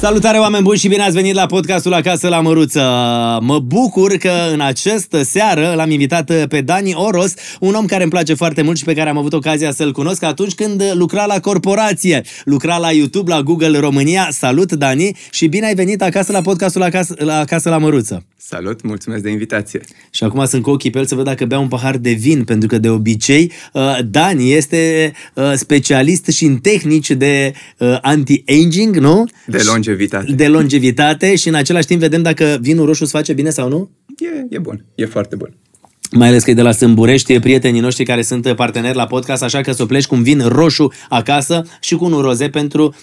Salutare oameni buni și bine ați venit la podcastul Acasă la Măruță. Mă bucur că în această seară l-am invitat pe Dani Oros, un om care îmi place foarte mult și pe care am avut ocazia să-l cunosc atunci când lucra la corporație. Lucra la YouTube, la Google România. Salut, Dani, și bine ai venit acasă la podcastul Acasă la, Acasă la Măruță. Salut, mulțumesc de invitație. Și acum sunt cu ochii pe el să văd dacă bea un pahar de vin, pentru că de obicei uh, Dani este uh, specialist și în tehnici de uh, anti-aging, nu? De longevitate. De longevitate și în același timp vedem dacă vinul roșu îți face bine sau nu? E, e bun, e foarte bun. Mai ales că e de la Sâmburești, prietenii noștri care sunt parteneri la podcast, așa că să o pleci cu un vin roșu acasă și cu un roze pentru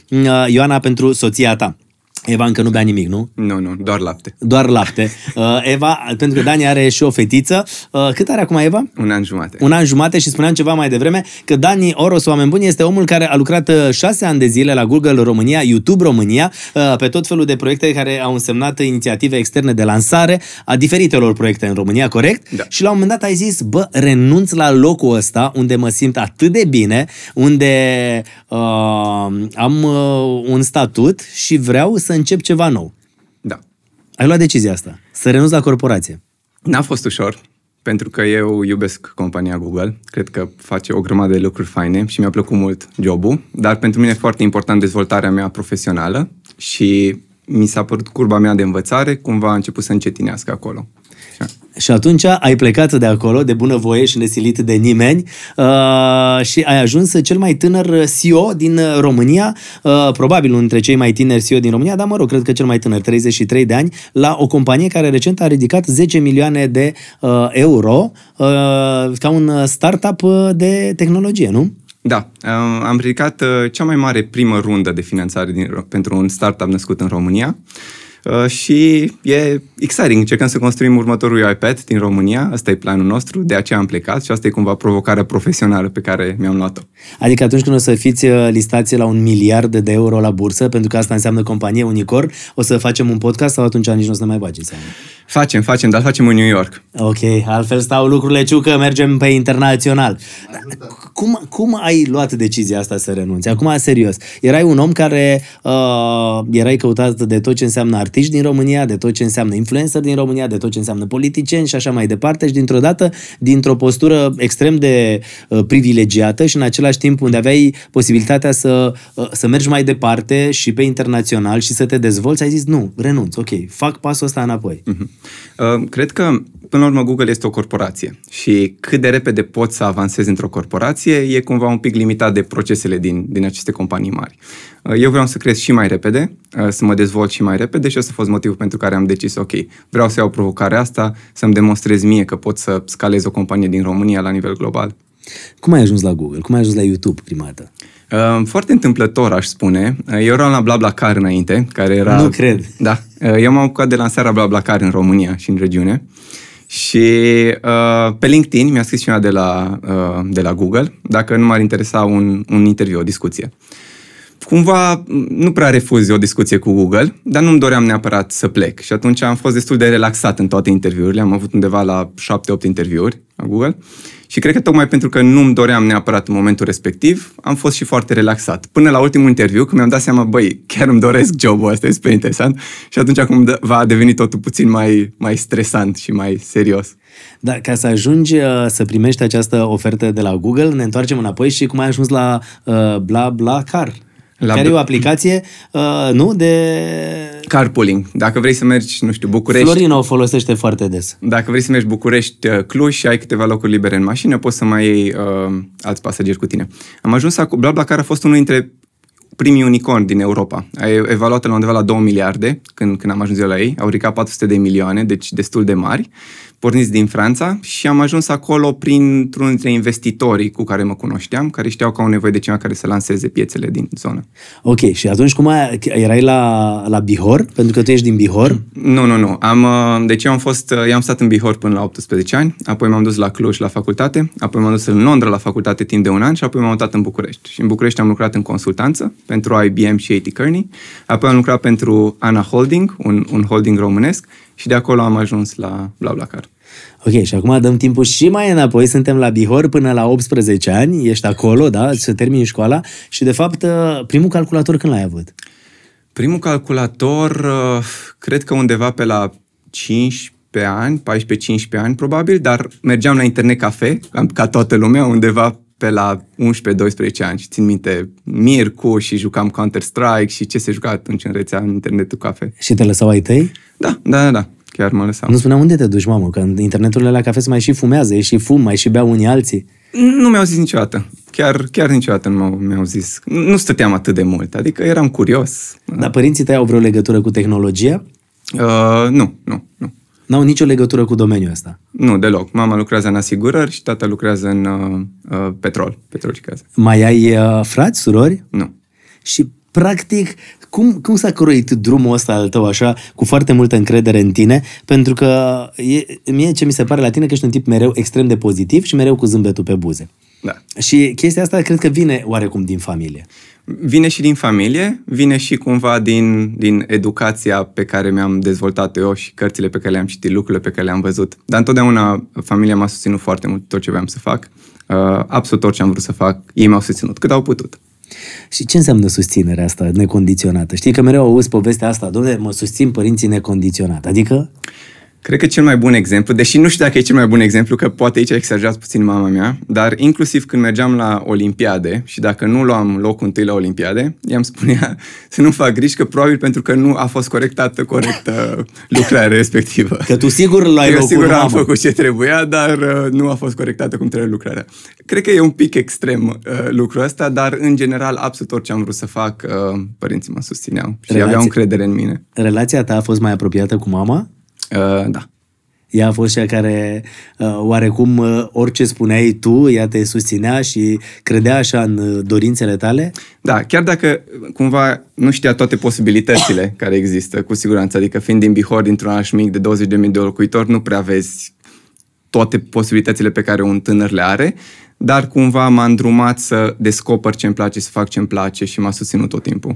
Ioana, pentru soția ta. Eva încă nu bea nimic, nu? Nu, nu, doar lapte. Doar lapte. Uh, Eva, pentru că Dani are și o fetiță. Uh, cât are acum Eva? Un an jumate. Un an jumate și spuneam ceva mai devreme că Dani Oros, oameni buni, este omul care a lucrat uh, șase ani de zile la Google România, YouTube România, pe tot felul de proiecte care au însemnat inițiative externe de lansare a diferitelor proiecte în România, corect? Da. Și la un moment dat ai zis, bă, renunț la locul ăsta unde mă simt atât de bine, unde uh, am uh, un statut și vreau să încep ceva nou. Da. Ai luat decizia asta, să renunți la corporație. N-a fost ușor, pentru că eu iubesc compania Google. Cred că face o grămadă de lucruri faine și mi-a plăcut mult jobul, dar pentru mine e foarte important dezvoltarea mea profesională și mi s-a părut curba mea de învățare, cumva a început să încetinească acolo. Și atunci ai plecat de acolo, de bunăvoie și nesilit de nimeni uh, și ai ajuns cel mai tânăr CEO din România, uh, probabil unul dintre cei mai tineri CEO din România, dar mă rog, cred că cel mai tânăr, 33 de ani, la o companie care recent a ridicat 10 milioane de uh, euro uh, ca un startup de tehnologie, nu? Da, am ridicat uh, cea mai mare primă rundă de finanțare din, pentru un startup născut în România. Uh, și e exciting. Încercăm să construim următorul iPad din România. Asta e planul nostru, de aceea am plecat și asta e cumva provocarea profesională pe care mi-am luat-o. Adică atunci când o să fiți uh, listați la un miliard de euro la bursă, pentru că asta înseamnă companie Unicor, o să facem un podcast sau atunci nici nu o să ne mai bagi seama? Facem, facem, dar facem în New York. Ok, altfel stau lucrurile, ciucă, mergem pe internațional. Cum, cum ai luat decizia asta să renunți? Acum, serios, erai un om care uh, erai căutat de tot ce înseamnă artiști din România, de tot ce înseamnă influencer din România, de tot ce înseamnă politicieni și așa mai departe și dintr-o dată, dintr-o postură extrem de uh, privilegiată și în același timp unde aveai posibilitatea să, uh, să mergi mai departe și pe internațional și să te dezvolți, ai zis nu, renunț, ok, fac pasul ăsta înapoi. Uh-huh. Uh, cred că, până la urmă, Google este o corporație și cât de repede poți să avansezi într-o corporație e cumva un pic limitat de procesele din, din aceste companii mari. Uh, eu vreau să cresc și mai repede, uh, să mă dezvolt și mai repede și ăsta a fost motivul pentru care am decis, ok, vreau să iau provocarea asta, să-mi demonstrez mie că pot să scalez o companie din România la nivel global. Cum ai ajuns la Google? Cum ai ajuns la YouTube prima dată? Foarte întâmplător, aș spune. Eu eram la BlaBlaCar înainte, care era... Nu cred. Da. Eu m-am ocupat de lansarea BlaBlaCar în România și în regiune. Și uh, pe LinkedIn mi-a scris cineva de la, uh, de la Google dacă nu m-ar interesa un, un interviu, o discuție. Cumva nu prea refuz o discuție cu Google, dar nu-mi doream neapărat să plec. Și atunci am fost destul de relaxat în toate interviurile. Am avut undeva la 7-8 interviuri la Google. Și cred că tocmai pentru că nu-mi doream neapărat în momentul respectiv, am fost și foarte relaxat. Până la ultimul interviu, când mi-am dat seama, băi, chiar îmi doresc jobul ăsta, este interesant. Și atunci acum va deveni totul puțin mai, mai stresant și mai serios. Da, ca să ajungi uh, să primești această ofertă de la Google, ne întoarcem înapoi și cum ai ajuns la uh, BlaBlaCar. La care e o aplicație, uh, nu, de... Carpooling. Dacă vrei să mergi, nu știu, București... Florina o folosește foarte des. Dacă vrei să mergi București, uh, Cluj și ai câteva locuri libere în mașină, poți să mai iei uh, alți pasageri cu tine. Am ajuns acum, BlaBlaCar a fost unul dintre primii unicorn din Europa. Ai evaluat la undeva la 2 miliarde când, când am ajuns eu la ei. Au ridicat 400 de milioane, deci destul de mari porniți din Franța și am ajuns acolo printr-unul dintre investitorii cu care mă cunoșteam, care știau că au nevoie de cineva care să lanseze piețele din zonă. Ok, și atunci cum ai, erai la, la Bihor? Pentru că tu ești din Bihor? Nu, nu, nu. Am, uh, deci eu am fost, eu am stat în Bihor până la 18 ani, apoi m-am dus la Cluj la facultate, apoi m-am dus în Londra la facultate timp de un an și apoi m-am mutat în București. Și în București am lucrat în consultanță pentru IBM și A.T. Kearney, apoi am lucrat pentru Ana Holding, un, un holding românesc și de acolo am ajuns la BlaBlaCar. Ok, și acum dăm timpul și mai înapoi, suntem la Bihor până la 18 ani, ești acolo, da, să termini școala și de fapt primul calculator când l-ai avut? Primul calculator, uh, cred că undeva pe la 15 ani, 14-15 ani probabil, dar mergeam la internet cafe, ca toată lumea, undeva pe la 11-12 ani și țin minte Mircu și jucam Counter-Strike și ce se juca atunci în rețea în internetul cafe. Și te lăsau ai tăi? Da, da, da, da. Chiar mă lăsam. Nu spuneam unde te duci, mamă, că în interneturile la cafe se mai și fumează, e și fum, mai și bea unii alții. Nu mi-au zis niciodată. Chiar, chiar niciodată nu mi-au zis. Nu stăteam atât de mult, adică eram curios. Dar părinții tăi au vreo legătură cu tehnologia? Uh, nu, nu, nu. N-au nicio legătură cu domeniul ăsta? Nu, deloc. Mama lucrează în asigurări și tata lucrează în uh, uh, petrol, petrol și gaze. Mai ai uh, frați, surori? Nu. Și, practic, cum, cum s-a croit drumul ăsta al tău așa, cu foarte multă încredere în tine? Pentru că e, mie ce mi se pare la tine că ești un tip mereu extrem de pozitiv și mereu cu zâmbetul pe buze. Da. Și chestia asta cred că vine oarecum din familie. Vine și din familie, vine și cumva din, din educația pe care mi-am dezvoltat eu și cărțile pe care le-am citit, lucrurile pe care le-am văzut. Dar întotdeauna familia m-a susținut foarte mult tot ce vreau să fac. Uh, absolut orice am vrut să fac, ei m-au susținut cât au putut. Și ce înseamnă susținerea asta necondiționată? Știi că mereu auzi povestea asta, domnule, mă susțin părinții necondiționat. Adică? Cred că cel mai bun exemplu, deși nu știu dacă e cel mai bun exemplu, că poate aici exagerat puțin mama mea, dar inclusiv când mergeam la Olimpiade și dacă nu luam locul întâi la Olimpiade, i-am spunea să nu fac griji, că probabil pentru că nu a fost corectată corectă lucrarea respectivă. Că tu sigur l-ai Eu sigur am făcut ce trebuia, dar uh, nu a fost corectată cum trebuie lucrarea. Cred că e un pic extrem uh, lucrul ăsta, dar în general absolut orice am vrut să fac, uh, părinții mă susțineau și Relație... aveau încredere în mine. Relația ta a fost mai apropiată cu mama? Uh, da. Ea a fost cea care, uh, oarecum, uh, orice spuneai tu, ea te susținea și credea așa în uh, dorințele tale? Da, chiar dacă cumva nu știa toate posibilitățile care există, cu siguranță. Adică fiind din Bihor, dintr-un oraș mic de 20.000 de locuitori, nu prea vezi toate posibilitățile pe care un tânăr le are, dar cumva m-a îndrumat să descoper ce îmi place, să fac ce îmi place și m-a susținut tot timpul.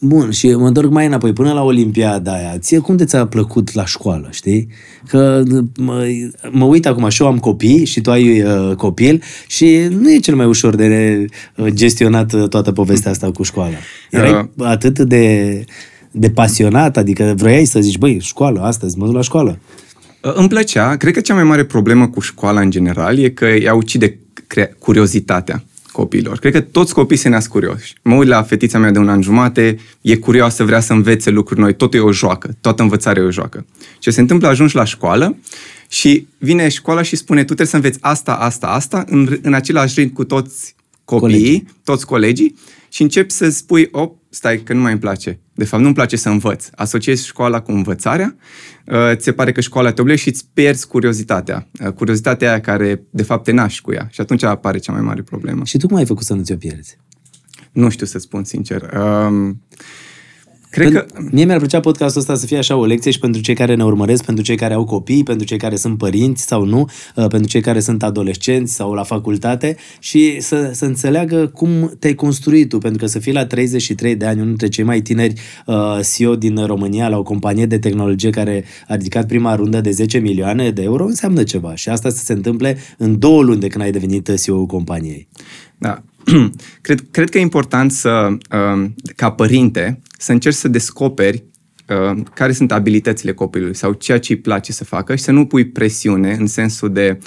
Bun, și mă întorc mai înapoi, până la Olimpiada aia, ție cum de ți-a plăcut la școală, știi? Că mă, mă uit acum și eu am copii și tu ai uh, copil și nu e cel mai ușor de uh, gestionat uh, toată povestea asta cu școala. Erai uh. atât de, de pasionat, adică vroiai să zici, băi, școală, astăzi mă duc la școală. Uh, îmi plăcea. Cred că cea mai mare problemă cu școala în general e că ea ucide curiozitatea copiilor. Cred că toți copiii se nasc curioși. Mă uit la fetița mea de un an jumate, e curioasă, vrea să învețe lucruri noi, totul e o joacă, toată învățarea e o joacă. Ce se întâmplă, ajungi la școală și vine școala și spune, tu trebuie să înveți asta, asta, asta, în, în același ritm cu toți copiii, Colegi. toți colegii și începi să spui, op, stai că nu mai îmi place. De fapt, nu-mi place să învăț. Asociezi școala cu învățarea, uh, ți se pare că școala te obligă și îți pierzi curiozitatea. Uh, curiozitatea aia care, de fapt, te naști cu ea. Și atunci apare cea mai mare problemă. Și tu cum ai făcut să nu ți-o pierzi? Nu știu să spun sincer. Um, Cred că... Mie mi-ar plăcea podcastul ăsta să fie așa o lecție și pentru cei care ne urmăresc, pentru cei care au copii, pentru cei care sunt părinți sau nu, uh, pentru cei care sunt adolescenți sau la facultate și să, să înțeleagă cum te-ai construit tu, pentru că să fii la 33 de ani, unul dintre cei mai tineri uh, CEO din România la o companie de tehnologie care a ridicat prima rundă de 10 milioane de euro, înseamnă ceva. Și asta să se întâmple în două luni de când ai devenit CEO-ul companiei. Da, cred, cred că e important să, uh, ca părinte, să încerci să descoperi uh, care sunt abilitățile copilului sau ceea ce îi place să facă și să nu pui presiune în sensul de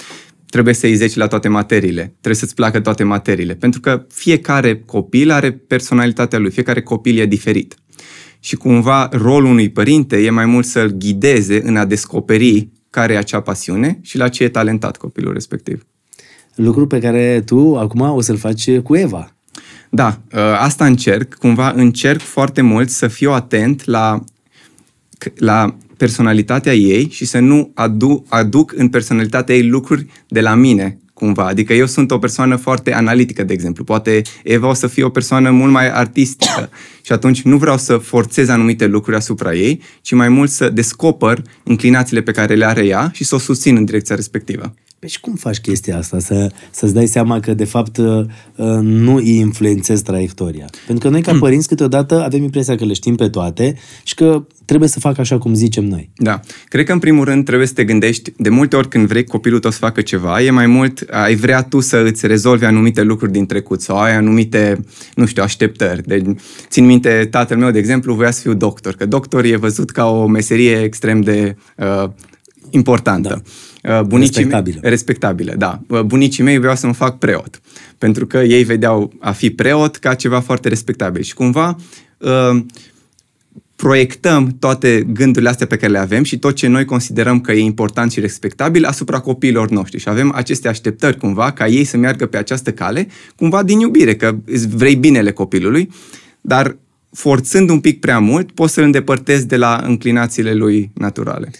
trebuie să-i 10 la toate materiile, trebuie să-ți placă toate materiile, pentru că fiecare copil are personalitatea lui, fiecare copil e diferit. Și cumva rolul unui părinte e mai mult să-l ghideze în a descoperi care e acea pasiune și la ce e talentat copilul respectiv lucru pe care tu acum o să-l faci cu Eva. Da, ă, asta încerc. Cumva încerc foarte mult să fiu atent la, la personalitatea ei și să nu adu, aduc în personalitatea ei lucruri de la mine, cumva. Adică eu sunt o persoană foarte analitică, de exemplu. Poate Eva o să fie o persoană mult mai artistică și atunci nu vreau să forțez anumite lucruri asupra ei, ci mai mult să descoper inclinațiile pe care le are ea și să o susțin în direcția respectivă. Păi și cum faci chestia asta? Să, să-ți dai seama că, de fapt, uh, uh, nu îi influențezi traiectoria. Pentru că noi, ca hmm. părinți, câteodată avem impresia că le știm pe toate și că trebuie să facă așa cum zicem noi. Da. Cred că, în primul rând, trebuie să te gândești, de multe ori când vrei copilul tău să facă ceva, e mai mult, ai vrea tu să îți rezolvi anumite lucruri din trecut sau ai anumite, nu știu, așteptări. Deci, țin minte, tatăl meu, de exemplu, voia să fiu doctor, că doctor e văzut ca o meserie extrem de uh, importantă. Da. Uh, bunicii Respectabilă. Mei, respectabilă, da. Uh, Bunicii mei vreau să mă fac preot, pentru că ei vedeau a fi preot ca ceva foarte respectabil și cumva uh, proiectăm toate gândurile astea pe care le avem și tot ce noi considerăm că e important și respectabil asupra copiilor noștri. Și avem aceste așteptări cumva ca ei să meargă pe această cale, cumva din iubire, că îți vrei binele copilului, dar forțând un pic prea mult, poți să-l îndepărtezi de la înclinațiile lui naturale.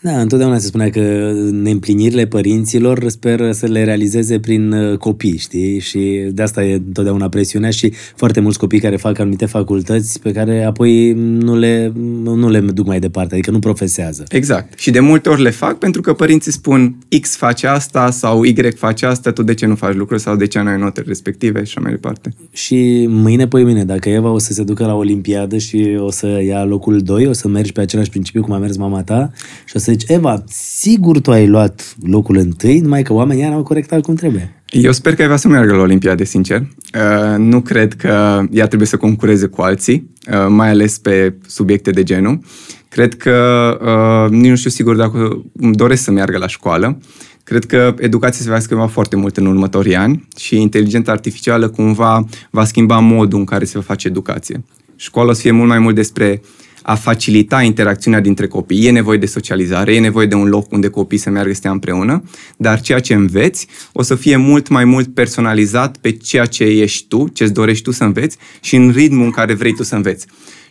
Da, întotdeauna se spunea că neîmplinirile părinților speră să le realizeze prin uh, copii, știi? Și de asta e întotdeauna presiunea și foarte mulți copii care fac anumite facultăți pe care apoi nu le, nu le duc mai departe, adică nu profesează. Exact. Și de multe ori le fac pentru că părinții spun X face asta sau Y face asta, tu de ce nu faci lucruri sau de ce nu ai notele respective și așa mai departe. Și mâine, poi mine, dacă Eva o să se ducă la Olimpiadă și o să ia locul 2, o să mergi pe același principiu cum a mers mama ta și o să zici, Eva, sigur tu ai luat locul întâi, numai că oamenii ăia n-au corectat cum trebuie. Eu sper că Eva să meargă la Olimpiade, sincer. Uh, nu cred că ea trebuie să concureze cu alții, uh, mai ales pe subiecte de genul. Cred că, uh, nici nu știu sigur dacă îmi doresc să meargă la școală. Cred că educația se va schimba foarte mult în următorii ani și inteligența artificială cumva va schimba modul în care se va face educație. Școala o să fie mult mai mult despre a facilita interacțiunea dintre copii. E nevoie de socializare, e nevoie de un loc unde copiii să meargă să stea împreună, dar ceea ce înveți o să fie mult mai mult personalizat pe ceea ce ești tu, ce îți dorești tu să înveți și în ritmul în care vrei tu să înveți.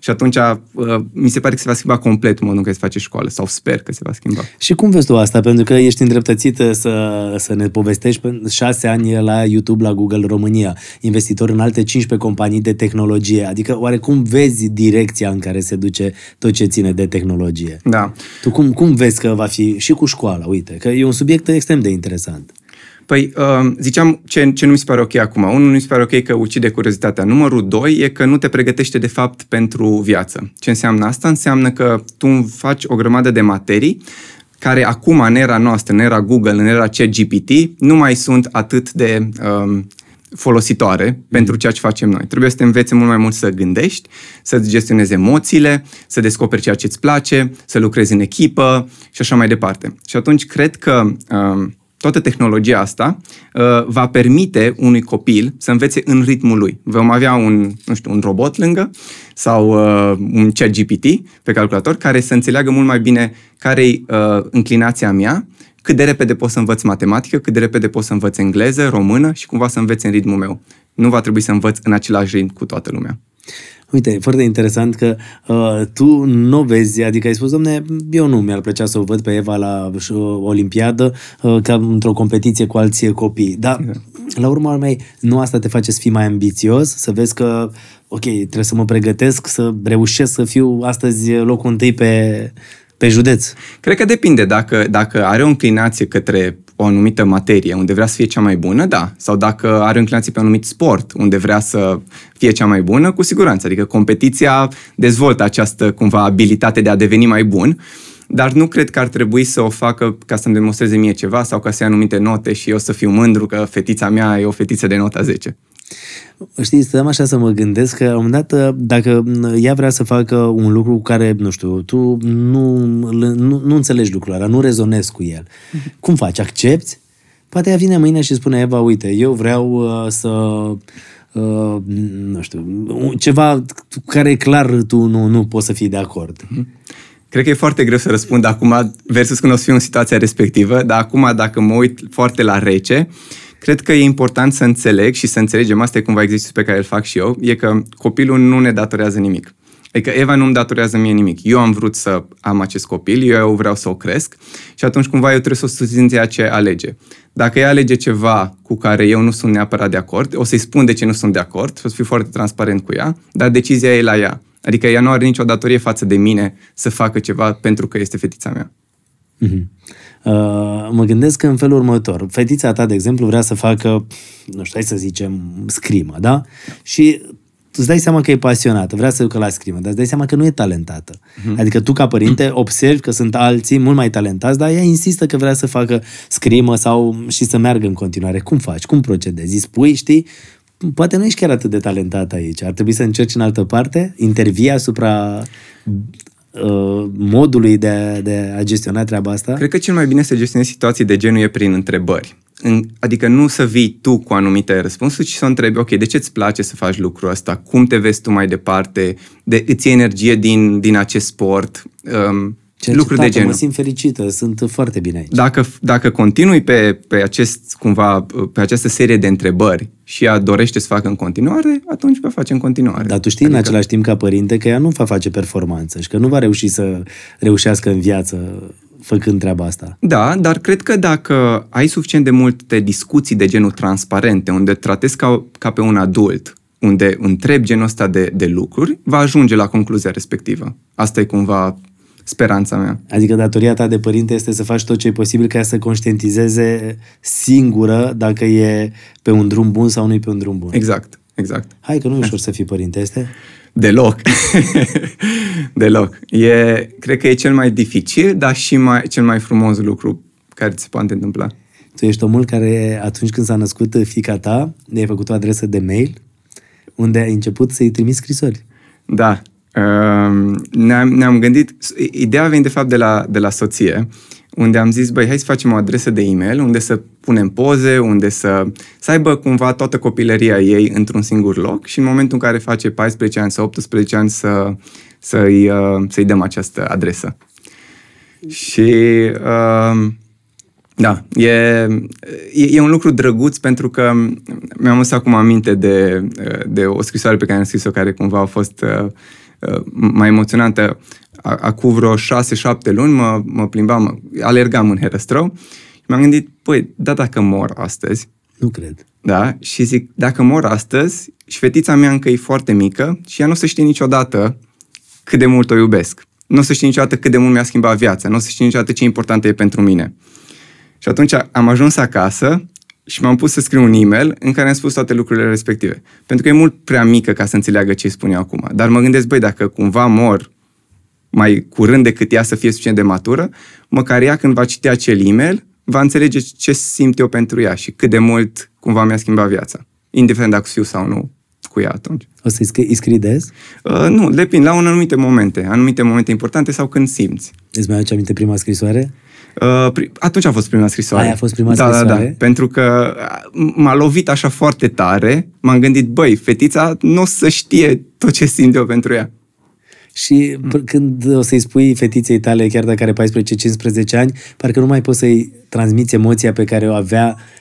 Și atunci uh, mi se pare că se va schimba complet modul în care se face școală, sau sper că se va schimba. Și cum vezi tu asta? Pentru că ești îndreptățită să, să ne povestești pe șase ani la YouTube, la Google România, investitor în alte 15 companii de tehnologie. Adică, oare cum vezi direcția în care se duce tot ce ține de tehnologie? Da. Tu cum, cum vezi că va fi și cu școala? Uite, că e un subiect extrem de interesant. Păi, uh, ziceam ce, ce nu mi se pare ok acum. Unul, nu mi se pare ok că ucide curiozitatea. Numărul doi e că nu te pregătește de fapt pentru viață. Ce înseamnă asta? Înseamnă că tu faci o grămadă de materii care acum, în era noastră, în era Google, în era ChatGPT, nu mai sunt atât de um, folositoare pentru ceea ce facem noi. Trebuie să te înveți mult mai mult să gândești, să-ți gestionezi emoțiile, să descoperi ceea ce îți place, să lucrezi în echipă și așa mai departe. Și atunci cred că um, toată tehnologia asta uh, va permite unui copil să învețe în ritmul lui. Vom avea un, nu știu, un robot lângă sau uh, un chat GPT pe calculator care să înțeleagă mult mai bine care e uh, înclinația mea, cât de repede pot să învăț matematică, cât de repede pot să învăț engleză, română și cumva să înveț în ritmul meu. Nu va trebui să învăț în același ritm cu toată lumea. Uite, e foarte interesant că uh, tu nu vezi, adică ai spus, domne, eu nu mi-ar plăcea să o văd pe Eva la uh, Olimpiadă uh, ca într-o competiție cu alții copii. Dar, yeah. la urma urmei, nu asta te face să fii mai ambițios, să vezi că, ok, trebuie să mă pregătesc, să reușesc să fiu astăzi locul întâi pe, pe județ. Cred că depinde. Dacă, dacă are o înclinație către o anumită materie unde vrea să fie cea mai bună, da. Sau dacă are o inclinație pe un anumit sport unde vrea să fie cea mai bună, cu siguranță. Adică competiția dezvoltă această cumva abilitate de a deveni mai bun, dar nu cred că ar trebui să o facă ca să-mi demonstreze mie ceva sau ca să ia anumite note și eu să fiu mândru că fetița mea e o fetiță de nota 10. Știi, stăm așa să mă gândesc că, la un moment dat, dacă ea vrea să facă un lucru cu care, nu știu, tu nu, nu, nu înțelegi lucrul ăla, nu rezonezi cu el. Cum faci? Accepti? Poate ea vine mâine și spune, Eva, uite, eu vreau uh, să... Uh, nu știu, ceva care clar tu nu, nu poți să fii de acord. Cred că e foarte greu să răspund acum versus când o să fiu în situația respectivă, dar acum dacă mă uit foarte la rece, uh, Cred că e important să înțeleg și să înțelegem, asta e cumva exercițiul pe care îl fac și eu, e că copilul nu ne datorează nimic. Adică Eva nu-mi datorează mie nimic. Eu am vrut să am acest copil, eu vreau să o cresc și atunci cumva eu trebuie să o susțin ceea ce alege. Dacă ea alege ceva cu care eu nu sunt neapărat de acord, o să-i spun de ce nu sunt de acord, o să fiu foarte transparent cu ea, dar decizia e la ea. Adică ea nu are nicio datorie față de mine să facă ceva pentru că este fetița mea. Mm-hmm. Uh, mă gândesc în felul următor. Fetița ta, de exemplu, vrea să facă, nu știu, hai să zicem, scrimă, da? Și îți dai seama că e pasionată, vrea să ducă la scrimă, dar îți dai seama că nu e talentată. Uh-huh. Adică tu, ca părinte, observi că sunt alții mult mai talentați, dar ea insistă că vrea să facă scrimă sau și să meargă în continuare. Cum faci? Cum procedezi? Îi spui, știi, poate nu ești chiar atât de talentat aici. Ar trebui să încerci în altă parte, intervii asupra uh, modului de a, de a gestiona treaba asta. Cred că cel mai bine să gestionezi situații de genul e prin întrebări. În, adică nu să vii tu cu anumite răspunsuri, ci să întrebi, ok, de ce îți place să faci lucrul ăsta? Cum te vezi tu mai departe? De, îți iei energie din, din acest sport? Um, Ceea lucruri de genul. Mă simt fericită, sunt foarte bine aici. Dacă, dacă continui pe, pe, acest, cumva, pe această serie de întrebări și ea dorește să facă în continuare, atunci va face în continuare. Dar tu știi adică... în același timp ca părinte că ea nu va face performanță și că nu va reuși să reușească în viață făcând treaba asta. Da, dar cred că dacă ai suficient de multe discuții de genul transparente, unde tratezi ca, ca pe un adult, unde întrebi genul ăsta de, de lucruri, va ajunge la concluzia respectivă. Asta e cumva speranța mea. Adică datoria ta de părinte este să faci tot ce e posibil ca să conștientizeze singură dacă e pe un drum bun sau nu e pe un drum bun. Exact, exact. Hai că nu e ușor să fii părinte, este? Deloc. Deloc. E, cred că e cel mai dificil, dar și mai, cel mai frumos lucru care ți se poate întâmpla. Tu ești omul care atunci când s-a născut fica ta, i-ai făcut o adresă de mail unde ai început să-i trimiți scrisori. Da, Ehm, ne-am, ne-am gândit, ideea vine de fapt de la, de la soție, unde am zis, băi, hai să facem o adresă de e-mail, unde să punem poze, unde să, să aibă cumva toată copilăria ei într-un singur loc și în momentul în care face 14 ani sau 18 ani să, să-i, uh, să-i dăm această adresă. Și uh, da, e, e, e un lucru drăguț pentru că mi-am adus acum aminte de, de o scrisoare pe care am scris-o care cumva a fost uh, Uh, mai emoționantă. Acum vreo șase, șapte luni mă, mă plimbam, alergam în Herăstrău și m-am gândit, păi, da, dacă mor astăzi... Nu cred. Da, și zic, dacă mor astăzi și fetița mea încă e foarte mică și ea nu o să știe niciodată cât de mult o iubesc. Nu o să știe niciodată cât de mult mi-a schimbat viața. Nu o să știe niciodată ce importantă e pentru mine. Și atunci am ajuns acasă și m-am pus să scriu un e-mail în care am spus toate lucrurile respective. Pentru că e mult prea mică ca să înțeleagă ce îi spun eu acum. Dar mă gândesc, băi, dacă cumva mor mai curând decât ea să fie suficient de matură, măcar ea când va citi acel e-mail, va înțelege ce simt eu pentru ea și cât de mult cumva mi-a schimbat viața. Indiferent dacă fiu sau nu cu ea atunci. O să-i scrii, scrii des? Uh, nu, depinde, la un anumite momente. Anumite momente importante sau când simți. Îți mai aduce aminte prima scrisoare? Uh, atunci a fost prima scrisoare. Aia a fost prima da, scrisoare? Da, da, pentru că m-a lovit așa foarte tare, m-am gândit, băi, fetița nu o să știe tot ce simt eu pentru ea. Și mm. când o să-i spui fetiței tale, chiar dacă are 14-15 ani, parcă nu mai poți să-i transmiți emoția pe care o avea Uh,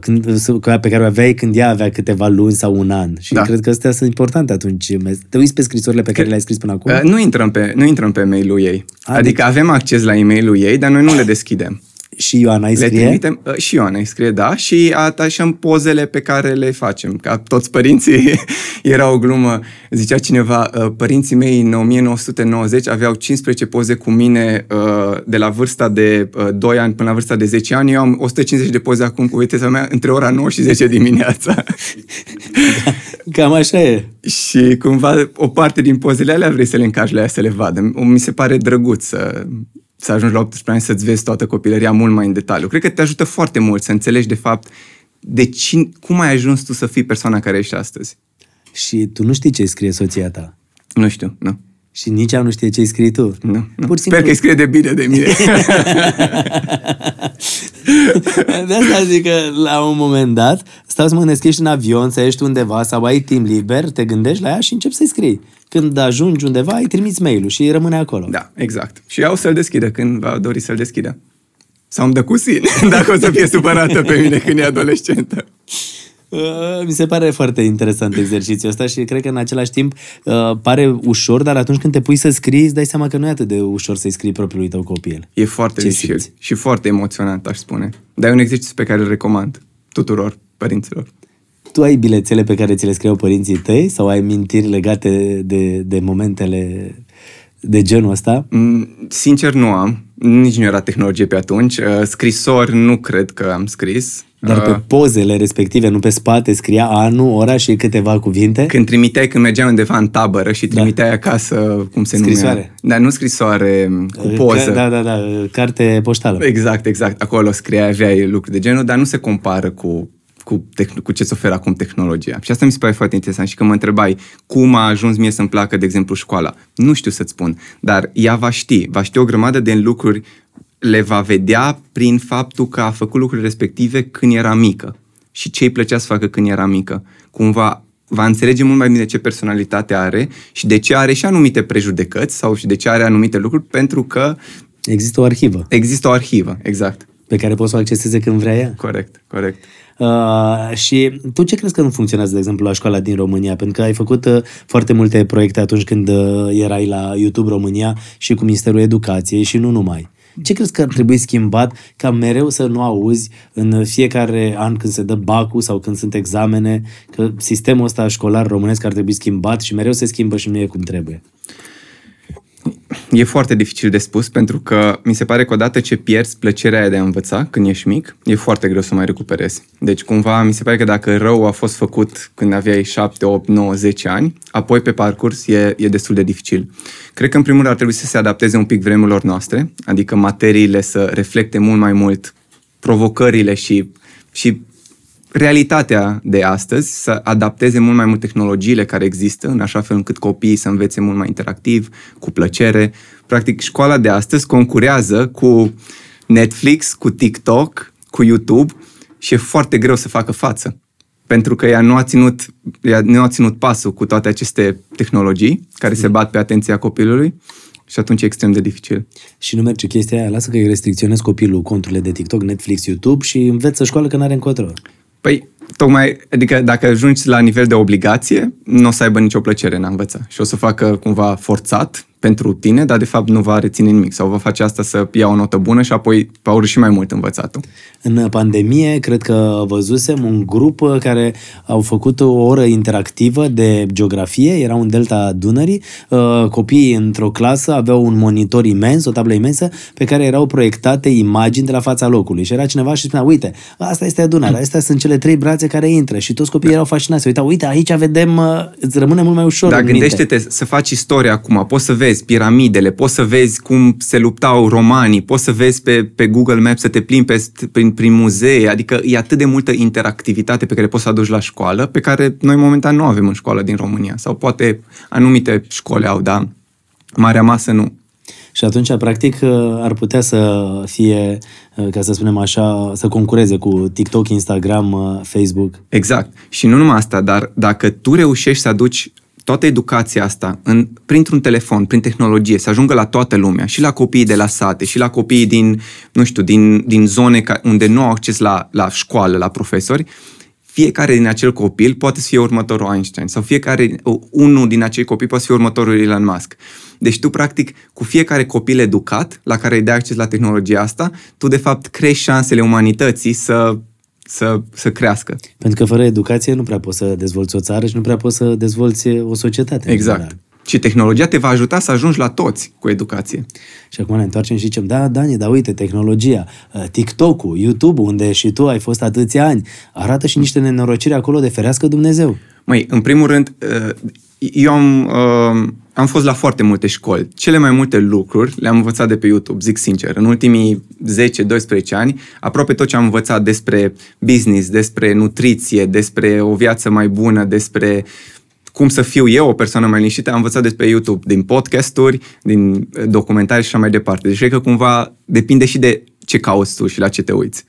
când, pe care o aveai când ea avea câteva luni sau un an. Și da. cred că astea sunt importante atunci. Te uiți pe scrisorile pe care că, le-ai scris până acum? Uh, nu intrăm pe, nu intrăm pe mail-ul ei. A, adică deci... avem acces la e-mail-ul ei, dar noi nu le deschidem. Și Ioana îi scrie? Le trimitem, uh, și Ioana îi scrie, da, și atașăm pozele pe care le facem. Ca toți părinții, era o glumă, zicea cineva, uh, părinții mei în 1990 aveau 15 poze cu mine uh, de la vârsta de 2 ani până la vârsta de 10 ani. Eu am 150 de poze acum cu viteza mea între ora 9 și 10 dimineața. Da, cam așa e. și cumva o parte din pozele alea vrei să le încași la ea să le vadă. Mi se pare drăguț să să ajungi la 18 ani să-ți vezi toată copilăria mult mai în detaliu. Cred că te ajută foarte mult să înțelegi de fapt de cine, cum ai ajuns tu să fii persoana care ești astăzi. Și tu nu știi ce scrie soția ta. Nu știu, nu. Și nici ea nu știe ce scrii tu. Nu, nu. Pur simplu... Sper că scrie de bine de mine. de asta zic că la un moment dat stau să mă gândesc, ești în avion, să ești undeva sau ai timp liber, te gândești la ea și începi să-i scrii. Când ajungi undeva, îi trimiți mail-ul și rămâne acolo. Da, exact. Și ea o să-l deschidă când va dori să-l deschidă. Sau îmi dă cu sine, dacă o să fie supărată pe mine când e adolescentă. Uh, mi se pare foarte interesant exercițiul ăsta și cred că în același timp uh, pare ușor, dar atunci când te pui să scrii, îți dai seama că nu e atât de ușor să-i scrii propriului tău copil. E foarte Ce dificil simți? și foarte emoționant, aș spune. Dar e un exercițiu pe care îl recomand tuturor părinților. Tu ai bilețele pe care ți le scriu părinții tăi sau ai mintiri legate de, de momentele de genul ăsta? Mm, sincer, nu am. Nici nu era tehnologie pe atunci. Uh, scrisori nu cred că am scris. Dar pe uh, pozele respective, nu pe spate, scria anul, ora și câteva cuvinte? Când trimiteai, când mergeam undeva în tabără și da. trimiteai da. acasă, cum se scrisoare. numea? Dar nu scrisoare cu poză. Da, da, da, carte poștală. Exact, exact. Acolo scria, aveai lucruri de genul, dar nu se compară cu cu, tehn- cu ce se oferă acum tehnologia. Și asta mi se pare foarte interesant. Și când mă întrebai cum a ajuns mie să-mi placă, de exemplu, școala, nu știu să-ți spun, dar ea va ști, va ști o grămadă de lucruri, le va vedea prin faptul că a făcut lucrurile respective când era mică și ce îi plăcea să facă când era mică. Cumva va înțelege mult mai bine ce personalitate are și de ce are și anumite prejudecăți sau și de ce are anumite lucruri, pentru că Există o arhivă există o arhivă, exact. pe care poți să o acceseze când vrea ea. Corect, corect. Uh, și tu ce crezi că nu funcționează, de exemplu, la școala din România? Pentru că ai făcut uh, foarte multe proiecte atunci când uh, erai la YouTube România și cu Ministerul Educației și nu numai. Ce crezi că ar trebui schimbat ca mereu să nu auzi în fiecare an când se dă bacul sau când sunt examene că sistemul ăsta școlar românesc ar trebui schimbat și mereu se schimbă și nu e cum trebuie? E foarte dificil de spus pentru că mi se pare că odată ce pierzi plăcerea aia de a învăța când ești mic, e foarte greu să mai recuperezi. Deci cumva mi se pare că dacă rău a fost făcut când aveai 7, 8, 9, 10 ani, apoi pe parcurs e, e destul de dificil. Cred că în primul rând ar trebui să se adapteze un pic vremurilor noastre, adică materiile să reflecte mult mai mult provocările și, și realitatea de astăzi, să adapteze mult mai mult tehnologiile care există, în așa fel încât copiii să învețe mult mai interactiv, cu plăcere. Practic, școala de astăzi concurează cu Netflix, cu TikTok, cu YouTube și e foarte greu să facă față. Pentru că ea nu a ținut, ea nu a ținut pasul cu toate aceste tehnologii care se bat pe atenția copilului și atunci e extrem de dificil. Și nu merge chestia aia, lasă că îi restricționezi copilul conturile de TikTok, Netflix, YouTube și înveță școală că n-are încotro. Păi, tocmai, adică dacă ajungi la nivel de obligație, nu o să aibă nicio plăcere în a învăța. Și o să facă cumva forțat pentru tine, dar de fapt nu va reține nimic sau va face asta să ia o notă bună și apoi va urâ și mai mult învățatul. În pandemie, cred că văzusem un grup care au făcut o oră interactivă de geografie, era un delta Dunării, Uh, copiii într-o clasă aveau un monitor imens, o tablă imensă, pe care erau proiectate imagini de la fața locului. Și era cineva și spunea, uite, asta este Dunărea, astea sunt cele trei brațe care intră. Și toți copiii erau fascinați. Uita, uite, aici vedem, uh, îți rămâne mult mai ușor Dar în minte. gândește-te să faci istoria acum, poți să vezi piramidele, poți să vezi cum se luptau romanii, poți să vezi pe, pe Google Maps, să te plimbi pe, prin, prin muzee, adică e atât de multă interactivitate pe care poți să aduci la școală, pe care noi momentan nu avem în școală din România. Sau poate anumite școli au, dar marea masă nu. Și atunci, practic, uh, ar putea să fie, uh, ca să spunem așa, să concureze cu TikTok, Instagram, uh, Facebook. Exact. Și nu numai asta, dar dacă tu reușești să aduci toată educația asta în, printr-un telefon, prin tehnologie, să ajungă la toată lumea, și la copiii de la sate, și la copiii din, nu știu, din, din zone ca, unde nu au acces la, la școală, la profesori, fiecare din acel copil poate să fie următorul Einstein sau fiecare, unul din acei copii poate să fie următorul Elon Musk. Deci tu, practic, cu fiecare copil educat la care îi dai acces la tehnologia asta, tu, de fapt, crești șansele umanității să, să, să crească. Pentru că fără educație nu prea poți să dezvolți o țară și nu prea poți să dezvolți o societate. în Exact. general. Și tehnologia te va ajuta să ajungi la toți cu educație. Și acum ne întoarcem și zicem, da, Dani, dar uite, tehnologia, uh, TikTok-ul, YouTube-ul, unde și tu ai fost atâția ani, arată și niște nenorociri acolo de ferească Dumnezeu. Măi, în primul rând, uh, eu am, uh, am fost la foarte multe școli. Cele mai multe lucruri le-am învățat de pe YouTube, zic sincer. În ultimii 10-12 ani, aproape tot ce am învățat despre business, despre nutriție, despre o viață mai bună, despre cum să fiu eu o persoană mai liniștită, am învățat despre YouTube, din podcasturi, din documentari și așa mai departe. Deci cred că cumva depinde și de ce cauți tu și la ce te uiți.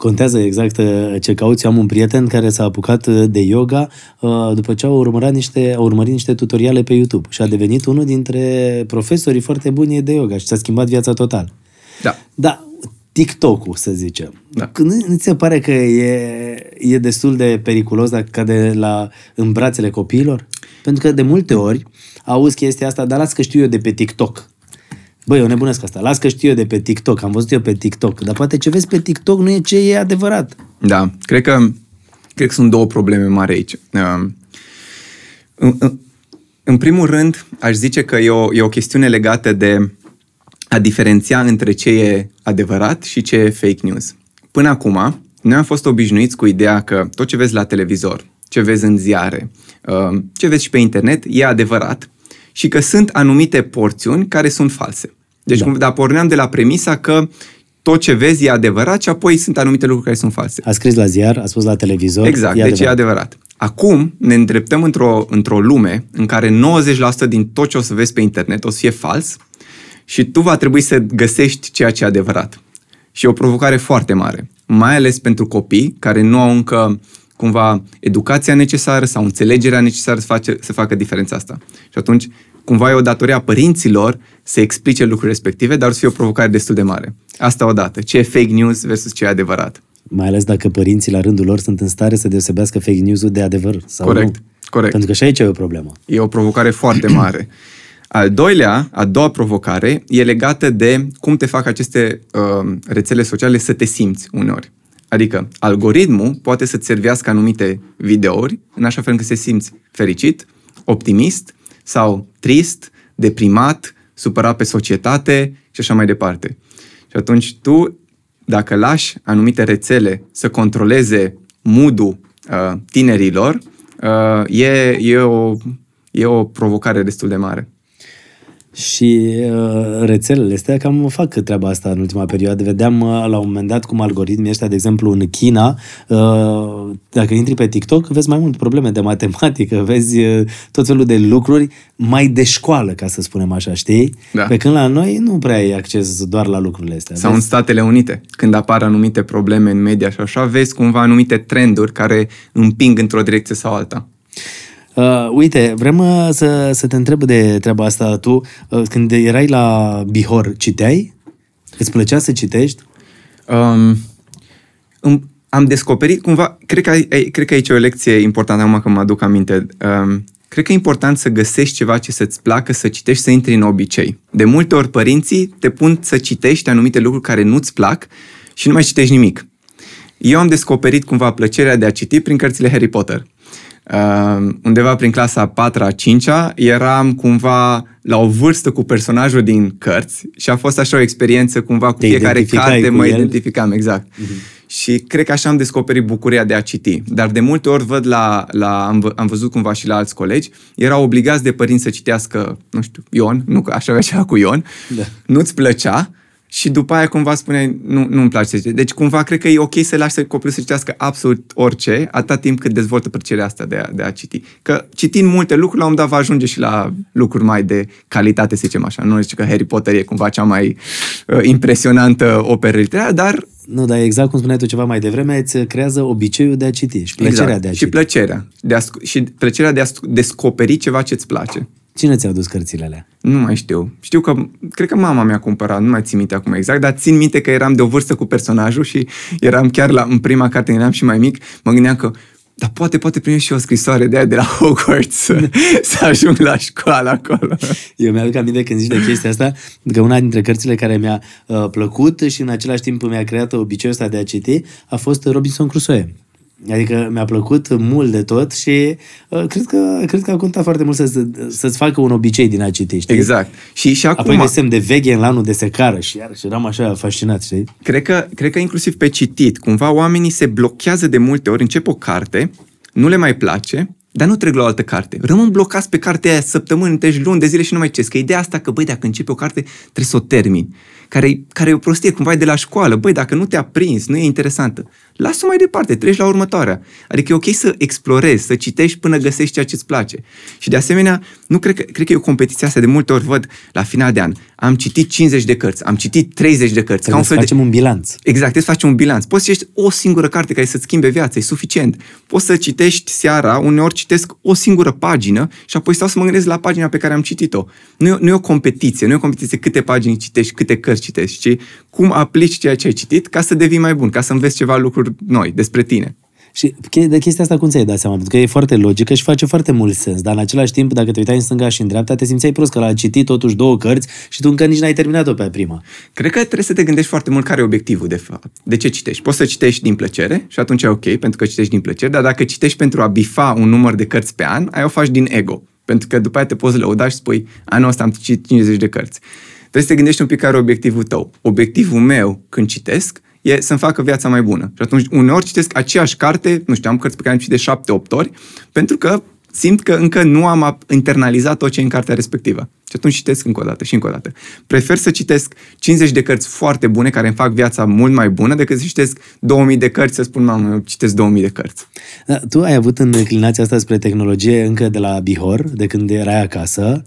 Contează exact uh, ce cauți. Eu am un prieten care s-a apucat uh, de yoga uh, după ce a urmărit niște, a urmărit niște tutoriale pe YouTube și a devenit unul dintre profesorii foarte buni de yoga și s-a schimbat viața total. Da. Da, TikTok-ul, să zicem. Da. Când nu ți se pare că e, e destul de periculos dacă cade la, în brațele copiilor? Pentru că de multe ori auzi chestia asta, dar las că știu eu de pe TikTok. Băi, eu nebunesc asta. Las că știu eu de pe TikTok. Am văzut eu pe TikTok. Dar poate ce vezi pe TikTok nu e ce e adevărat. Da, cred că, cred că sunt două probleme mari aici. Uh, În, în, în primul rând, aș zice că e o, e o chestiune legată de a diferenția între ce e adevărat și ce e fake news. Până acum, noi am fost obișnuiți cu ideea că tot ce vezi la televizor, ce vezi în ziare, uh, ce vezi și pe internet, e adevărat și că sunt anumite porțiuni care sunt false. Deci, Da. da. dar porneam de la premisa că tot ce vezi e adevărat și apoi sunt anumite lucruri care sunt false. A scris la ziar, a spus la televizor. Exact, e deci e adevărat. Acum ne îndreptăm într-o, într-o lume în care 90% din tot ce o să vezi pe internet o să fie fals și tu va trebui să găsești ceea ce e adevărat. Și e o provocare foarte mare, mai ales pentru copii care nu au încă cumva educația necesară sau înțelegerea necesară să, face, să facă diferența asta. Și atunci, cumva e o datorie a părinților să explice lucruri respective, dar o să fie o provocare destul de mare. Asta odată. Ce e fake news versus ce e adevărat. Mai ales dacă părinții la rândul lor sunt în stare să deosebească fake news-ul de adevăr. Sau corect, nu. corect. Pentru că și aici e o problemă. E o provocare foarte mare. Al doilea, a doua provocare, e legată de cum te fac aceste uh, rețele sociale să te simți uneori. Adică, algoritmul poate să-ți servească anumite videouri în așa fel încât să te simți fericit, optimist sau trist, deprimat, supărat pe societate și așa mai departe. Și atunci tu, dacă lași anumite rețele să controleze mood-ul uh, tinerilor, uh, e, e, o, e o provocare destul de mare. Și uh, rețelele astea cam fac treaba asta în ultima perioadă. Vedeam uh, la un moment dat cum algoritmii ăștia, de exemplu, în China, uh, dacă intri pe TikTok, vezi mai mult probleme de matematică, vezi uh, tot felul de lucruri mai de școală, ca să spunem așa, știi? Da. Pe când la noi nu prea ai acces doar la lucrurile astea. Sau în vezi? Statele Unite, când apar anumite probleme în media și așa, vezi cumva anumite trenduri care împing într-o direcție sau alta. Uh, uite, vrem uh, să, să te întreb de treaba asta. Tu, uh, când erai la Bihor, citeai? Îți plăcea să citești? Um, îm- am descoperit cumva, cred că, ai- ai- cred că aici e o lecție importantă, acum că mă aduc aminte. Um, cred că e important să găsești ceva ce să-ți placă, să citești, să intri în obicei. De multe ori părinții te pun să citești anumite lucruri care nu-ți plac și nu mai citești nimic. Eu am descoperit cumva plăcerea de a citi prin cărțile Harry Potter. Uh, undeva prin clasa a 4 a 5 eram cumva la o vârstă cu personajul din cărți și a fost așa o experiență cumva cu Te fiecare identificai carte cu mă el? identificam, exact. Uh-huh. Și cred că așa am descoperit bucuria de a citi. Dar de multe ori văd la, la am, vă- am văzut cumva și la alți colegi, erau obligați de părinți să citească, nu știu, Ion, nu că așa avea ceva cu Ion, Da. nu-ți plăcea și după aia cumva spuneai, nu, nu-mi place să citești. Deci cumva cred că e ok să lași să copilul să citească absolut orice, atâta timp cât dezvoltă plăcerea asta de a, de a citi. Că citind multe lucruri, la un dat va ajunge și la lucruri mai de calitate, să zicem așa. Nu zice că Harry Potter e cumva cea mai uh, impresionantă operă literară, dar Nu, dar exact cum spuneai tu ceva mai devreme, îți creează obiceiul de a citi și plăcerea exact, de a și citi. plăcerea. De a, sc- și plăcerea de a sc- descoperi ceva ce îți place. Cine ți-a adus cărțile alea? Nu mai știu. Știu că, cred că mama mi-a cumpărat, nu mai țin minte acum exact, dar țin minte că eram de o vârstă cu personajul și eram chiar la, în prima carte, când eram și mai mic, mă gândeam că dar poate, poate primi și o scrisoare de aia de la Hogwarts să, să ajung la școală acolo. Eu mi-aduc aminte când zici de chestia asta, că una dintre cărțile care mi-a uh, plăcut și în același timp mi-a creat obiceiul ăsta de a citi a fost Robinson Crusoe. Adică mi-a plăcut mult de tot și uh, cred, că, cred că a contat foarte mult să, să-ți facă un obicei din a citi, știi? Exact. Și, și acum, Apoi de semn de veche în anul de secară și iar și eram așa fascinat, știi? cred că, cred că inclusiv pe citit, cumva oamenii se blochează de multe ori, încep o carte, nu le mai place, dar nu trec la o altă carte. Rămân blocați pe cartea aia săptămâni, întregi, luni de zile și nu mai citesc. Că ideea asta că, băi, dacă începi o carte, trebuie să o termini. Care, care e o prostie, cumva e de la școală. Băi, dacă nu te-a prins, nu e interesantă. Lasă-o mai departe, treci la următoarea. Adică e ok să explorezi, să citești până găsești ceea ce-ți place. Și de asemenea, nu cred că, cred că e o competiție asta de multe ori văd la final de an. Am citit 50 de cărți, am citit 30 de cărți. Trebuie să facem un bilanț. Exact, trebuie să faci un bilanț. Poți să citești o singură carte care să-ți schimbe viața, e suficient. Poți să citești seara, uneori citesc o singură pagină și apoi stau să mă gândesc la pagina pe care am citit-o. Nu e, nu e o competiție, nu e o competiție câte pagini citești, câte cărți citești, ci cum aplici ceea ce ai citit ca să devii mai bun, ca să înveți ceva lucruri noi despre tine. Și che- de chestia asta cum ți-ai dat seama? Pentru că e foarte logică și face foarte mult sens, dar în același timp, dacă te uitai în stânga și în dreapta, te simțeai prost că l-a citit totuși două cărți și tu încă nici n-ai terminat-o pe prima. Cred că trebuie să te gândești foarte mult care e obiectivul, de fapt. De ce citești? Poți să citești din plăcere și atunci e ok, pentru că citești din plăcere, dar dacă citești pentru a bifa un număr de cărți pe an, ai o faci din ego. Pentru că după aia te poți lăuda și spui, anul ăsta am citit 50 de cărți. Trebuie să te gândești un pic care e obiectivul tău. Obiectivul meu când citesc e să-mi facă viața mai bună. Și atunci uneori citesc aceeași carte, nu știu, am cărți pe care am citit de 7-8 ori, pentru că simt că încă nu am internalizat tot ce e în cartea respectivă. Și atunci citesc încă o dată și încă o dată. Prefer să citesc 50 de cărți foarte bune care îmi fac viața mult mai bună decât să citesc 2000 de cărți să spun, mamă, eu citesc 2000 de cărți. Da, tu ai avut în inclinația asta spre tehnologie încă de la Bihor, de când erai acasă.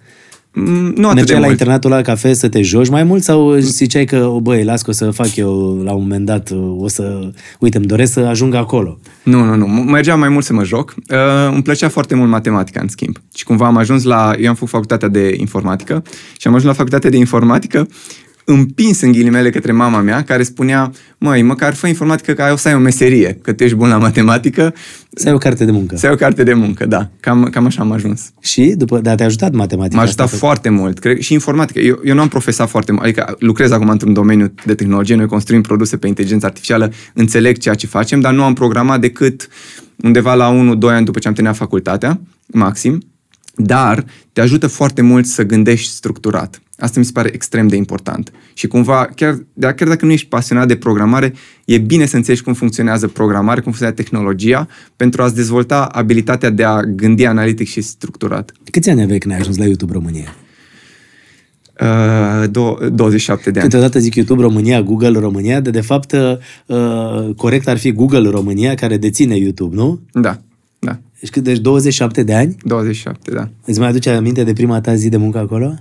Mm, nu atât Mergeai de la mult. internatul la cafe să te joci mai mult sau ziceai că, o, băi, las că o să fac eu la un moment dat, o să, uite, îmi doresc să ajung acolo. Nu, nu, nu. Mergeam mai mult să mă joc. Uh, îmi plăcea foarte mult matematica, în schimb. Și cumva am ajuns la... Eu am făcut facultatea de informatică și am ajuns la facultatea de informatică împins în ghilimele către mama mea, care spunea, măi, măcar fă informatică că ai o să ai o meserie, că tu ești bun la matematică. Să ai o carte de muncă. Să ai o carte de muncă, da. Cam, cam așa am ajuns. Și, după, dar te-a ajutat matematica M-a ajutat asta? foarte mult. Cred, și informatică. Eu, eu nu am profesat foarte mult. Adică lucrez acum într-un domeniu de tehnologie, noi construim produse pe inteligență artificială, înțeleg ceea ce facem, dar nu am programat decât undeva la 1-2 ani după ce am terminat facultatea, maxim. Dar te ajută foarte mult să gândești structurat. Asta mi se pare extrem de important. Și cumva, chiar, chiar dacă nu ești pasionat de programare, e bine să înțelegi cum funcționează programare, cum funcționează tehnologia, pentru a-ți dezvolta abilitatea de a gândi analitic și structurat. Câți ani aveai când ai ajuns la YouTube România? Uh, do- 27 de ani. Câteodată zic YouTube România, Google România, de de fapt uh, corect ar fi Google România care deține YouTube, nu? Da, da. Deci cât deci 27 de ani? 27, da. Îți mai aduce aminte de prima ta zi de muncă acolo?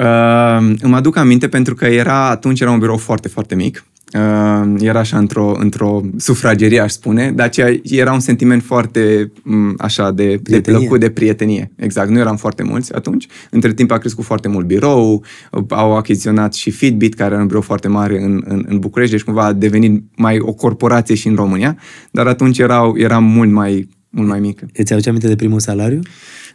Uh, îmi aduc aminte pentru că era atunci era un birou foarte, foarte mic. Uh, era așa într-o, într-o sufragerie, aș spune, dar aceea era un sentiment foarte m, așa de, de Prietenie. plăcut, de prietenie. Exact, nu eram foarte mulți atunci. Între timp a crescut foarte mult birou, au achiziționat și Fitbit, care era un birou foarte mare în, în, în București, deci cumva a devenit mai o corporație și în România, dar atunci erau, era mult mai, mult mai mică. Îți aduce aminte de primul salariu?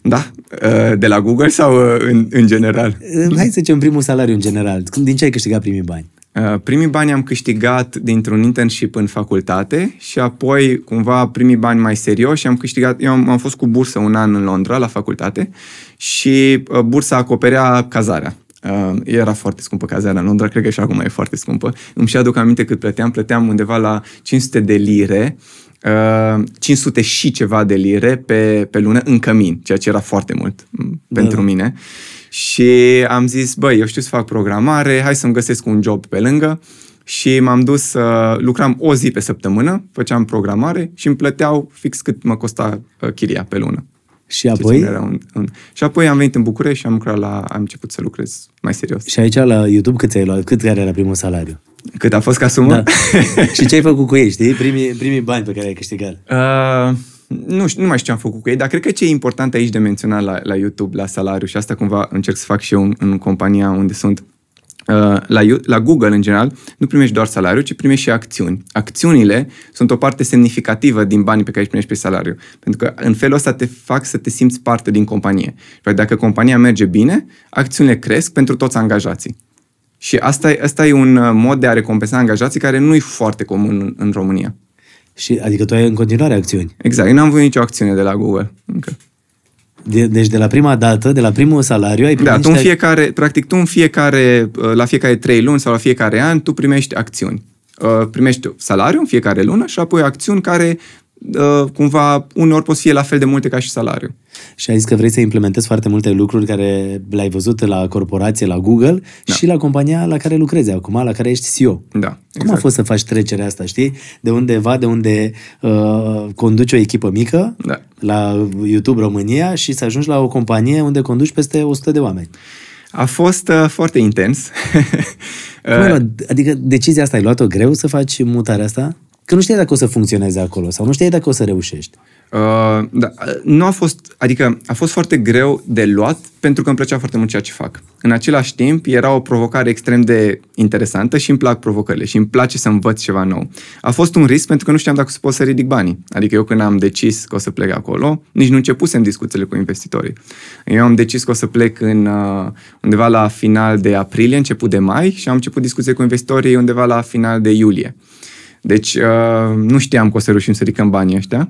Da? Uh, De la Google sau uh, în, în general? Uh, Hai să zicem primul salariu în general. Când- Din ce ai câștigat primii bani? Uh, Primii bani am câștigat dintr-un internship în facultate și apoi cumva primii bani mai serioși am câștigat, eu am, am fost cu bursă un an în Londra la facultate și uh, bursa acoperea cazarea. Uh, era foarte scumpă cazarea în Londra, cred că și acum e foarte scumpă. Îmi și aduc aminte cât plăteam, plăteam undeva la 500 de lire, uh, 500 și ceva de lire pe, pe lună în cămin, ceea ce era foarte mult m, pentru mine. Și am zis, băi, eu știu să fac programare, hai să-mi găsesc un job pe lângă. Și m-am dus să lucram o zi pe săptămână, făceam programare și îmi plăteau fix cât mă costa uh, chiria pe lună. Și Ceea ce apoi? Era un, un... Și apoi am venit în București și am lucrat la... am început să lucrez mai serios. Și aici la YouTube cât ți-ai luat? Cât care era primul salariu? Cât a fost ca sumă? Da. și ce ai făcut cu ei, știi? Primii, primii bani pe care ai câștigat. Uh, nu, știu, nu mai știu ce am făcut cu ei, dar cred că ce e important aici de menționat la, la YouTube, la salariu, și asta cumva încerc să fac și eu în, în compania unde sunt, uh, la, You- la Google în general, nu primești doar salariu, ci primești și acțiuni. Acțiunile sunt o parte semnificativă din banii pe care îi primești pe salariu, pentru că în felul ăsta te fac să te simți parte din companie. Și dacă compania merge bine, acțiunile cresc pentru toți angajații. Și asta, e- asta e un uh, mod de a recompensa angajații care nu e foarte comun în, în România. Și, adică tu ai în continuare acțiuni. Exact, eu n-am văzut nicio acțiune de la Google încă. De, deci de la prima dată, de la primul salariu, ai primit Da, tu în niște- fiecare, practic tu în fiecare, uh, la fiecare trei luni sau la fiecare an, tu primești acțiuni. Uh, Primești salariu în fiecare lună și apoi acțiuni care uh, cumva uneori pot să fie la fel de multe ca și salariu. Și ai zis că vrei să implementezi foarte multe lucruri care le-ai văzut la corporație, la Google da. și la compania la care lucrezi acum, la care ești CEO. Da, Cum a exact. fost să faci trecerea asta, știi? De undeva, de unde uh, conduci o echipă mică, Da. la YouTube România și să ajungi la o companie unde conduci peste 100 de oameni. A fost uh, foarte intens. Cum ai luat? Adică decizia asta ai luat-o greu să faci mutarea asta? Că nu știai dacă o să funcționeze acolo sau nu știai dacă o să reușești. Uh, da, nu a fost, adică a fost foarte greu de luat pentru că îmi plăcea foarte mult ceea ce fac. În același timp, era o provocare extrem de interesantă și îmi plac provocările și îmi place să învăț ceva nou. A fost un risc pentru că nu știam dacă o să pot să ridic banii. Adică eu când am decis că o să plec acolo, nici nu începusem discuțiile cu investitorii. Eu am decis că o să plec în, uh, undeva la final de aprilie, început de mai și am început discuții cu investitorii undeva la final de iulie. Deci uh, nu știam că o să reușim să ridicăm banii ăștia,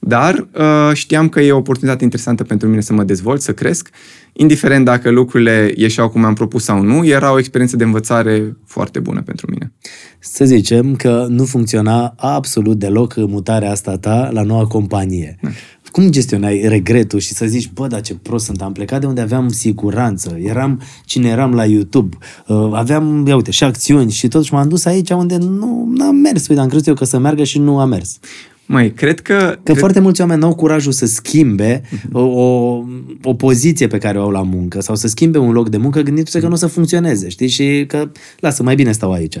dar uh, știam că e o oportunitate interesantă pentru mine să mă dezvolt, să cresc. Indiferent dacă lucrurile ieșeau cum am propus sau nu, era o experiență de învățare foarte bună pentru mine. Să zicem că nu funcționa absolut deloc mutarea asta ta la noua companie. Da cum gestionai regretul și să zici, bă, dar ce prost sunt, am plecat de unde aveam siguranță, eram cine eram la YouTube, uh, aveam, ia uite, și acțiuni și totuși m-am dus aici unde nu am mers, uite, am crezut eu că să meargă și nu a mers. Mai, cred că... Că cred... foarte mulți oameni nu au curajul să schimbe uh-huh. o, o poziție pe care o au la muncă sau să schimbe un loc de muncă gândindu-se că nu o să funcționeze, știi? Și că, lasă, mai bine stau aici.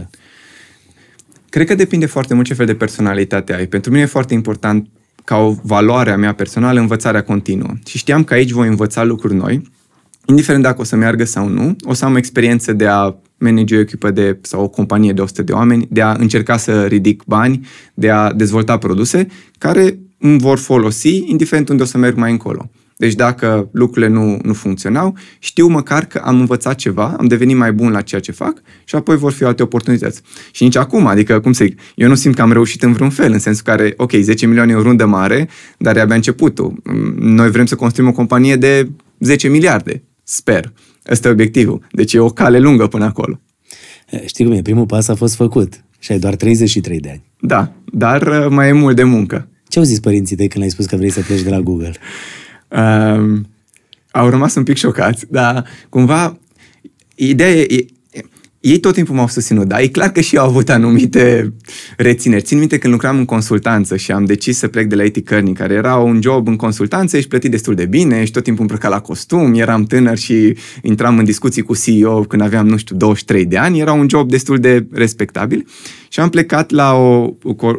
Cred că depinde foarte mult ce fel de personalitate ai. Pentru mine e foarte important ca o valoare a mea personală învățarea continuă. Și știam că aici voi învăța lucruri noi, indiferent dacă o să meargă sau nu, o să am o experiență de a manage o echipă de, sau o companie de 100 de oameni, de a încerca să ridic bani, de a dezvolta produse care îmi vor folosi, indiferent unde o să merg mai încolo. Deci dacă lucrurile nu, nu funcționau, știu măcar că am învățat ceva, am devenit mai bun la ceea ce fac și apoi vor fi alte oportunități. Și nici acum, adică, cum să zic, eu nu simt că am reușit în vreun fel, în sensul care, ok, 10 milioane e o rundă mare, dar e abia începutul. Noi vrem să construim o companie de 10 miliarde, sper. Ăsta e obiectivul. Deci e o cale lungă până acolo. Știi cum e, primul pas a fost făcut și ai doar 33 de ani. Da, dar uh, mai e mult de muncă. Ce au zis părinții tăi când ai spus că vrei să pleci de la Google? Uh, au rămas un pic șocați, dar cumva ideea e, ei tot timpul m-au susținut, dar e clar că și eu au avut anumite rețineri. Țin minte când lucram în consultanță și am decis să plec de la IT Kearney, care era un job în consultanță, ești plătit destul de bine, și tot timpul îmbrăcat la costum, eram tânăr și intram în discuții cu CEO când aveam, nu știu, 23 de ani, era un job destul de respectabil și am plecat la, o,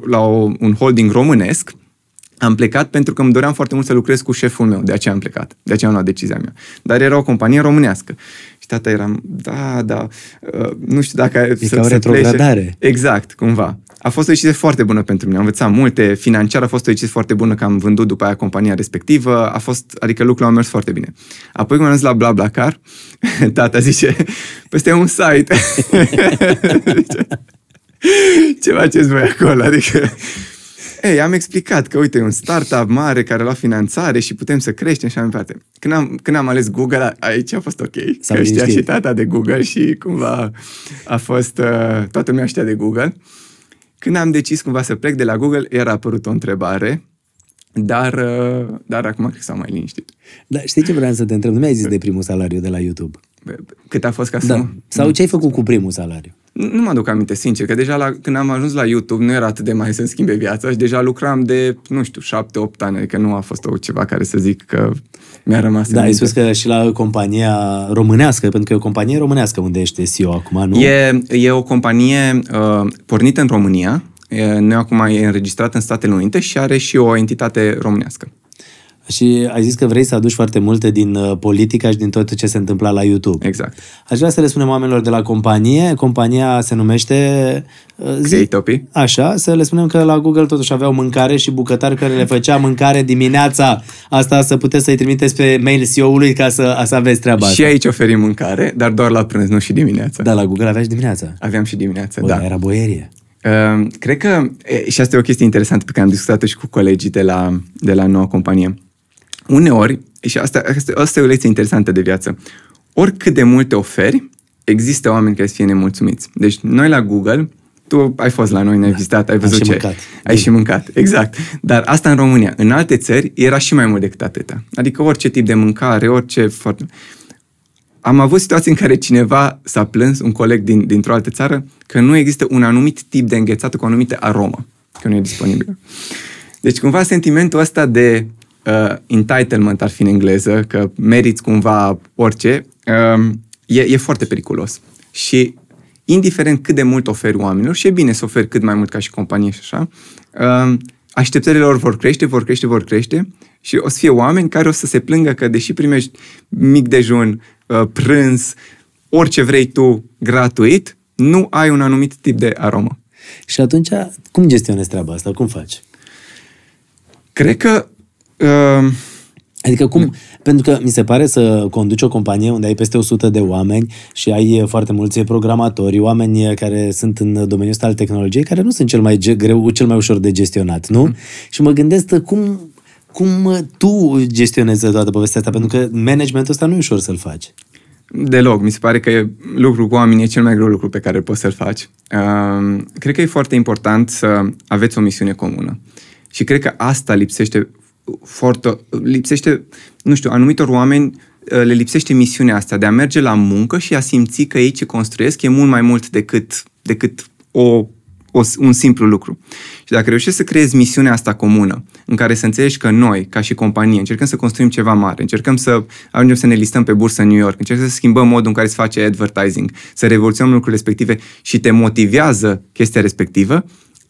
la o, un holding românesc, am plecat pentru că îmi doream foarte mult să lucrez cu șeful meu, de aceea am plecat, de aceea am luat decizia mea. Dar era o companie românească. Și tata eram, da, da, uh, nu știu dacă... E să, ca o retrogradare. Plece. Exact, cumva. A fost o decizie foarte bună pentru mine, am învățat multe, financiar a fost o decizie foarte bună că am vândut după aia compania respectivă, a fost, adică lucrurile au mers foarte bine. Apoi când am la BlaBlaCar, tata zice, peste un site. ce faceți voi acolo? Adică ei, am explicat că, uite, e un startup mare care a luat finanțare și putem să creștem și așa mai departe. Când am, când am ales Google, aici a fost ok. S-a că știa și tata de Google și cumva a fost, uh, toată lumea știa de Google. Când am decis cumva să plec de la Google, era apărut o întrebare, dar, uh, dar acum cred că s-au mai liniștit. Da, știi ce vreau să te întreb? Nu mi-ai zis de primul salariu de la YouTube. Cât a fost ca să... Da. Sau ce ai făcut cu primul salariu? Nu mă aduc aminte, sincer, că deja la, când am ajuns la YouTube nu era atât de mai să-mi schimbe viața și deja lucram de, nu știu, șapte, opt ani, adică nu a fost o ceva care să zic că mi-a rămas Da, ai spus că și la compania românească, pentru că e o companie românească unde ești CEO acum, nu? E, e o companie uh, pornită în România, e, noi acum e înregistrat în Statele Unite și are și o entitate românească. Și ai zis că vrei să aduci foarte multe din uh, politica și din tot ce se întâmpla la YouTube. Exact. Aș vrea să le spunem oamenilor de la companie. Compania se numește... Uh, Creatopi. Așa, să le spunem că la Google totuși aveau mâncare și bucătari care le făcea mâncare dimineața. Asta să puteți să-i trimiteți pe mail CEO-ului ca să, să aveți treaba asta. Și aici oferim mâncare, dar doar la prânz, nu și dimineața. Da, la Google aveai și dimineața. Aveam și dimineața, Bă, da. Era boierie. Uh, cred că, și asta e o chestie interesantă pe care am discutat-o și cu colegii de la, de la noua companie uneori, și asta, asta, asta e o lecție interesantă de viață, oricât de multe oferi, există oameni care să fie nemulțumiți. Deci noi la Google, tu ai fost la noi, ne-ai da. vizitat, ai văzut ai ce... Mâncat. Ai și mâncat, exact. Dar asta în România. În alte țări era și mai mult decât atâta. Adică orice tip de mâncare, orice... Foarte... Am avut situații în care cineva s-a plâns, un coleg din, dintr-o altă țară, că nu există un anumit tip de înghețată cu o anumită aromă, că nu e disponibil. Deci cumva sentimentul ăsta de uh, entitlement ar fi în engleză, că meriți cumva orice, uh, e, e foarte periculos. Și indiferent cât de mult oferi oamenilor, și e bine să oferi cât mai mult ca și companie și așa, uh, așteptările lor vor crește, vor crește, vor crește și o să fie oameni care o să se plângă că deși primești mic dejun, uh, prânz, orice vrei tu gratuit, nu ai un anumit tip de aromă. Și atunci, cum gestionezi treaba asta? Cum faci? Cred că Uh, Adică cum, pentru că mi se pare să conduci o companie unde ai peste 100 de oameni și ai foarte mulți programatori, oameni care sunt în domeniul ăsta al tehnologiei, care nu sunt cel mai greu, cel mai ușor de gestionat, nu? Mm. Și mă gândesc cum, cum tu gestionezi toată povestea asta, pentru că managementul ăsta nu e ușor să-l faci. Deloc. Mi se pare că lucrul cu oamenii e cel mai greu lucru pe care poți să-l faci. Uh, cred că e foarte important să aveți o misiune comună. Și cred că asta lipsește foarte, lipsește, nu știu, anumitor oameni uh, le lipsește misiunea asta de a merge la muncă și a simți că ei ce construiesc e mult mai mult decât, decât o, o, un simplu lucru. Și dacă reușești să creezi misiunea asta comună, în care să înțelegi că noi, ca și companie, încercăm să construim ceva mare, încercăm să ajungem să ne listăm pe bursă în New York, încercăm să schimbăm modul în care se face advertising, să revoluționăm lucrurile respective și te motivează chestia respectivă,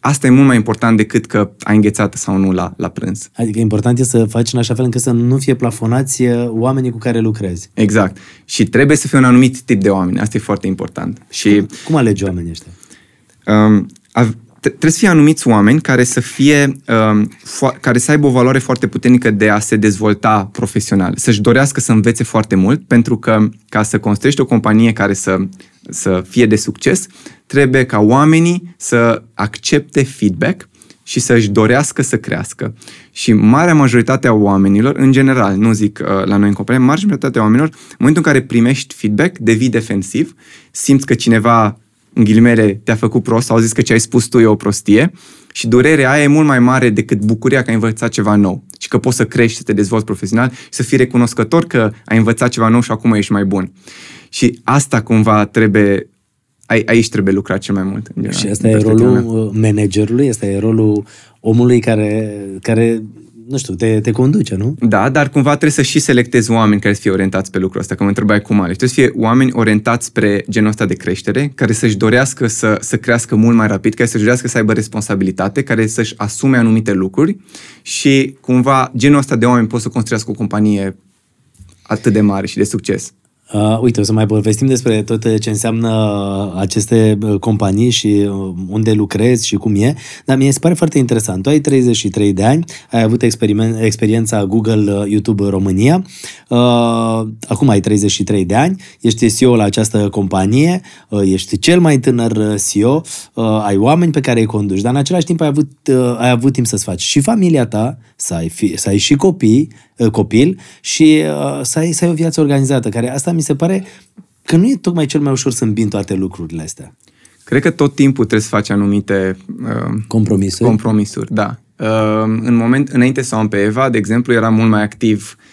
Asta e mult mai important decât că ai înghețat sau nu la, la prânz. Adică important e să faci în așa fel încât să nu fie plafonați uh, oamenii cu care lucrezi. Exact. Și trebuie să fie un anumit tip de oameni. Asta e foarte important. Și, cum, cum alegi oamenii ăștia? Um, trebuie să fie anumiți oameni care să fie, um, fo- care să aibă o valoare foarte puternică de a se dezvolta profesional, să-și dorească să învețe foarte mult, pentru că ca să construiești o companie care să, să fie de succes, trebuie ca oamenii să accepte feedback și să-și dorească să crească. Și marea majoritate a oamenilor, în general, nu zic uh, la noi în companie, marea majoritate a oamenilor, în momentul în care primești feedback, devii defensiv, simți că cineva în ghilimele, te-a făcut prost sau au zis că ce ai spus tu e o prostie și durerea aia e mult mai mare decât bucuria că ai învățat ceva nou și că poți să crești, să te dezvolți profesional și să fii recunoscător că ai învățat ceva nou și acum ești mai bun. Și asta cumva trebuie aici trebuie lucrat cel mai mult. În general, și asta e rolul managerului, asta e rolul omului care, care nu știu, te, te conduce, nu? Da, dar cumva trebuie să și selectezi oameni care să fie orientați pe lucrul ăsta, că mă întrebai cum alegi. Trebuie să fie oameni orientați spre genul ăsta de creștere, care să-și dorească să, să crească mult mai rapid, care să-și dorească să aibă responsabilitate, care să-și asume anumite lucruri și cumva genul ăsta de oameni pot să construiască o companie atât de mare și de succes. Uh, uite, o să mai povestim despre tot ce înseamnă aceste uh, companii și uh, unde lucrezi și cum e, dar mi se pare foarte interesant. Tu ai 33 de ani, ai avut experiența Google uh, YouTube România, uh, acum ai 33 de ani, ești CEO la această companie, uh, ești cel mai tânăr CEO, uh, ai oameni pe care îi conduci, dar în același timp ai avut, uh, ai avut timp să-ți faci și familia ta, să ai, fi, să ai și copii, uh, copil și uh, să, ai, să ai o viață organizată, care asta mi se pare că nu e tocmai cel mai ușor să îmbin toate lucrurile astea. Cred că tot timpul trebuie să faci anumite uh, compromisuri. compromisuri, da. Uh, în moment, înainte să o am pe Eva, de exemplu, era mult mai activ uh,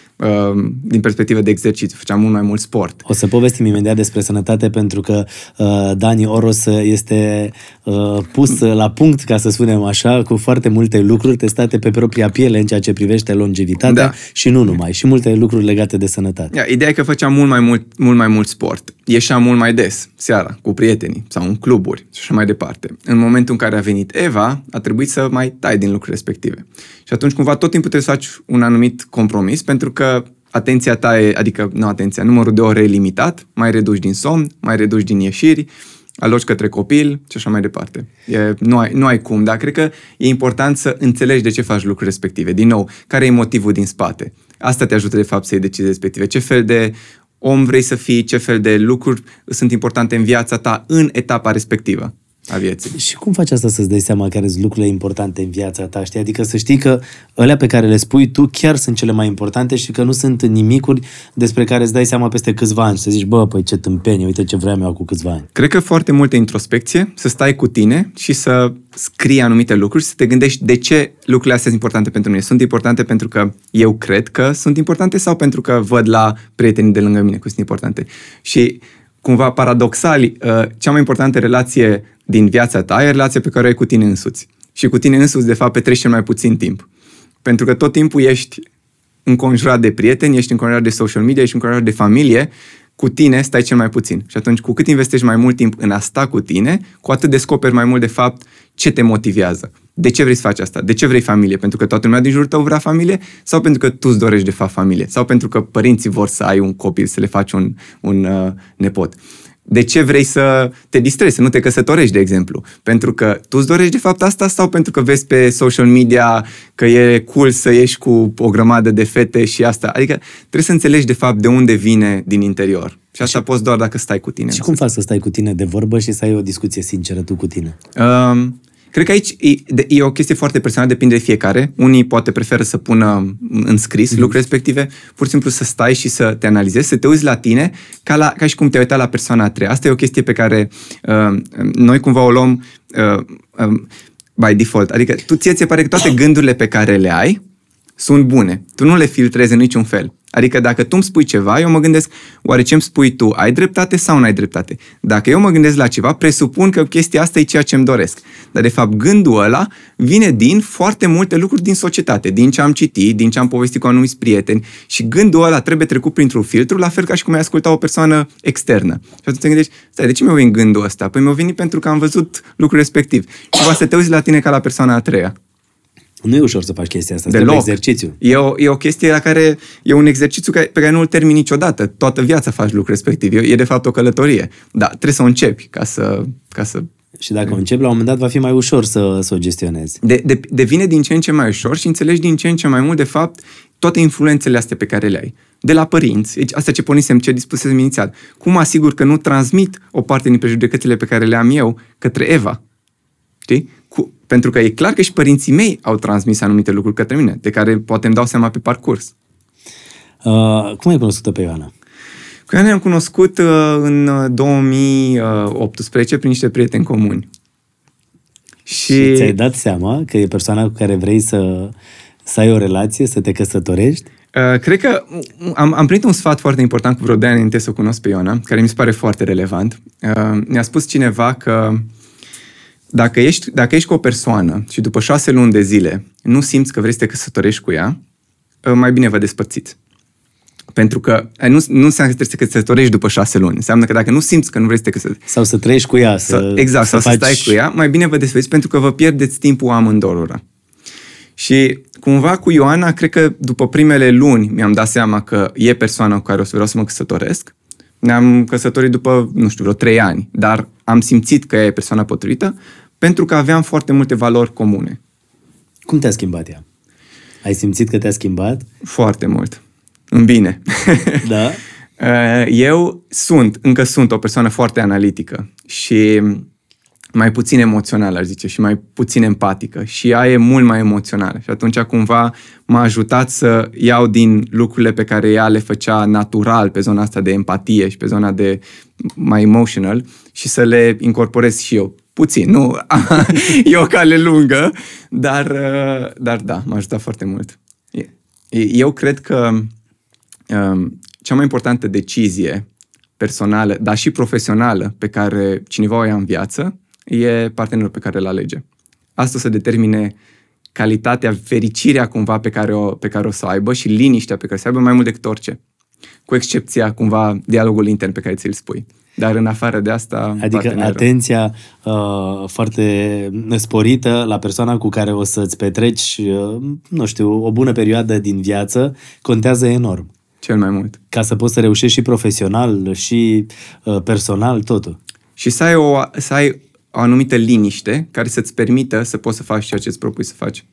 din perspectivă de exercițiu, făceam mult mai mult sport. O să povestim imediat despre sănătate pentru că uh, Dani Oros este uh, pus la punct, ca să spunem așa, cu foarte multe lucruri testate pe propria piele în ceea ce privește longevitatea da. și nu numai, și multe lucruri legate de sănătate. Yeah, ideea e că făceam mult mai mult, mult mai mult sport. Ieșeam mult mai des, seara, cu prietenii sau în cluburi și așa mai departe. În momentul în care a venit Eva, a trebuit să mai tai din lucruri respective. Și atunci cumva tot timpul trebuie să faci un anumit compromis pentru că atenția ta e, adică nu atenția, numărul de ore e limitat, mai reduci din somn, mai reduci din ieșiri, aloci către copil și așa mai departe. E, nu, ai, nu ai cum, dar cred că e important să înțelegi de ce faci lucruri respective. Din nou, care e motivul din spate? Asta te ajută de fapt să iei decizii respective. Ce fel de om vrei să fii, ce fel de lucruri sunt importante în viața ta în etapa respectivă a vieții. Și cum faci asta să-ți dai seama care sunt lucrurile importante în viața ta, știi? Adică să știi că alea pe care le spui tu chiar sunt cele mai importante și că nu sunt nimicuri despre care îți dai seama peste câțiva ani. Să zici, bă, păi ce tâmpenie, uite ce vreau eu cu câțiva ani. Cred că foarte multă introspecție, să stai cu tine și să scrii anumite lucruri și să te gândești de ce lucrurile astea sunt importante pentru mine. Sunt importante pentru că eu cred că sunt importante sau pentru că văd la prietenii de lângă mine că sunt importante. Și cumva paradoxal, uh, cea mai importantă relație din viața ta e relația pe care o ai cu tine însuți. Și cu tine însuți, de fapt, petreci cel mai puțin timp. Pentru că tot timpul ești înconjurat de prieteni, ești înconjurat de social media, ești înconjurat de familie, cu tine stai cel mai puțin. Și atunci, cu cât investești mai mult timp în a sta cu tine, cu atât descoperi mai mult, de fapt, ce te motivează. De ce vrei să faci asta? De ce vrei familie? Pentru că toată lumea din jurul tău vrea familie? Sau pentru că tu îți dorești de fapt familie? Sau pentru că părinții vor să ai un copil, să le faci un, un uh, nepot? De ce vrei să te distrezi, să nu te căsătorești, de exemplu? Pentru că tu îți dorești de fapt asta sau pentru că vezi pe social media că e cool să ieși cu o grămadă de fete și asta? Adică trebuie să înțelegi de fapt de unde vine din interior. Și asta și, poți doar dacă stai cu tine. Și cum faci să stai cu tine de vorbă și să ai o discuție sinceră tu cu tine? Um, Cred că aici e, e o chestie foarte personală, depinde de fiecare. Unii poate preferă să pună în scris mm-hmm. lucruri respective, pur și simplu să stai și să te analizezi, să te uiți la tine ca, la, ca și cum te uita la persoana a treia. Asta e o chestie pe care uh, noi cumva o luăm uh, uh, by default. Adică tu ție ți pare că toate gândurile pe care le ai sunt bune. Tu nu le filtrezi în niciun fel. Adică dacă tu îmi spui ceva, eu mă gândesc, oare ce îmi spui tu, ai dreptate sau nu ai dreptate? Dacă eu mă gândesc la ceva, presupun că chestia asta e ceea ce îmi doresc. Dar de fapt gândul ăla vine din foarte multe lucruri din societate, din ce am citit, din ce am povestit cu anumiți prieteni și gândul ăla trebuie trecut printr-un filtru, la fel ca și cum ai asculta o persoană externă. Și atunci te gândești, stai, de ce mi-a venit gândul ăsta? Păi mi-a venit pentru că am văzut lucrul respectiv. Și poate să te uiți la tine ca la persoana a treia. Nu e ușor să faci chestia asta, Deloc. exercițiu. E o, e o chestie la care e un exercițiu pe care nu-l termini niciodată. Toată viața faci lucruri respectiv. E, e de fapt o călătorie. Dar trebuie să o începi ca să, ca să și dacă o începi, la un moment dat va fi mai ușor să, să o gestionezi. De, de, devine din ce în ce mai ușor și înțelegi din ce în ce mai mult, de fapt, toate influențele astea pe care le ai. De la părinți, deci asta ce pornisem, ce dispusesem inițial. Cum asigur că nu transmit o parte din prejudecățile pe care le am eu către Eva? Știi? Cu, pentru că e clar că și părinții mei au transmis anumite lucruri către mine, de care poate îmi dau seama pe parcurs. Uh, cum ai cunoscut-o pe Ioana? Cu Ioana am cunoscut uh, în 2018 uh, prin niște prieteni comuni. Și... și ți-ai dat seama că e persoana cu care vrei să, să ai o relație, să te căsătorești? Uh, cred că am, am primit un sfat foarte important cu vreo de ani înainte să o cunosc pe Iona, care mi se pare foarte relevant. Uh, mi-a spus cineva că dacă ești, dacă ești cu o persoană și după șase luni de zile nu simți că vrei să te căsătorești cu ea, ă, mai bine vă despărțiți. Pentru că nu, nu înseamnă că trebuie să te căsătorești după șase luni. Înseamnă că dacă nu simți că nu vrei să te căsătorești... Sau să trăiești cu ea. Să, exact, să sau faci... să stai cu ea, mai bine vă despărțiți pentru că vă pierdeți timpul amândorora. Și cumva cu Ioana, cred că după primele luni mi-am dat seama că e persoana cu care o să vreau să mă căsătoresc. Ne-am căsătorit după, nu știu, vreo trei ani, dar am simțit că e persoana potrivită pentru că aveam foarte multe valori comune. Cum te-a schimbat ea? Ai simțit că te-a schimbat? Foarte mult. În bine. Da? Uh, eu sunt, încă sunt o persoană foarte analitică și mai puțin emoțională, aș zice, și mai puțin empatică. Și ea e mult mai emoțională. Și atunci cumva m-a ajutat să iau din lucrurile pe care ea le făcea natural pe zona asta de empatie și pe zona de mai emotional și să le incorporez și eu puțin, nu, e o cale lungă, dar, uh, dar da, m-a ajutat foarte mult. Eu cred că um, cea mai importantă decizie personală, dar și profesională pe care cineva o ia în viață e partenerul pe care îl alege. Asta să determine calitatea, fericirea cumva pe care, o, pe care o să aibă și liniștea pe care o să aibă mai mult decât orice. Cu excepția cumva dialogul intern pe care ți-l spui. Dar în afară de asta... Adică partenerul. atenția uh, foarte sporită la persoana cu care o să-ți petreci, uh, nu știu, o bună perioadă din viață, contează enorm. Cel mai mult. Ca să poți să reușești și profesional și uh, personal, totul. Și să ai, o, să ai o anumită liniște care să-ți permită să poți să faci ceea ce îți propui să faci.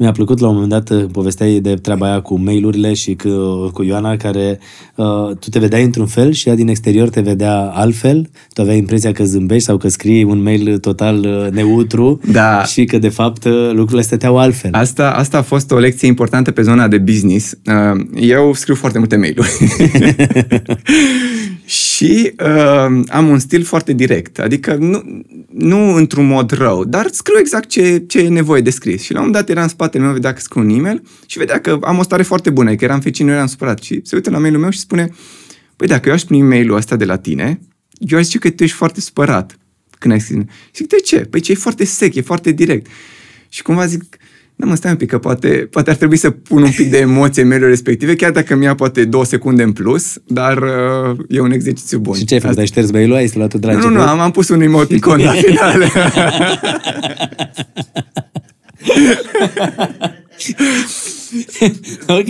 Mi-a plăcut la un moment dat, uh, povesteai de treaba aia cu mail-urile și cu, cu Ioana, care uh, tu te vedeai într-un fel și ea din exterior te vedea altfel. Tu aveai impresia că zâmbești sau că scrii un mail total uh, neutru da. și că de fapt uh, lucrurile stăteau altfel. Asta, asta a fost o lecție importantă pe zona de business. Uh, eu scriu foarte multe mail-uri. și uh, am un stil foarte direct, adică nu, nu într-un mod rău, dar scriu exact ce, ce e nevoie de scris. Și la un moment dat era în spatele meu, vedea că scriu un e-mail și vedea că am o stare foarte bună, că eram fericit, nu eram supărat. Și se uită la mailul meu și spune, păi dacă eu aș primi mailul ăsta de la tine, eu aș zice că tu ești foarte supărat când ai scris. Zic, de ce? Păi ce e foarte sec, e foarte direct. Și cumva zic, da, mă, stai un pic, că poate, poate ar trebui să pun un pic de emoție în mail respective, chiar dacă mi-a poate două secunde în plus, dar uh, e un exercițiu bun. Și ce ai făcut? Ai șters mail-ul? Ai luat dragi? Nu, nu, nu, am, am pus un emoticon la final. ok,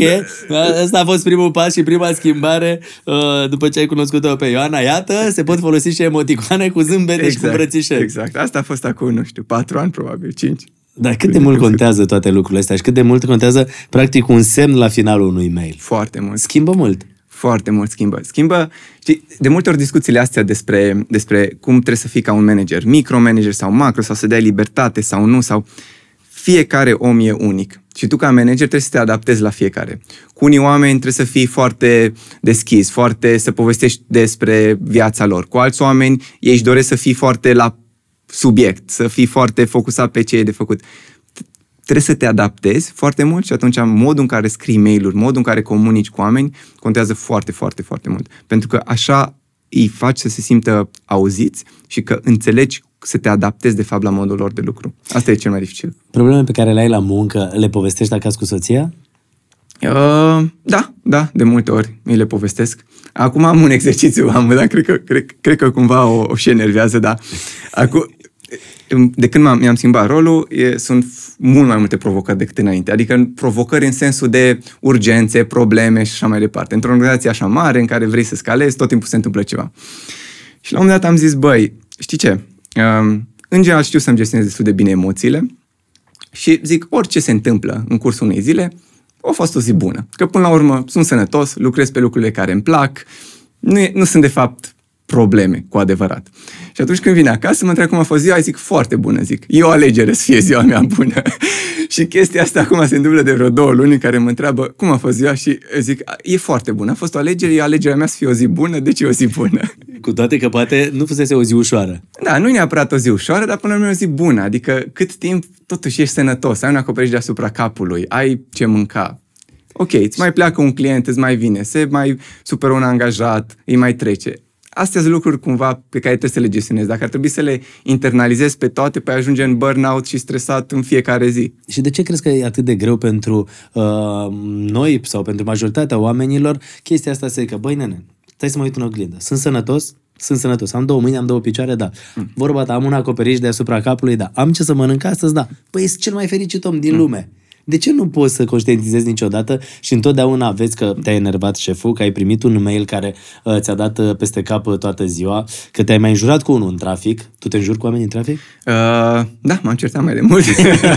asta a fost primul pas și prima schimbare uh, după ce ai cunoscut-o pe Ioana. Iată, se pot folosi și emoticoane cu zâmbete exact, și cu exact, îmbrățișări. Exact, asta a fost acum, nu știu, patru ani probabil, cinci. Dar cât de mult contează toate lucrurile astea și cât de mult contează, practic, un semn la finalul unui mail? Foarte mult. Schimbă mult. Foarte mult schimbă. Schimbă, știi, de multe ori discuțiile astea despre, despre cum trebuie să fii ca un manager, micromanager sau macro, sau să dai libertate sau nu, sau fiecare om e unic. Și tu ca manager trebuie să te adaptezi la fiecare. Cu unii oameni trebuie să fii foarte deschis, foarte să povestești despre viața lor. Cu alți oameni ei își doresc să fii foarte la subiect, să fii foarte focusat pe ce e de făcut. Trebuie să te adaptezi foarte mult și atunci modul în care scrii mail-uri, modul în care comunici cu oameni contează foarte, foarte, foarte mult. Pentru că așa îi faci să se simtă auziți și că înțelegi să te adaptezi de fapt la modul lor de lucru. Asta e cel mai dificil. Problemele pe care le ai la muncă, le povestești acasă cu soția? Uh, da, da, de multe ori îi le povestesc. Acum am un exercițiu, am, dar cred că, cred, cred că cumva o, o și enervează, dar acum, de când m-am, mi-am schimbat rolul, e, sunt mult mai multe provocări decât înainte. Adică provocări în sensul de urgențe, probleme și așa mai departe. Într-o organizație așa mare în care vrei să scalezi, tot timpul se întâmplă ceva. Și la un moment dat am zis, băi, știi ce? În general știu să-mi gestionez destul de bine emoțiile și zic, orice se întâmplă în cursul unei zile, a fost o zi bună. Că până la urmă sunt sănătos, lucrez pe lucrurile care îmi plac, nu, e, nu sunt de fapt probleme cu adevărat. Și atunci când vine acasă, mă întreb cum a fost ziua, zic foarte bună, zic. E o alegere să fie ziua mea bună. și chestia asta acum se întâmplă de vreo două luni în care mă întreabă cum a fost ziua și zic, e foarte bună, a fost o alegere, e alegerea mea să fie o zi bună, deci e o zi bună. Cu toate că poate nu fusese o zi ușoară. Da, nu e neapărat o zi ușoară, dar până la urmă o zi bună. Adică cât timp totuși ești sănătos, ai un acoperiș deasupra capului, ai ce mânca, Ok, îți mai pleacă un client, îți mai vine, se mai supără un angajat, îi mai trece astea sunt lucruri cumva pe care trebuie să le gestionezi. Dacă ar trebui să le internalizezi pe toate, pe ajunge în burnout și stresat în fiecare zi. Și de ce crezi că e atât de greu pentru uh, noi sau pentru majoritatea oamenilor chestia asta să zică, băi nene, stai să mă uit în oglindă, sunt sănătos, sunt sănătos, am două mâini, am două picioare, da. Mm. Vorba ta, am un acoperiș deasupra capului, da. Am ce să mănânc astăzi, da. Păi ești cel mai fericit om din mm. lume. De ce nu poți să conștientizezi niciodată și întotdeauna vezi că te-a enervat șeful, că ai primit un mail care uh, ți-a dat uh, peste cap uh, toată ziua, că te-ai mai înjurat cu unul în trafic? Tu te înjuri cu oameni în trafic? Uh, da, m-am certat mai de mult.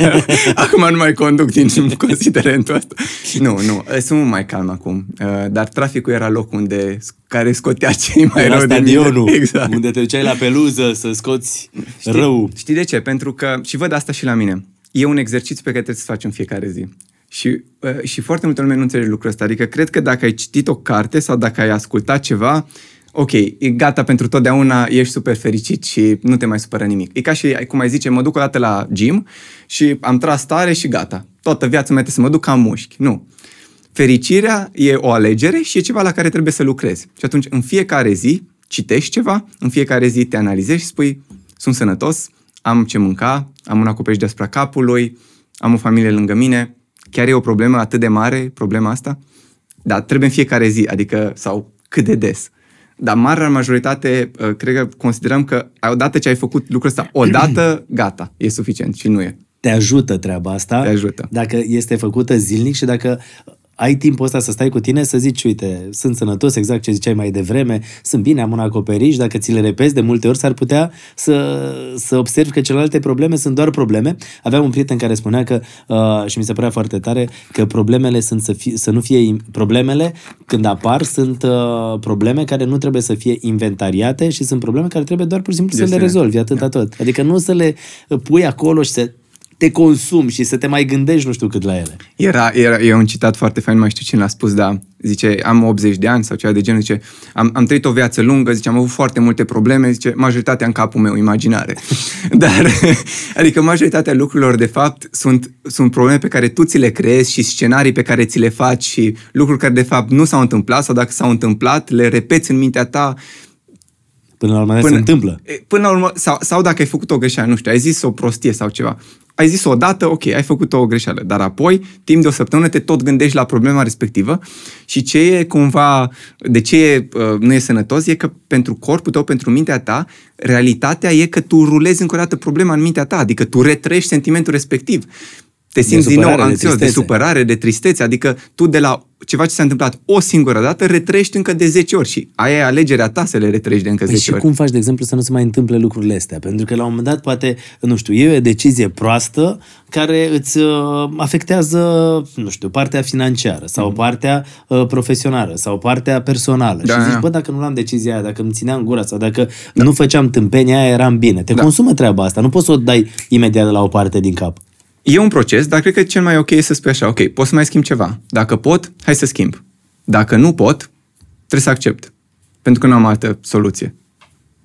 acum nu mai conduc din considerentul ăsta. Nu, nu, uh, sunt mai calm acum. Uh, dar traficul era locul unde care scotea cei mai rău de mine. Exact. Unde te duceai la peluză să scoți știi, rău. Știi de ce? Pentru că, și văd asta și la mine, e un exercițiu pe care trebuie să faci în fiecare zi. Și, uh, și foarte multe lume nu înțelege lucrul ăsta. Adică cred că dacă ai citit o carte sau dacă ai ascultat ceva, ok, e gata pentru totdeauna, ești super fericit și nu te mai supără nimic. E ca și, cum ai zice, mă duc o dată la gym și am tras tare și gata. Toată viața mea să mă duc ca mușchi. Nu. Fericirea e o alegere și e ceva la care trebuie să lucrezi. Și atunci, în fiecare zi, citești ceva, în fiecare zi te analizezi și spui, sunt sănătos, am ce mânca, am un acoperiș deasupra capului, am o familie lângă mine. Chiar e o problemă atât de mare, problema asta? Dar trebuie în fiecare zi, adică, sau cât de des. Dar marea majoritate, uh, cred că considerăm că odată ce ai făcut lucrul ăsta, odată, gata, e suficient și nu e. Te ajută treaba asta. Te ajută. Dacă este făcută zilnic și dacă ai timpul ăsta să stai cu tine să zici, uite, sunt sănătos, exact ce ziceai mai devreme, sunt bine, am un acoperiș, dacă ți le repezi de multe ori, s-ar putea să, să observi că celelalte probleme sunt doar probleme. Aveam un prieten care spunea că, uh, și mi se părea foarte tare, că problemele sunt să, fie, să nu fie, problemele când apar sunt uh, probleme care nu trebuie să fie inventariate și sunt probleme care trebuie doar pur și simplu să le rezolvi, atâta da. tot. Adică nu să le pui acolo și să te consumi și să te mai gândești nu știu cât la ele. Era, era e un citat foarte fain, mai știu cine l-a spus, dar zice, am 80 de ani sau ceva de genul, zice, am, am trăit o viață lungă, zice, am avut foarte multe probleme, zice, majoritatea în capul meu, imaginare. Dar, adică majoritatea lucrurilor, de fapt, sunt, sunt probleme pe care tu ți le creezi și scenarii pe care ți le faci și lucruri care, de fapt, nu s-au întâmplat sau dacă s-au întâmplat, le repeți în mintea ta Până la urmă până, se întâmplă. Până la urmă, sau, sau dacă ai făcut o greșeală, nu știu, ai zis o prostie sau ceva ai zis o dată, ok, ai făcut o greșeală, dar apoi, timp de o săptămână, te tot gândești la problema respectivă și ce e cumva, de ce e, uh, nu e sănătos, e că pentru corpul tău, pentru mintea ta, realitatea e că tu rulezi încă o dată problema în mintea ta, adică tu retrești sentimentul respectiv. Te simți din nou supărare, de anxios, de, tristețe. supărare, de tristețe, adică tu de la ceva ce s-a întâmplat o singură dată, retrăiești încă de 10 ori și aia e alegerea ta să le retrăiești de încă Păi 10 și ori. cum faci, de exemplu, să nu se mai întâmple lucrurile astea? Pentru că la un moment dat, poate, nu știu, e o decizie proastă care îți uh, afectează, nu știu, partea financiară sau partea uh, profesională sau partea personală. Mhm. Da, și zici, da. bă, dacă nu luam decizia aia, dacă îmi țineam gura sau dacă nu făceam tâmpenia aia, eram bine. Te Da. consumă treaba asta. Nu poți să o dai imediat de la o parte din cap. E un proces, dar cred că cel mai ok e să spui așa, ok, pot să mai schimb ceva. Dacă pot, hai să schimb. Dacă nu pot, trebuie să accept. Pentru că nu am altă soluție.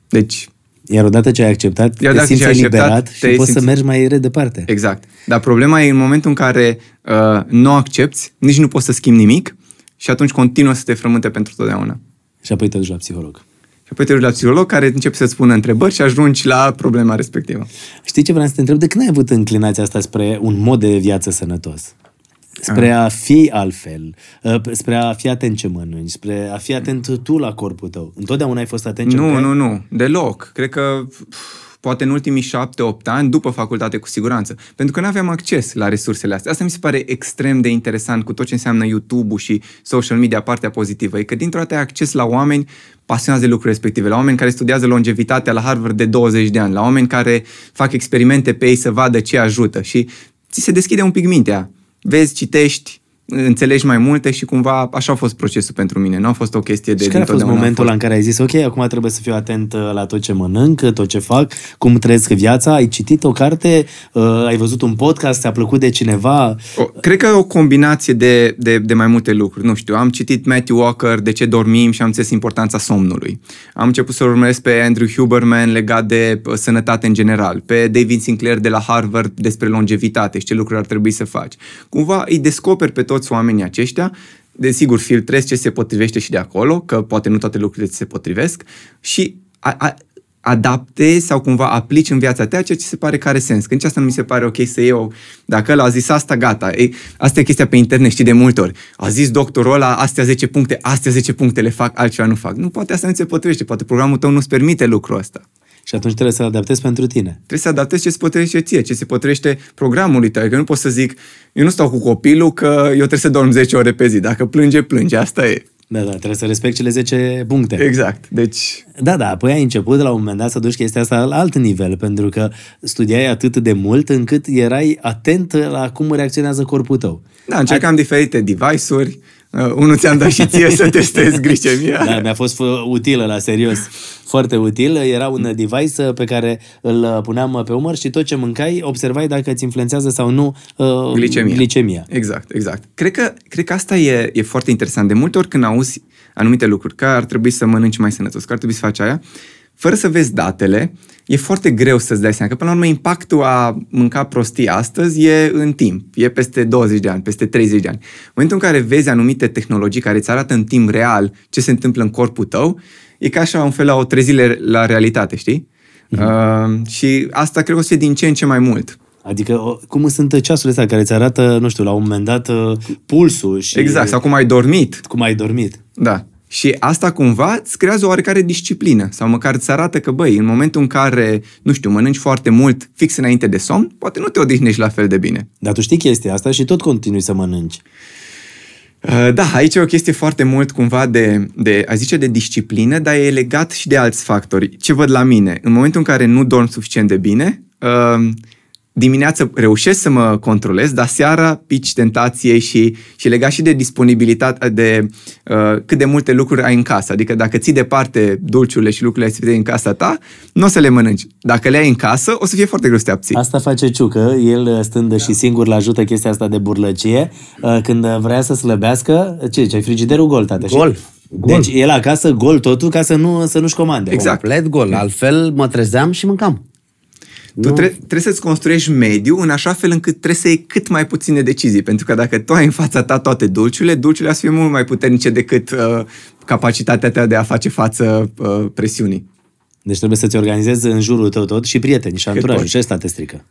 Deci, Iar odată ce ai acceptat, Iar te dacă simți ce ai acceptat, eliberat și te poți să simți- mergi mai re departe. exact. Dar problema e în momentul în care uh, nu accepti, nici nu poți să schimbi nimic și atunci continuă să te frământe pentru totdeauna. Și apoi te duci la psiholog. Și apoi te duci la psiholog care începe să-ți pună întrebări și ajungi la problema respectivă. Știi ce vreau să te întreb? De când ai avut înclinația asta spre un mod de viață sănătos? Spre a fi altfel, uh, spre a fi atent ce mănânci, spre a fi atent tu la corpul tău. Întotdeauna ai fost atent ce Nu, mâncai? nu, nu, deloc. Cred că pf, poate în ultimii șapte-opt ani, după facultate cu siguranță. Pentru că nu aveam acces la resursele astea. Asta mi se pare extrem de interesant cu tot ce înseamnă YouTube-ul și social media, partea pozitivă. E că dintr-o dată ai acces la oameni pasionați de lucruri respective, la oameni care studiază longevitatea la Harvard de 20 de ani, la oameni care fac experimente pe ei să vadă ce ajută și ți se deschide un pic mintea. Vezi, citești, înțelegi mai multe și cumva așa a fost procesul pentru mine. Nu a fost o chestie de Și care a fost dintotdeauna momentul ăla în care ai zis, ok, acum trebuie să fiu atent uh, la tot ce mănânc, tot ce fac, cum trăiesc viața, ai citit o carte, uh, ai văzut un podcast, ți-a plăcut de cineva, O, cred că e o combinație de, de, de mai multe lucruri. Nu știu, am citit Matthew Walker, De ce dormim și am înțeles importanța somnului. Am început să urmăresc pe Andrew Huberman legat de uh, sănătate în general, pe David Sinclair de la Harvard despre longevitate și ce lucruri ar trebui să faci. Cumva îi descoperi pe toți oamenii aceștia, desigur filtrezi ce se potrivește și de acolo, că poate nu toate lucrurile ți se potrivesc și a, a, adaptezi sau cumva aplici în viața ta ceea ce se pare că are sens. Când asta nu mi se pare ok să iau, dacă ăla a zis asta, gata. Ei, asta e chestia pe internet, știi, de multe ori. A zis doctorul ăla, astea 10 puncte, astea 10 puncte le fac, altceva nu fac. Nu, poate asta nu ți se potrivește, poate programul tău nu-ți permite lucrul ăsta. Și atunci trebuie să adaptezi pentru tine. Trebuie să adaptezi ce se potrivește ție, ce se potrivește programului tău. Că nu poți să zic, eu nu stau cu copilul că eu trebuie să dorm 10 ore pe zi. Dacă plânge, plânge. Asta e. Da, da, trebuie să respecti cele 10 puncte. Exact. Deci, Da, da, apoi ai început de la un moment dat să duci chestia asta la alt nivel, pentru că studiai atât de mult încât erai atent la cum reacționează corpul tău. da, încercam diferite device-uri. Uh, unul ți-am dat și ție să testezi glicemia. Da, mi-a fost f- utilă, la serios. Foarte util. Era un device uh, pe care îl uh, puneam pe umăr și tot ce mâncai, observai dacă îți influențează sau nu uh, Glicemia. glicemia. Exact, exact. Cred că, cred că asta e, e foarte interesant. De multe ori când auzi anumite lucruri, că ar trebui să mănânci mai sănătos, că ar trebui să faci aia, fără să vezi datele, e foarte greu să-ți dai seama că, până la urmă, impactul a mânca prostii astăzi e în timp, e peste 20 de ani, peste 30 de ani. În momentul în care vezi anumite tehnologii care îți arată în timp real ce se întâmplă în corpul tău, e ca așa un fel la o trezire la realitate, știi? Mhm. Uh, și asta cred că o să fie din ce în ce mai mult. Adică o- cum sunt ceasurile astea care îți arată, nu știu, la un moment dat uh, pulsul și Exact, sau cum ai dormit. cum ai dormit. Da. Și asta cumva îți creează o oarecare disciplină sau măcar îți arată că, băi, în momentul în care, nu știu, mănânci foarte mult fix înainte de somn, poate nu te odihnești la fel de bine. Dar tu știi chestia asta și tot continui să mănânci. Uh, Da, aici e o chestie foarte mult cumva de, de, a zice, de disciplină, dar e legat și de alți factori. Ce văd la mine? În momentul în care nu dorm suficient de bine, uh, dimineața reușesc să mă controlez, dar seara pici tentației și, și legat și de disponibilitate, de uh, cât de multe lucruri ai în casă. Adică dacă ții departe dulciurile și lucrurile astea în casa ta, nu o să le mănânci. Dacă le ai în casă, o să fie foarte greu să te abții. Asta face Ciucă, el stând și singur la ajută chestia asta de burlăcie, uh, când vrea să slăbească, ce, ce frigiderul gol, tată? și- Gol. Gol. Deci el acasă gol totul ca să, nu, să nu-și comande. Exact. Complet gol. Altfel mă trezeam și mâncam. Tu tre- trebuie să-ți construiești mediu în așa fel încât trebuie să iei cât mai puține decizii. Pentru că dacă tu ai în fața ta toate dulciurile, dulciurile să fie mult mai puternice decât uh, capacitatea ta de a face față uh, presiunii. Deci trebuie să-ți organizezi în jurul tău tot și prieteni și anturajul. poți. Și ăsta te strică.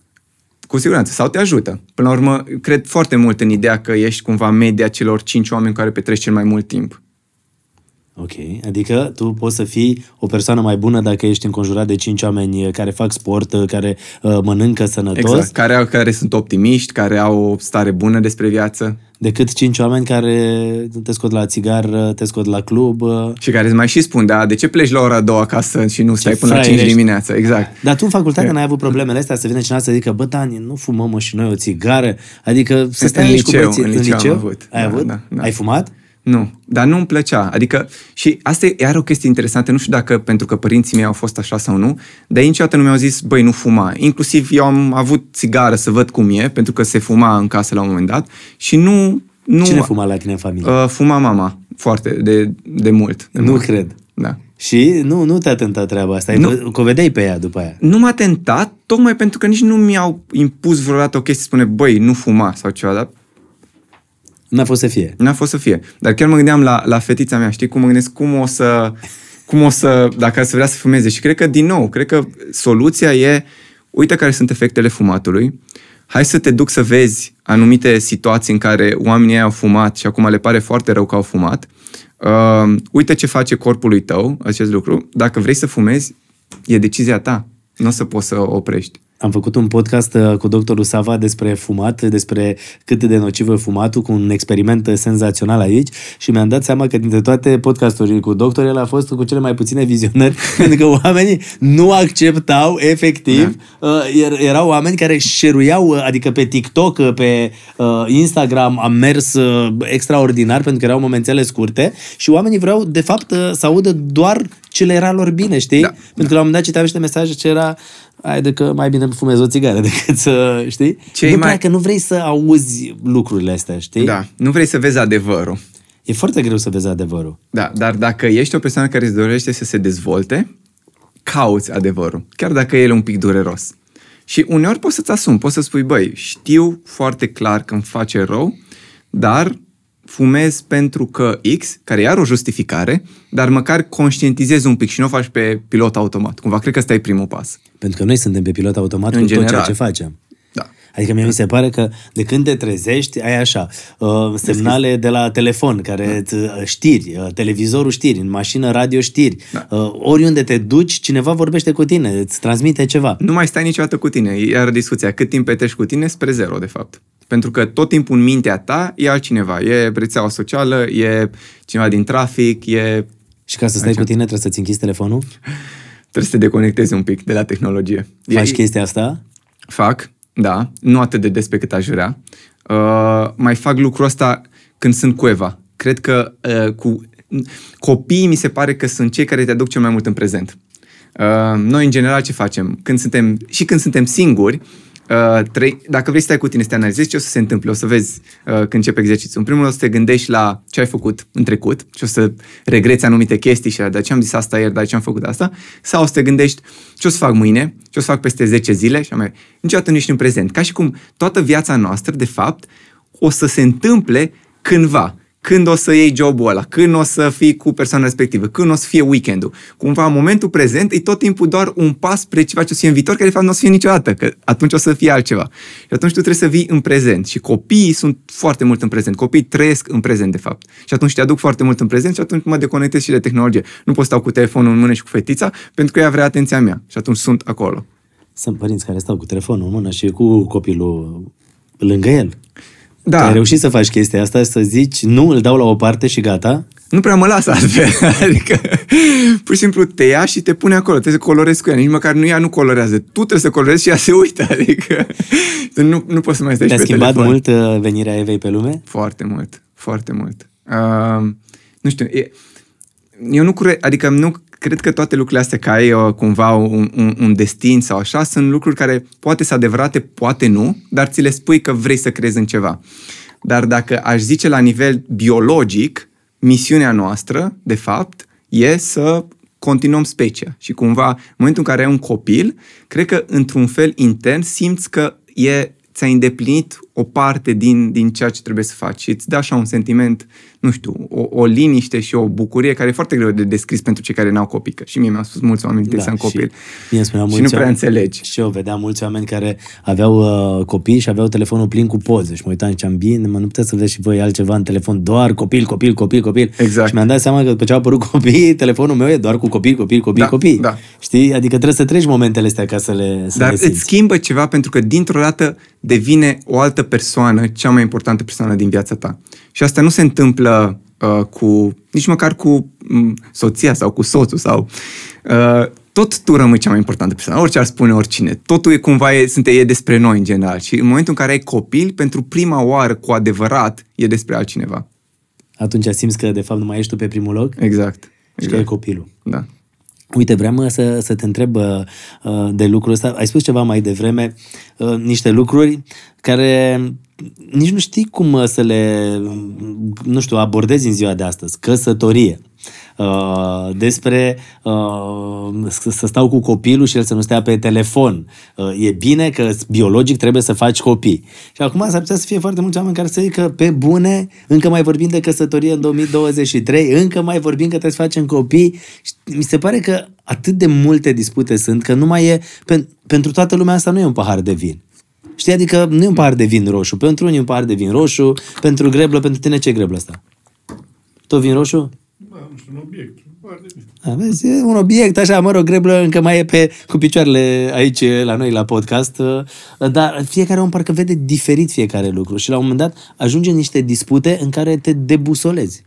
Cu siguranță. Sau te ajută. Până la urmă, cred foarte mult în ideea că ești cumva media celor cinci oameni cu care petreci cel mai mult timp. Ok, adică tu poți să fii o persoană mai bună dacă ești înconjurat de cinci oameni care fac sport, care uh, mănâncă sănătos, Exact. Care, au, care sunt optimiști, care au o stare bună despre viață decât cinci oameni care te scot la țigară, te scot la club. uh, și care îți mai și spun, da, de ce pleci la ora 2 acasă și nu stai până la 5 fraierești. dimineața? Exact. Dar tu în facultate n-ai avut problemele astea să vină cineva să zică, bă, Dani, nu fumăm mă și noi o țigară? Adică să stai În aici liceu, cu băieții. în liceu am avut. Ai Da, avut? da, da. Ai fumat? Nu, dar nu îmi plăcea. Adică, și asta e iar o chestie interesantă, nu știu dacă pentru că părinții mei au fost așa sau nu, dar ei niciodată nu mi-au zis, băi, nu fuma. Inclusiv eu am avut țigară să văd cum e, pentru că se fuma în casă la un moment dat și nu... nu Cine fuma la tine în familie? Uh, fuma mama, foarte, de, de mult. De nu mult. cred. Da. Și nu, nu te-a tentat treaba asta, ai Nu. vă- că o vedeai pe ea după aia. Nu m-a tentat, tocmai pentru că nici nu mi-au impus vreodată o chestie, spune, băi, nu fuma sau ceva, dar N-a fost să fie. N-a fost să fie. Dar chiar mă gândeam la, la fetița mea, știi, cum mă gândesc cum o să, cum o să, dacă să vrea să fumeze. Și cred că, din nou, cred că soluția e, uite care sunt efectele fumatului, hai să te duc să vezi anumite situații în care oamenii au fumat și acum le pare foarte rău că au fumat. Uh, uite ce face corpului tău acest lucru. Dacă vrei să fumezi, e decizia ta. Nu o să poți să oprești. Am făcut un podcast uh, cu doctorul Sava despre fumat, despre cât de nociv e fumatul, cu un experiment uh, senzațional aici și mi-am dat seama că dintre toate podcasturile cu doctor, el a fost cu cele mai puține vizionări, pentru că oamenii nu acceptau efectiv. Da. Erau oameni care șeruiau, uh, adică pe TikTok, uh, pe uh, Instagram am mers uh, extraordinar pentru că erau momentele scurte și oamenii vreau, de fapt, uh, să audă doar ce le era lor bine, știi? Da. Pentru că la un moment dat citeam niște mesaje ce era ai de că mai bine fumezi o țigară decât să, știi? Ce-i nu mai- mai... că nu vrei să auzi lucrurile astea, știi? Da. Nu vrei să vezi adevărul. E foarte greu să vezi adevărul. Da, dar dacă ești o persoană care îți dorește să se dezvolte, cauți adevărul, chiar dacă el e un pic dureros. Și uneori poți să-ți asumi, poți să spui, băi, știu foarte clar că îmi face rău, dar fumez pentru că X, care e are o justificare, dar măcar conștientizezi un pic și nu o faci pe pilot automat. Cumva, cred că ăsta e primul pas. Pentru că noi suntem pe pilot automat În cu tot general. ceea ce facem. Da. Adică mie mi se pare că de când te trezești, ai așa, uh, semnale de la telefon, care da. știri, uh, televizorul știri, în mașină radio știri, Da. uh, oriunde te duci, cineva vorbește cu tine, îți transmite ceva. Nu mai stai niciodată cu tine. Iar discuția, cât timp petreci cu tine, spre zero, de fapt. Pentru că tot timpul în mintea ta e altcineva. E rețeaua socială, e cineva din trafic, e... Și ca să stai cu tine trebuie să-ți închizi telefonul? Trebuie să te deconectezi un pic de la tehnologie. Faci e, chestia asta? Fac, da. Nu atât de des pe cât aș vrea. Uh, mai fac lucrul ăsta când sunt cu Eva. Cred că uh, cu copiii mi se pare că sunt cei care te aduc cel mai mult în prezent. Uh, noi, în general, ce facem? Când suntem, și când suntem singuri, Uh, trei, dacă vrei să stai cu tine să te analizezi ce o să se întâmple, o să vezi uh, când începe exercițiul. În primul rând o să te gândești la ce ai făcut în trecut și o să regreți anumite chestii și de ce am zis asta ieri, dar de ce am făcut asta, sau o să te gândești ce o să fac mâine, ce o să fac peste 10 zile și mai niciodată nu ești în prezent. Ca și cum toată viața noastră, de fapt, o să se întâmple cândva. Când o să iei jobul ăla, când o să fii cu persoana respectivă, când o să fie weekendul. Cumva, în momentul prezent, e tot timpul doar un pas spre ceva ce o să fie în viitor, care de fapt nu o să fie niciodată, că atunci o să fie altceva. Și atunci tu trebuie să vii în prezent. Și copiii sunt foarte mult în prezent. Copiii trăiesc în prezent, de fapt. Și atunci te aduc foarte mult în prezent și atunci mă deconectez și de tehnologie. Nu pot stau cu telefonul în mână și cu fetița, pentru că ea vrea atenția mea. Și atunci sunt acolo. Sunt părinți care stau cu telefonul în mână și cu copilul lângă el. Da. Că ai reușit să faci chestia asta, să zici, nu, îl dau la o parte și gata. Nu prea mă lasă altfel. Adică, pur și simplu te ia și te pune acolo. Trebuie să colorezi cu ea. Nici măcar nu ea nu colorează. Tu trebuie să colorezi și ea se uită. Adică, tu nu, nu poți să mai stai Te-a și pe schimbat telefon. mult uh, venirea Evei pe lume? Foarte mult. Foarte mult. Uh, nu știu, e, eu nu cred, adică nu cred că toate lucrurile astea că ai uh, cumva un, un, un destin sau așa sunt lucruri care poate să adevărate, poate nu, dar ți le spui că vrei să crezi în ceva. Dar dacă aș zice la nivel biologic, misiunea noastră, de fapt, e să continuăm specia. Și cumva, în momentul în care ai un copil, cred că într-un fel intern simți că e, ți-ai îndeplinit o parte din, din ceea ce trebuie să faci și îți dă așa un sentiment, nu știu, o, o liniște și o bucurie care e foarte greu de descris pentru cei care n-au copii, că și mie mi-au spus mulți oameni că da, să copil și, mie spunea și mulți nu prea oameni, înțelegi. Și eu vedeam mulți oameni care aveau uh, copii și aveau telefonul plin cu poze și mă uitam și ziceam, bine, mă, nu puteți să vedeți și voi altceva în telefon, doar copil, copil, copil, copil. Exact. Și mi-am dat seama că după ce au apărut copii, telefonul meu e doar cu copil, copil, copil, Da, copii. da. Știi? Adică trebuie să treci momentele astea ca să le, să Dar le îți simți. schimbă ceva pentru că dintr-o dată devine o altă persoană, cea mai importantă persoană din viața ta. Și asta nu se întâmplă uh, cu, nici măcar cu um, soția sau cu soțul sau... Uh, tot tu rămâi cea mai importantă persoană, orice ar spune oricine. Totul e cumva, e, sunt, e despre noi în general. Și în momentul în care ai copil, pentru prima oară, cu adevărat, e despre altcineva. Atunci simți că de fapt nu mai ești tu pe primul loc Exact. și că e exact. copilul. Da. Uite, vreau mă, să, să te întreb uh, uh, de lucrul ăsta. Ai spus ceva mai devreme, uh, niște lucruri care nici nu știi cum uh, să le, nu știu, abordezi în ziua de astăzi. Căsătorie. Uh, despre uh, să să stau cu copilul și el să nu stea pe telefon. Uh, e bine că biologic trebuie să faci copii. Și acum s-ar putea să fie foarte mulți oameni care să zică pe bune, încă mai vorbim de căsătorie în 2023, încă mai vorbim că trebuie să facem copii. Și mi se pare că atât de multe dispute sunt că nu mai e, pen, pentru toată lumea asta nu e un pahar de vin. Știi, adică nu e un pahar de vin roșu. Pentru unii e un pahar de vin roșu, pentru greblă, pentru tine ce e greblă asta? Tot vin roșu? Da, nu știu, un obiect. Foarte bine. A, vezi, e un obiect, așa, mă rog, greblă încă mai e pe, cu picioarele aici la noi la podcast, uh, dar fiecare om parcă vede diferit fiecare lucru și la un moment dat ajunge în niște dispute în care te debusolezi.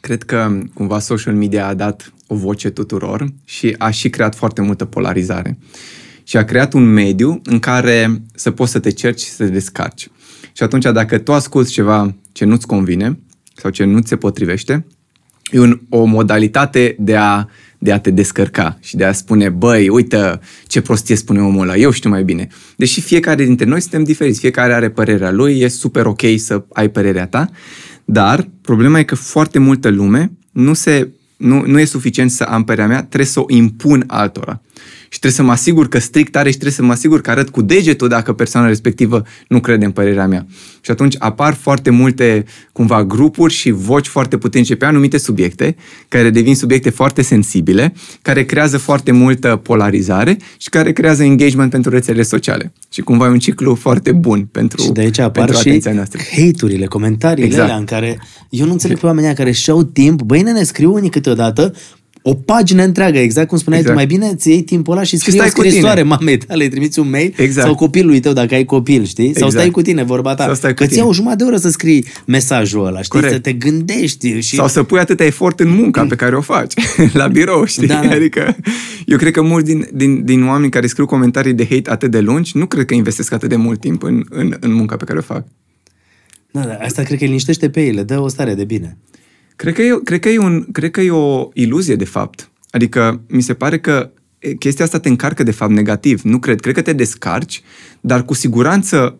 Cred că cumva social media a dat o voce tuturor și a și creat foarte multă polarizare. Și a creat un mediu în care să poți să te cerci și să te descarci. Și atunci dacă tu asculți ceva ce nu-ți convine sau ce nu ți se potrivește, e un, o modalitate de a, de a te descărca și de a spune, băi, uite ce prostie spune omul ăla, eu știu mai bine. Deși fiecare dintre noi suntem diferiți, fiecare are părerea lui, e super ok să ai părerea ta, dar problema e că foarte multă lume nu, se, nu, nu e suficient să am părerea mea, trebuie să o impun altora. Și trebuie să mă asigur că strict are și trebuie să mă asigur că arăt cu degetul dacă persoana respectivă nu crede în părerea mea. Și atunci apar foarte multe, cumva, grupuri și voci foarte puternice pe anumite subiecte, care devin subiecte foarte sensibile, care creează foarte multă polarizare și care creează engagement pentru rețelele sociale. Și cumva e un ciclu foarte bun pentru, Și de aici apar pentru și atenția noastră. hate-urile, comentariile Exact. exact. alea în care eu nu înțeleg pe oamenii ăia care și-au timp, băi, ne scriu unii câteodată o pagină întreagă, exact cum spuneai Exact. tu, mai bine ți iei timpul ăla și scrii stai o cu tine. scrisoare mamei tale, îți trimiți un mail Exact. sau copilului tău dacă ai copil, știi? Sau Exact. stai cu tine, vorba ta. Sau stai cu că ți tine. iau o jumătate de oră să scrii mesajul ăla, știi? Corect. Să te gândești și... Sau să pui atâta efort în munca pe care o faci la birou, știi? Da, da. Adică eu cred că mulți din, din, din oameni care scriu comentarii de hate atât de lungi, nu cred că investesc atât de mult timp în, în, în munca pe care o fac. Da, da, asta cred că îi liniștește pe ei, le dă o stare de bine. Cred că, e, cred, că e un, cred că e o iluzie, de fapt. Adică mi se pare că e, chestia asta te încarcă, de fapt, negativ. Nu cred. Cred că te descarci, dar cu siguranță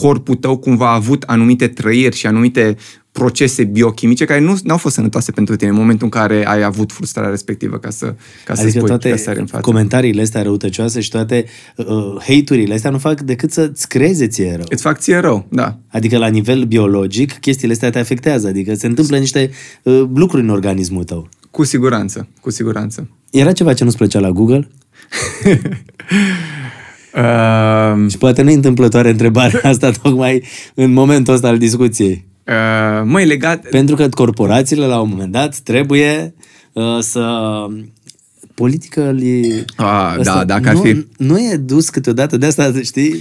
corpul tău cumva a avut anumite trăiri și anumite procese biochimice care nu au fost sănătoase pentru tine în momentul în care ai avut frustrarea respectivă ca să, ca să Adică spui toate că sari în față. comentariile astea răutăcioase și toate uh, hate-urile astea nu fac decât să-ți creeze ție rău. Îți fac ție rău, da. Adică la nivel biologic, chestiile astea te afectează, adică se întâmplă niște uh, lucruri în organismul tău. Cu siguranță, cu siguranță. Era ceva ce nu-ți plăcea la Google? Uh, Și poate nu e întâmplătoare întrebarea asta tocmai în momentul ăsta al discuției. uh, măi, legat... Pentru că corporațiile la un moment dat trebuie uh, să politică li... Ah, da, dacă ar nu, fi- Nu e dus câteodată de asta, știi?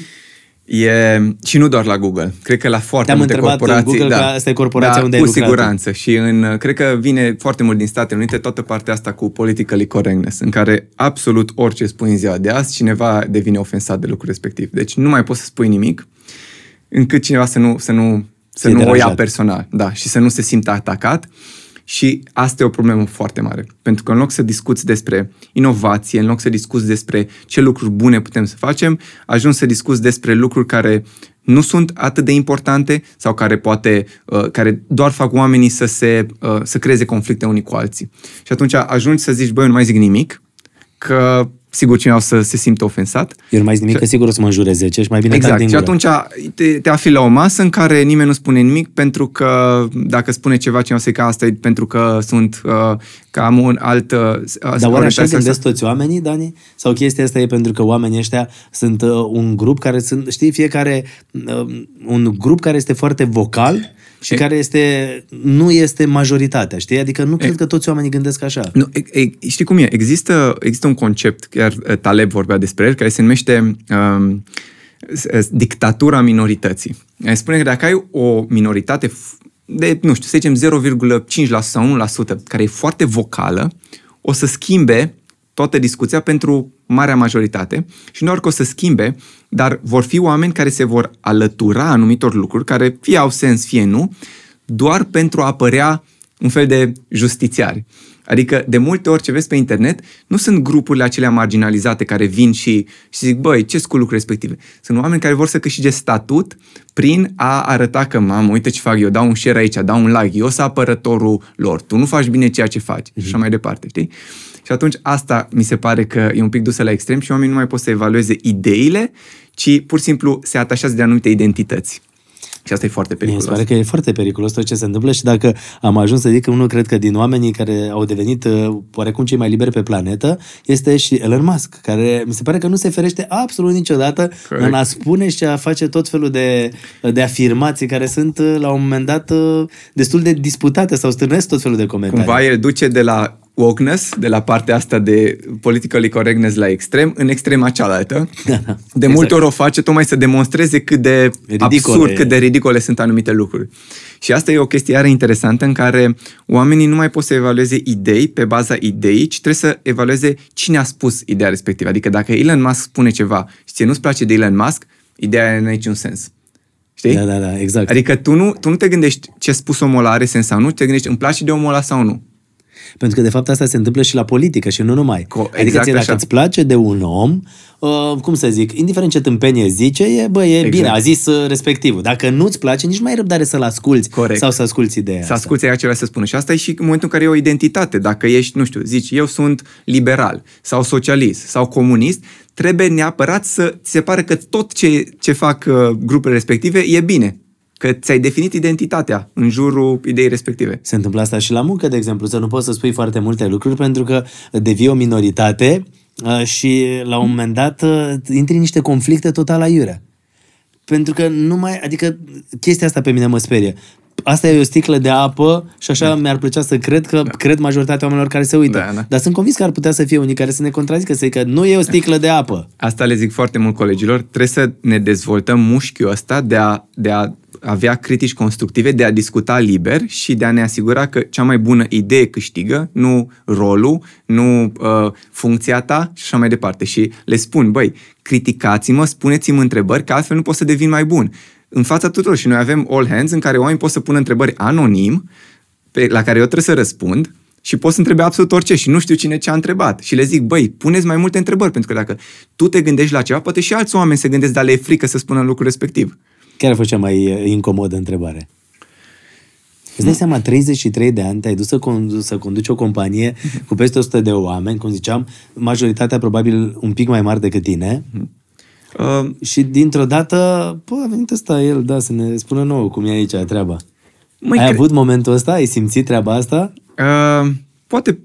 E, și nu doar la Google. Cred că la foarte Te-am multe întrebat în corporații. Google da, că asta e corporația da, unde ai cu lucrat. siguranță. Și în, cred că vine foarte mult din Statele Unite toată partea asta cu politically correctness, în care absolut orice spui în ziua de azi, cineva devine ofensat de lucrul respectiv. Deci nu mai poți să spui nimic încât cineva să nu, să nu, să Fie nu o ia deranjat. personal. Da, și să nu se simtă atacat. Și asta e o problemă foarte mare. Pentru că în loc să discuți despre inovație, în loc să discuți despre ce lucruri bune putem să facem, ajungi să discuți despre lucruri care nu sunt atât de importante sau care poate, uh, care doar fac oamenii să se, uh, să creeze conflicte unii cu alții. Și atunci ajungi să zici, băi, eu nu mai zic nimic, că sigur cineva o să se simtă ofensat. Eu nu mai zic nimic, că sigur o să mă înjure 10 și mai bine tac Exact. din Și gură. atunci te, te afli la o masă în care nimeni nu spune nimic pentru că dacă spune ceva cineva să că asta e pentru că sunt uh, că am un alt uh, Dar oare așa gândesc toți oamenii, Dani? Sau chestia asta e pentru că oamenii ăștia sunt uh, un grup care sunt, știi, fiecare, uh, un grup care este foarte vocal și E- care este, nu este majoritatea, știi? Adică nu cred că toți oamenii gândesc așa. Nu, e, e, știi cum e? Există, există un concept, chiar uh, Taleb vorbea despre el, care se numește um, s- s- dictatura minorității. El spune că dacă ai o minoritate f- de, nu știu, să zicem 0,5% sau 1%, care e foarte vocală, o să schimbe toată discuția pentru marea majoritate și nu doar că o să schimbe, dar vor fi oameni care se vor alătura anumitor lucruri, care fie au sens, fie nu, doar pentru a apărea un fel de justițiari. Adică, de multe ori ce vezi pe internet, nu sunt grupurile acelea marginalizate care vin și, și zic, băi, ce cu lucruri respective? Sunt oameni care vor să câștige statut prin a arăta că, mamă, uite ce fac eu, dau un share aici, dau un like, eu sunt apărătorul lor, tu nu faci bine ceea ce faci și așa mai departe, știi? Și atunci asta mi se pare că e un pic dusă la extrem și oamenii nu mai pot să evalueze ideile, ci pur și simplu se atașează de anumite identități. Și asta e foarte Mie mi periculos. se pare că e foarte periculos tot ce se întâmplă și dacă am ajuns să zic că unul cred că din oamenii care au devenit uh, oarecum cei mai liberi pe planetă este și Elon Musk, care mi se pare că nu se ferește absolut niciodată Corect. în a spune și a face tot felul de, de afirmații care sunt uh, la un moment dat uh, destul de disputate sau stârnesc tot felul de comentarii. Cumva el duce de la wokeness, de la partea asta de politically correctness la extrem, în extrema cealaltă. De multe ori o face tocmai să demonstreze cât de Ridicole. absurd, cât de ridicole sunt anumite lucruri. Și asta e o chestie iară interesantă în care oamenii nu mai pot să evalueze idei pe baza ideii, ci trebuie să evalueze cine a spus ideea respectivă. Adică dacă Elon Musk spune ceva și ție nu-ți place de Elon Musk, ideea aia nu are niciun sens. Știi? Da, da, da, exact. Adică tu nu, tu nu te gândești ce a spus omul ăla are sens sau nu, te gândești îmi place de omul ăla sau nu. Pentru că, de fapt, asta se întâmplă și la politică și nu numai. Co- adică exact ție, dacă așa. îți place de un om, uh, cum să zic, indiferent ce tâmpenie zice, e, bă, e Exact. bine, a zis uh, respectivul. Dacă nu-ți place, nici nu mai ai răbdare să-l asculți Corect. sau să asculți ideea Să asta. asculți aia ce vrea să spună. Și asta e și în momentul în care e o identitate. Dacă ești, nu știu, zici, eu sunt liberal sau socialist sau comunist, trebuie neapărat să ți se pare că tot ce, ce fac uh, grupurile respective e bine. Că ți-ai definit identitatea în jurul ideii respective. Se întâmplă asta și la muncă, de exemplu, să nu poți să spui foarte multe lucruri pentru că devii o minoritate uh, și la un moment dat uh, intri în niște conflicte total aiurea. Pentru că nu mai, adică chestia asta pe mine mă sperie. Asta e o sticlă de apă și așa da. mi-ar plăcea să cred că da. cred majoritatea oamenilor care se uită. Da, da. Dar sunt convins că ar putea să fie unii care să ne contrazică, să zică nu e o sticlă de apă. Asta le zic foarte mult colegilor. Trebuie să ne dezvoltăm mușchiul ăsta de a, de a avea critici constructive, de a discuta liber și de a ne asigura că cea mai bună idee câștigă, nu rolul, nu uh, funcția ta și așa mai departe. Și le spun, băi, criticați-mă, spuneți-mi întrebări, că altfel nu pot să devin mai bun. În fața tuturor și noi avem all hands în care oamenii pot să pună întrebări anonim, pe, la care eu trebuie să răspund și pot să întrebe absolut orice și nu știu cine ce a întrebat. Și le zic, băi, puneți mai multe întrebări, pentru că dacă tu te gândești la ceva, poate și alți oameni se gândesc, dar le e frică să spună lucrul respectiv. Care a fost cea mai uh, incomodă întrebare? Îți dai seama, 33 de ani, te-ai dus să, condu- să conduci o companie cu peste 100 de oameni, cum ziceam, majoritatea probabil un pic mai mari decât tine, Uh, și dintr-o dată, pă, a venit ăsta el, da, să ne spună nouă cum e aici treaba. Măi, Ai cre- avut momentul ăsta? Ai simțit treaba asta? uh, poate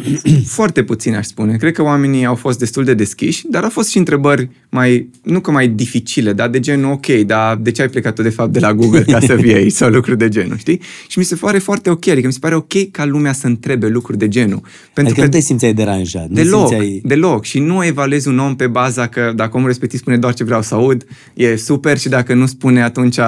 foarte puțin, aș spune. Cred că oamenii au fost destul de deschiși, dar au fost și întrebări mai, nu că mai dificile, dar de genul, ok, dar de ce ai plecat tu de fapt de la Google ca să vii aici sau lucruri de genul, știi? Și mi se pare foarte ok, adică mi se pare ok ca lumea să întrebe lucruri de genul. Pentru adică nu te simțeai deranjat. Nu Deloc, simțeai... deloc. Și nu evaluezi un om pe baza că dacă omul respectiv spune doar ce vreau să aud, e super și dacă nu spune, atunci uh,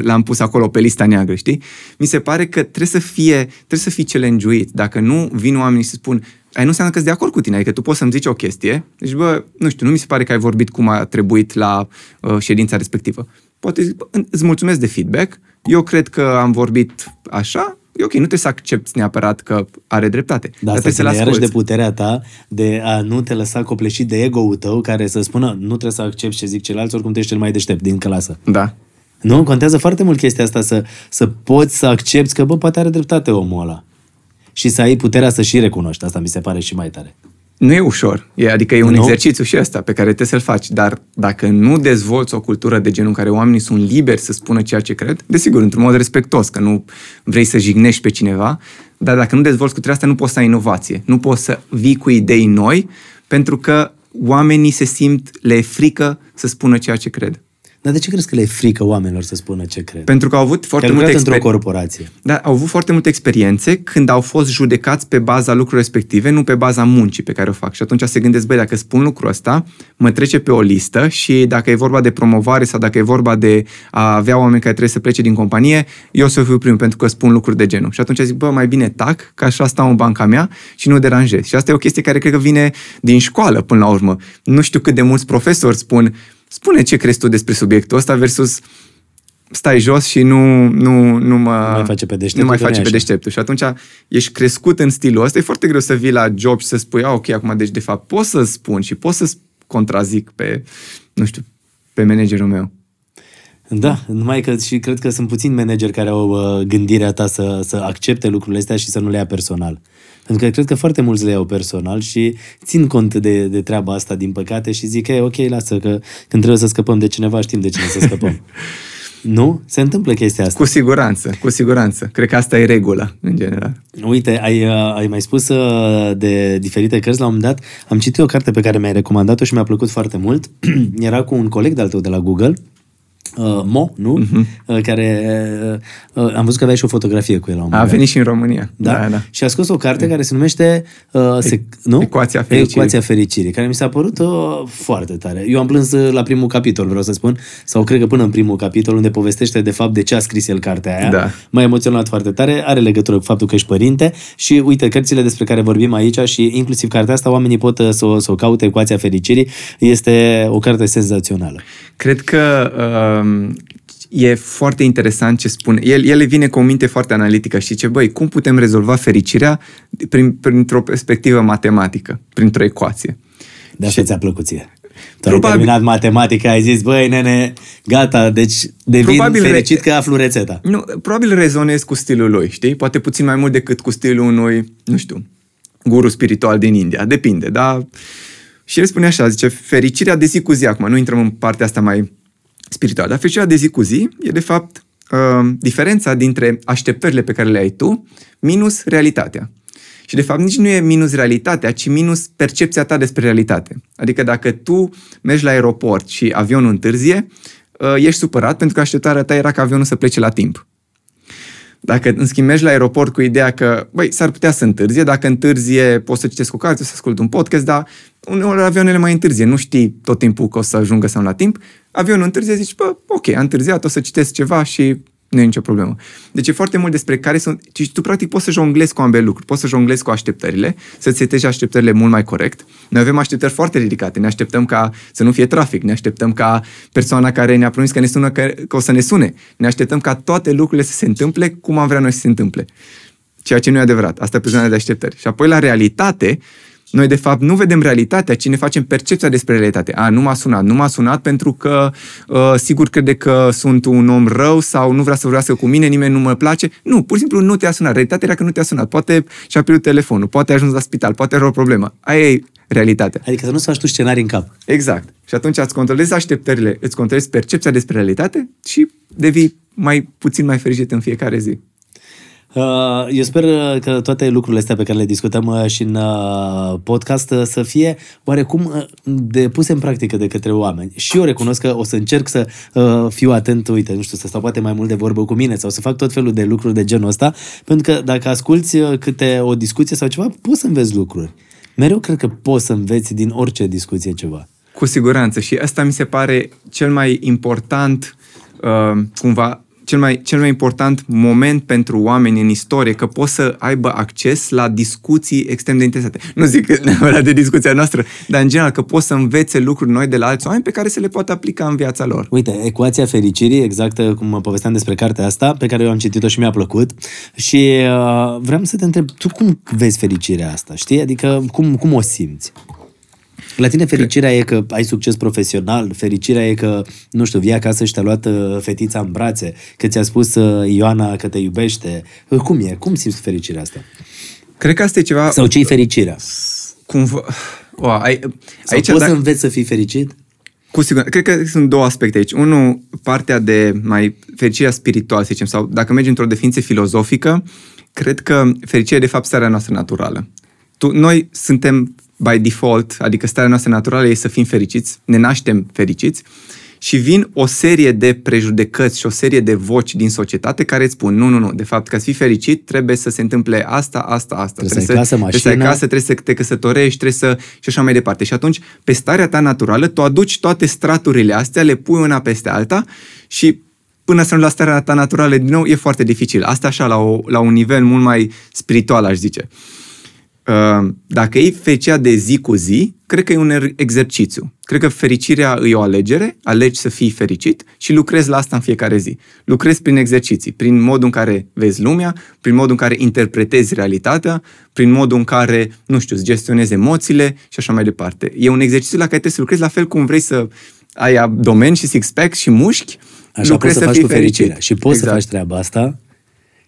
l-am pus acolo pe lista neagră, știi? Mi se pare că trebuie să fie, trebuie să fii challenge-uit. Dacă nu vin oamenii și spun, ai nu înseamnă că sunt de acord cu tine, adică tu poți să-mi zici o chestie, deci bă, nu știu, nu mi se pare că ai vorbit cum a trebuit la uh, ședința respectivă. Poate zic, bă, îți mulțumesc de feedback, eu cred că am vorbit așa, e ok, nu trebuie să accepti neapărat că are dreptate. Da, dar asta trebuie să-l ține iarăși de asculți. puterea ta de a nu te lăsa copleșit de ego-ul tău care să spună nu trebuie să accepti ce zic ceilalți, oricum tu ești cel mai deștept din clasă. Da. Nu? Contează foarte mult chestia asta să, să poți să accepti că, bă, poate are dreptate omul ăla. Și să ai puterea să și recunoști. Asta mi se pare și mai tare. Nu e ușor, e, adică e un Nu? exercițiu și ăsta pe care trebuie să-l faci, dar dacă nu dezvolți o cultură de genul în care oamenii sunt liberi să spună ceea ce cred, desigur, într-un mod respectos, că nu vrei să jignești pe cineva, dar dacă nu dezvolți cultura asta, nu poți să ai inovație, nu poți să vii cu idei noi, pentru că oamenii se simt, le e frică să spună ceea ce cred. Dar de ce crezi că le e frică oamenilor să spună ce cred? Pentru că au avut Că foarte ai multe lucrat într-o exper- corporație. Da, au avut foarte multe experiențe când au fost judecați pe baza lucrurilor respective, nu pe baza muncii pe care o fac. Și atunci se gândesc, băi, dacă spun lucrul ăsta, mă trece pe o listă și dacă e vorba de promovare sau dacă e vorba de a avea oameni care trebuie să plece din companie, eu o să fiu primul pentru că spun lucruri de genul. Și atunci zic, bă, mai bine tac, că așa stau în banca mea și nu deranjez. Și asta e o chestie care cred că vine din școală până la urmă. Nu știu cât de mulți profesori spun, spune ce crezi tu despre subiectul ăsta versus stai jos și nu, nu, nu mă... Nu mai face pe deșteptul, Nu mai că nu e face pe așa. deșteptul. Și atunci ești crescut în stilul ăsta. E foarte greu să vii la job și să spui, a, ok, acum, deci de fapt pot să spun și pot să contrazic pe, nu știu, pe managerul meu. Da, numai că și cred că sunt puțini manageri care au uh, gândirea ta să, să accepte lucrurile astea și să nu le ia personal. Pentru că cred că foarte mulți le iau personal și țin cont de, de treaba asta, din păcate, și zic, e, ok, lasă, că când trebuie să scăpăm de cineva, știm de cine să scăpăm. nu? Se întâmplă chestia asta. Cu siguranță, cu siguranță. Cred că asta e regula, în general. Uite, ai, uh, ai mai spus uh, de diferite cărți. La un moment dat am citit o carte pe care mi-ai recomandat-o și mi-a plăcut foarte mult. Era cu un coleg de-al tău de la Google, uh, Mo, nu? Mhm. Uh, care... Uh, am văzut că aveai și o fotografie cu el la un A moment dat. venit și în România. Da? da, da. Și a scos o carte care se numește uh, se, nu? Ecuația fericirii. Ecuația fericirii, care mi s-a părut uh, foarte tare. Eu am plâns uh, la primul capitol, vreau să spun, sau cred că până în primul capitol, unde povestește de fapt de ce a scris el cartea aia. Da. M-a emoționat foarte tare, are legătură cu faptul că ești părinte și uite, cărțile despre care vorbim aici și inclusiv cartea asta, oamenii pot uh, să o, să o caute, Ecuația fericirii, este o carte senzațională. Cred că um, e foarte interesant ce spune. El, el vine cu o minte foarte analitică și ce băi, cum putem rezolva fericirea prin, printr-o perspectivă matematică, printr-o ecuație. De asta ți-a plăcut ție. Tu ai Probabil- terminat matematica, ai zis, băi, nene, gata, deci devin Probabil re- fericit că aflu rețeta. Nu, probabil rezonez cu stilul lui, știi? Poate puțin mai mult decât cu stilul unui, nu știu, guru spiritual din India. Depinde, da? Și el spune așa, zice, fericirea de zi cu zi, acum nu intrăm în partea asta mai spirituală, dar fericirea de zi cu zi e de fapt uh, diferența dintre așteptările pe care le ai tu minus realitatea. Și de fapt nici nu e minus realitatea, ci minus percepția ta despre realitate. Adică dacă tu mergi la aeroport și avionul întârzie, uh, ești supărat pentru că așteptarea ta era ca avionul să plece la timp. Dacă în schimb mergi la aeroport cu ideea că, băi, s-ar putea să întârzie, dacă întârzie poți să citesc o carte, să ascult un podcast, dar uneori avioanele mai întârzie, nu știi tot timpul că o să ajungă sau la timp, avionul întârzie, zici, bă, ok, a întârziat, o să citesc ceva și nu e nicio problemă. Deci e foarte mult despre care sunt... Și tu practic poți să jonglezi cu ambele lucruri. Poți să jonglezi cu așteptările, să-ți setezi așteptările mult mai corect. Noi avem așteptări foarte ridicate. Ne așteptăm ca să nu fie trafic, ne așteptăm ca persoana care ne-a promis că ne sună că, că o să ne sune. Ne așteptăm ca toate lucrurile să se întâmple cum am vrea noi să se întâmple. Ceea ce nu e adevărat. Asta pe zona de așteptări. Și apoi la realitate, noi de fapt nu vedem realitatea, ci ne facem percepția despre realitate. A, nu m-a sunat, nu m-a sunat pentru că uh, sigur crede că sunt un om rău sau nu vrea să vorbească cu mine, nimeni nu mă place. Nu, pur și simplu nu te-a sunat. Realitatea era că nu te-a sunat. Poate și-a pierdut telefonul, poate a ajuns la spital, poate are o problemă. Aia e realitatea. Adică să nu-ți faci tu scenarii în cap. Exact. Și atunci îți controlezi așteptările, îți controlezi percepția despre realitate și devii mai puțin mai fericit în fiecare zi. Uh, Eu sper uh, că toate lucrurile astea pe care le discutăm uh, și în uh, podcast uh, să fie oarecum uh, de puse în practică de către oameni. Și eu recunosc că o să încerc să uh, fiu atent, uite, nu știu, să stau poate mai mult de vorbă cu mine sau să fac tot felul de lucruri de genul ăsta, pentru că dacă asculți uh, câte o discuție sau ceva, poți să înveți lucruri. Mereu cred că poți să înveți din orice discuție ceva. Cu siguranță. Și asta mi se pare cel mai important, uh, cumva, cel mai, cel mai important moment pentru oameni în istorie, că pot să aibă acces la discuții extrem de interesante. Nu zic neapărat de discuția noastră, dar în general că pot să învețe lucruri noi de la alți oameni pe care se le poate aplica în viața lor. Uite, ecuația fericirii, exact uh, cum mă povesteam despre cartea asta, pe care eu am citit-o și mi-a plăcut. Și uh, vreau să te întreb, tu cum vezi fericirea asta, știi? Adică cum, cum o simți? La tine fericirea e că ai succes profesional, fericirea e că, nu știu, vii acasă și te-a luat uh, fetița în brațe, că ți-a spus uh, Ioana că te iubește. Uh, Cum e? Cum simți fericirea asta? Cred că asta e ceva... Sau ce-i fericirea? cumva... O, ai, Sau aici, poți da- să înveți să fii fericit? Cu siguranță. Cred că sunt două aspecte aici. Unul, partea de mai fericirea spirituală, să zicem, sau dacă mergi într-o definiție filozofică, cred că fericirea e de fapt starea noastră naturală. Tu, noi suntem by default, adică starea noastră naturală e să fim fericiți, ne naștem fericiți și vin o serie de prejudecăți și o serie de voci din societate care îți spun, nu, nu, nu, de fapt, ca să fii fericit trebuie să se întâmple asta, asta, asta. Trebuie să ai casă, trebuie să ai mașină. casă, trebuie să te căsătorești, trebuie să... și așa mai departe. Și atunci, pe starea ta naturală, tu aduci toate straturile astea, le pui una peste alta și până să nu la starea ta naturală din nou, e foarte dificil. Asta așa, la, o, la un nivel mult mai spiritual, aș zice. Uh, Dacă e fericirea de zi cu zi, cred că e un er- exercițiu. Cred că fericirea e o alegere, alegi să fii fericit și lucrezi la asta în fiecare zi. Lucrezi prin exerciții, prin modul în care vezi lumea, prin modul în care interpretezi realitatea, prin modul în care, nu știu, îți gestionezi emoțiile și așa mai departe. E un exercițiu la care trebuie să lucrezi la fel cum vrei să ai abdomen și six-pack și mușchi, Așa lucrezi poți să, faci fii cu fericirea. fericit. Și poți exact. să faci treaba asta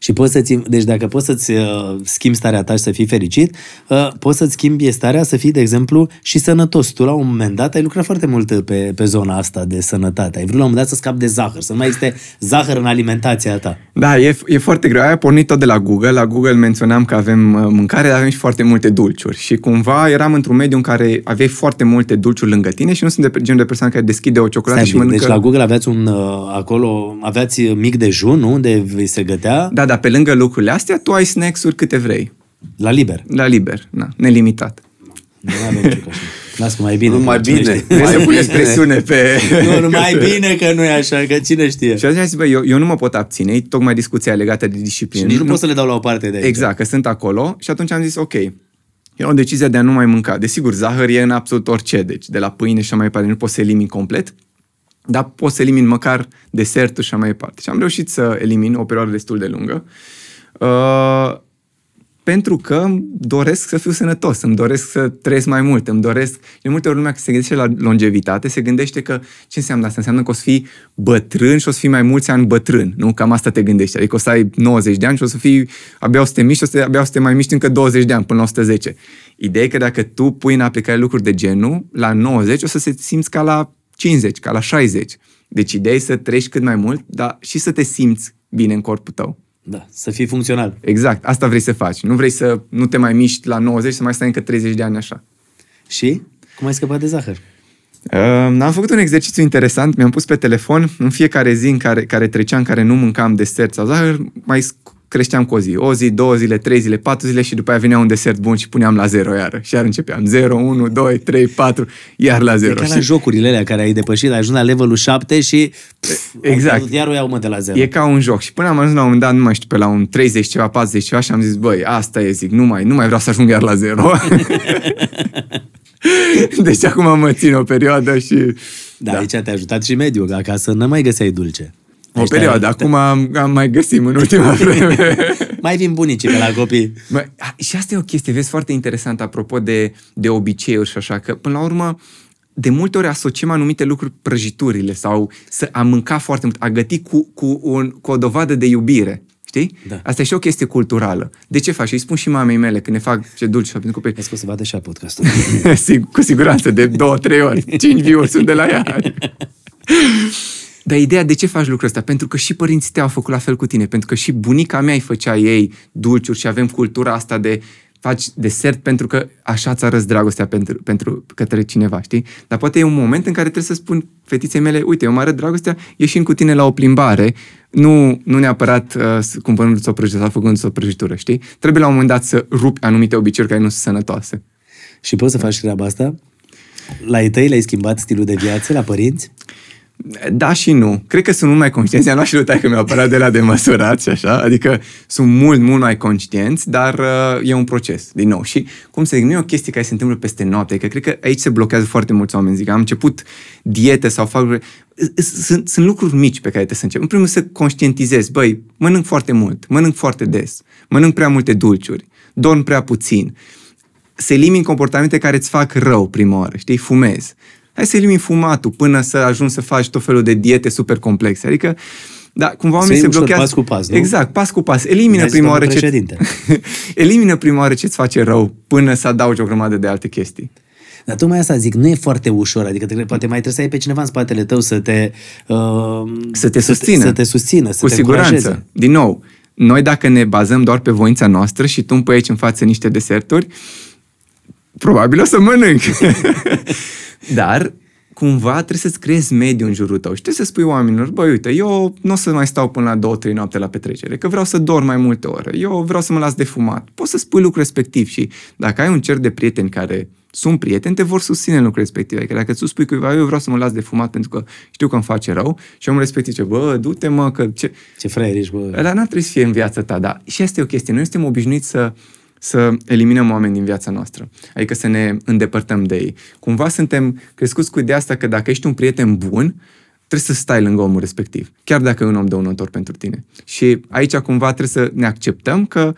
și poți să-ți, deci dacă poți să-ți uh, schimbi starea ta și să fii fericit, uh, poți să-ți schimbi starea să fii, de exemplu, și sănătos. Tu la un moment dat ai lucrat foarte mult pe, pe zona asta de sănătate. Ai vrut la un moment dat să scapi de zahăr, să nu mai existe zahăr în alimentația ta. Da, e, e foarte greu. Aia a pornit tot de la Google. La Google menționam că avem uh, mâncare, dar avem și foarte multe dulciuri. Și cumva eram într-un mediu în care aveai foarte multe dulciuri lângă tine și nu sunt de genul de persoană care deschide o ciocolată Stai și un pic, mănâncă... deci la Google aveați un, uh, acolo, aveați mic dejun, nu? Unde vi se gătea Da, dar pe lângă lucrurile astea, tu ai snacks-uri câte vrei. la liber. La liber, na, nelimitat. Nu avem niciun așa. Las că mai bine. Nu, că mai cine bine. știe. Vrei să Mai puneți bine. presiune pe... Nu, nu, mai bine că nu e așa, că cine știe. Și atunci am zis, bă, eu, eu nu mă pot abține, e tocmai discuția legată de Și disciplină. nici nu pot să le dau la o parte de aici. Exact, că sunt acolo și atunci am zis, ok, e o decizie de a nu mai mânca. Desigur, zahăr e în absolut orice, deci de la pâine și așa mai departe, nu poți să elimini complet, dar poți să elimini măcar desertul și așa mai departe. Și am reușit să elimin o perioadă destul de lungă. Uh, pentru că îmi doresc să fiu sănătos, îmi doresc să trăiesc mai mult, îmi doresc... De multe ori lumea când se gândește la longevitate, se gândește că ce înseamnă asta? Înseamnă că o să fii bătrân și o să fii mai mulți ani bătrân, nu? Cam asta te gândești. Adică o să ai 90 de ani și o să fii abia 100 mici și o să, abia o să te mai miști încă 20 de ani până la 110. Ideea e că dacă tu pui în aplicare lucruri de genul, la 90 o să se simți ca la 50, ca la 60. Deci ideea e să trăiești cât mai mult, dar și să te simți bine în corpul tău. Da, să fii funcțional. Exact, asta vrei să faci. Nu vrei să nu te mai miști la 90, să mai stai încă 30 de ani așa. Și? Cum ai scăpat de zahăr? Uh, am făcut un exercițiu interesant, mi-am pus pe telefon în fiecare zi în care, care treceam, în care nu mâncam desert sau zahăr, mai sc- creșteam cu o zi. O zi, două zile, trei zile, patru zile și după aia venea un desert bun și puneam la zero iară. Și iar începeam 0, 1, 2, 3, 4, iar la E zero. ca la Și jocurile alea care ai depășit, ai ajuns la levelul 7 și pf, Exact. iar o iau mă de la 0. E ca un joc. Și până am ajuns la un moment dat, nu mai știu, pe la un 30 ceva, 40 ceva și am zis, băi, asta e, zic, nu mai, nu mai vreau să ajung iar la zero. deci acum mă țin o perioadă și... da, aici te-a ajutat și mediul, ca, ca să nu mai găseai dulce. O Aici te-a- perioadă. Acum am, am mai găsit în ultima vreme. Mai vin bunicii pe la copii. Mă, a, și asta e o chestie, vezi, foarte interesant apropo de, de obiceiuri și așa, că până la urmă de multe ori asociem anumite lucruri prăjiturile sau să a mânca foarte mult, a găti cu, cu, un, cu o dovadă de iubire. Știi? Da. Asta e și o chestie culturală. De ce faci? Îi spun și mamei mele când ne fac ce dulce pentru copii. Vezi că o să vadă și a podcastul. Sig- cu siguranță, de două, trei ori. Cinci view sunt de la ea. Dar ideea de ce faci lucrul ăsta? Pentru că și părinții tăi au făcut la fel cu tine. Pentru că și bunica mea îi făcea ei dulciuri și avem cultura asta de faci desert pentru că așa ți arăți dragostea pentru, pentru către cineva, știi? Dar poate e un moment în care trebuie să spun fetiței mele, uite, eu mă arăt dragostea ieșind cu tine la o plimbare, nu, nu neapărat uh, cumpărându-ți o prăjitură sau făcându-ți o prăjitură, știi? Trebuie la un moment dat să rupi anumite obiceiuri care nu sunt sănătoase. și poți să faci treaba asta? La ei tăi le-ai schimbat stilul de viață, la părinți? Da și nu. Cred că sunt mult mai conștienți. Am luat și lui că mi-a apărat de la de măsurat și așa. Adică sunt mult, mult mai conștienți, dar uh, e un proces, din nou. Și, cum să zic, nu e o chestie care se întâmplă peste noapte. Că cred că aici se blochează foarte mulți oameni. Zic, am început diete sau fac... lucruri- Sunt, sunt lucruri mici pe care trebuie să încep. În primul rând să conștientizezi. Băi, mănânc foarte mult, mănânc foarte des, mănânc prea multe dulciuri, dorm prea puțin. Să elimini comportamente care îți fac rău prima oară, știi? Fumezi. Hai să elimini fumatul până să ajungi să faci tot felul de diete super complexe. Adică Dar cumva Să oamenii se iei ușor, blochează. pas cu pas, nu? Exact, pas cu pas. Elimină Mi-a zis prima oară domnul ce... președinte. Elimină prima oară ce-ți face rău până să adaugi o grămadă de alte chestii. Dar tocmai asta zic, nu e foarte ușor, adică te, poate mai trebuie să ai pe cineva în spatele tău să te... Uh, Să te susțină. Să te susțină, să Cu te siguranță. încurajeze. Din nou, noi dacă ne bazăm doar pe voința noastră și tu îmi pui aici în față niște deserturi, probabil o să mănânc. Dar cumva trebuie să-ți creezi mediul în jurul tău și trebuie să spui oamenilor, băi, uite, eu nu o să mai stau până la 2-3 noapte la petrecere, că vreau să dorm mai multe ore, eu vreau să mă las de fumat. Poți să spui lucrul respectiv și dacă ai un cer de prieteni care sunt prieteni, te vor susține în lucrul respectiv. Adică dacă tu spui cuiva, eu vreau să mă las de fumat pentru că știu că îmi face rău și omul respectiv zice, bă, du-te mă, că ce... Ce fraier ești, bă. Ăla n-ar trebui să fie în viața ta, dar și asta e o chestie. Noi suntem obișnuiți să, să eliminăm oameni din viața noastră, adică să ne îndepărtăm de ei. Cumva suntem crescuți cu ideea asta că dacă ești un prieten bun, trebuie să stai lângă omul respectiv, chiar dacă e un om dăunător pentru tine. Și aici cumva trebuie să ne acceptăm că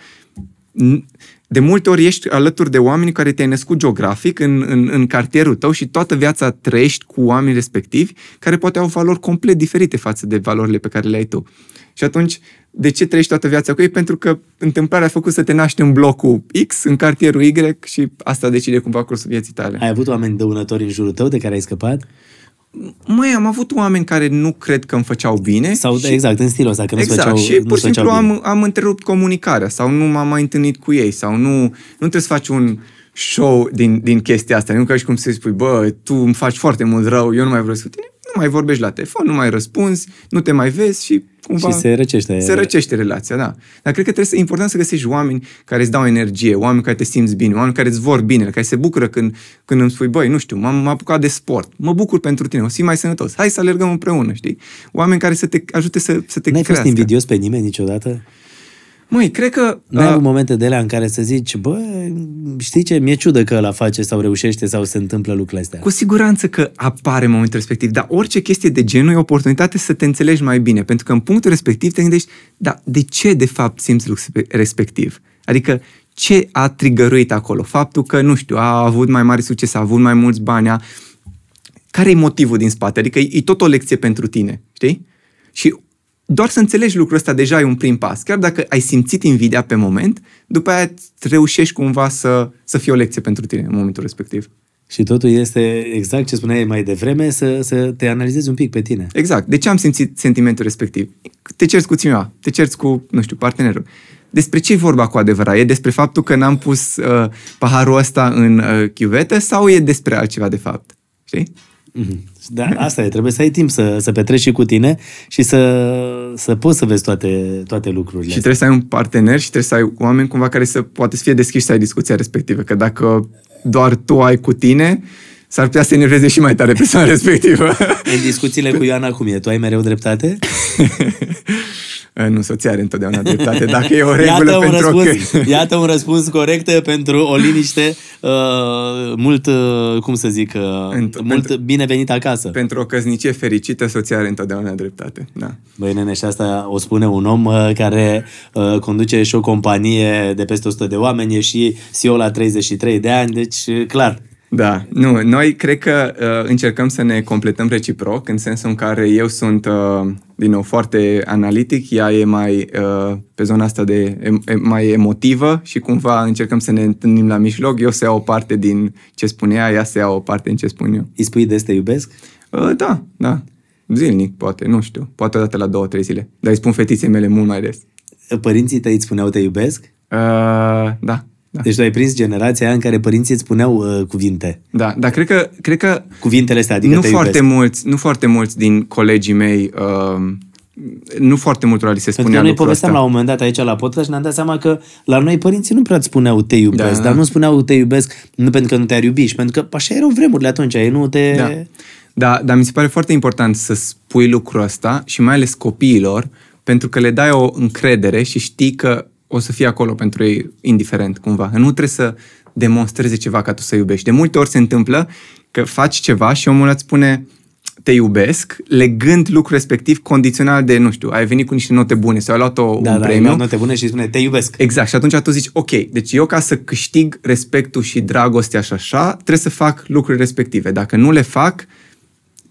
n- de multe ori ești alături de oameni care te-ai născut geografic în, în, în cartierul tău și toată viața trăiești cu oameni respectivi care poate au valori complet diferite față de valorile pe care le ai tu. Și atunci, de ce trăiești toată viața cu ei? Pentru că întâmplarea a făcut să te naști în blocul X, în cartierul Y și asta decide cumva cursul vieții tale. Ai avut oameni dăunători în jurul tău de care ai scăpat? Mai am avut oameni care nu cred că îmi făceau bine. Sau, și... exact, în stilul ăsta, că nu-ți Exact, făceau, și nu pur și făceau simplu bine. am, am întrerupt comunicarea sau nu m-am mai întâlnit cu ei sau nu, nu trebuie să faci un show din, din chestia asta. Nu ca și cum să spui, bă, tu îmi faci foarte mult rău, eu nu mai vreau să cu tine. Nu mai vorbești la telefon, nu mai răspunzi, nu te mai vezi și cumva... Și se răcește. Se răcește relația, da. Dar cred că trebuie să, e important să găsești oameni care îți dau energie, oameni care te simți bine, oameni care îți vor bine, care se bucură când, când îmi spui, băi, nu știu, m-am, m-am apucat de sport, mă bucur pentru tine, o să fii mai sănătos, hai să alergăm împreună, știi? Oameni care să te ajute să, să te N-ai fost crească. invidios pe nimeni niciodată? Măi, cred că... N-ai uh, avut momente de alea în care să zici, bă, știi ce, mi-e ciudă că ăla face sau reușește sau se întâmplă lucrurile astea. Cu siguranță că apare momentul respectiv, dar orice chestie de genul e o oportunitate să te înțelegi mai bine, pentru că în punctul respectiv te gândești, da, de ce de fapt simți lucrul respectiv? Adică ce a trigăruit acolo? Faptul că, nu știu, a avut mai mare succes, a avut mai mulți bani, a... care e motivul din spate? Adică e, e tot o lecție pentru tine, știi? Și doar să înțelegi lucrul ăsta deja e un prim pas. Chiar dacă ai simțit invidia pe moment, după aia reușești cumva să, să fie o lecție pentru tine în momentul respectiv. Și totul este exact ce spuneai mai devreme, să, să te analizezi un pic pe tine. Exact. De ce am simțit sentimentul respectiv? Te cerți cu cineva, te cerți cu, nu știu, partenerul. Despre ce e vorba cu adevărat? E despre faptul că n-am pus uh, paharul ăsta în uh, chiuvetă sau e despre altceva de fapt? Știi? Mhm. Da, asta e, trebuie să ai timp să, să petreci și cu tine și să, să poți să vezi toate, toate lucrurile. Și trebuie să ai un partener și trebuie să ai oameni cumva care să poate să fie deschiși să ai discuția respectivă. Că dacă doar tu ai cu tine, s-ar putea să enerveze și mai tare persoana respectivă. În discuțiile cu Ioana cum e? Tu ai mereu dreptate? nu, soția are întotdeauna dreptate. Dacă e o regulă Iată un, pentru răspuns, ok. iată un răspuns corect pentru o liniște uh, mult, uh, cum să zic, uh, Înt- mult pentru- binevenit acasă. Pentru o căsnicie fericită, soția are întotdeauna dreptate. Da. Băi, nene, și asta o spune un om uh, care uh, conduce și o companie de peste 100 de oameni, e și CEO la 33 de ani, deci uh, clar. Da, nu, noi cred că uh, încercăm să ne completăm reciproc, în sensul în care eu sunt, uh, din nou, foarte analitic, ea e mai uh, pe zona asta de em- em- mai emotivă și cumva încercăm să ne întâlnim la mijloc, eu să iau o parte din ce spune ea, ea să ia o parte din ce spun eu. Îi spui des te iubesc? Uh, da, da, zilnic, poate, nu știu, poate o dată la două, trei zile, dar îi spun fetiței mele mult mai des. Părinții tăi îți spuneau te iubesc? Uh, da, da. Deci tu ai prins generația aia în care părinții îți spuneau uh, cuvinte. Da, dar cred că, cred că Cuvintele astea, adică nu te foarte iubesc. mulți, nu foarte mulți din colegii mei, uh, nu foarte multora li se Pentru spunea că noi lucrul povesteam ăsta. la un moment dat aici la podcast și ne-am dat seama că la noi părinții nu prea îți spuneau te iubesc, Da. dar nu spuneau te iubesc nu pentru că nu te-ar iubi, și pentru că așa erau vremurile atunci, ei nu te... Da. Da, dar mi se pare foarte important să spui lucrul ăsta și mai ales copiilor, pentru că le dai o încredere și știi că o să fie acolo pentru ei indiferent cumva. Nu trebuie să demonstreze ceva ca tu să iubești. De multe ori se întâmplă că faci ceva și omul îți spune te iubesc, legând lucrul respectiv condițional de, nu știu, ai venit cu niște note bune sau ai luat o, Da, un da, premiu. premiu. note bune și îi spune te iubesc. Exact. Și atunci tu zici, ok, deci eu ca să câștig respectul și dragostea și așa, trebuie să fac lucruri respective. Dacă nu le fac,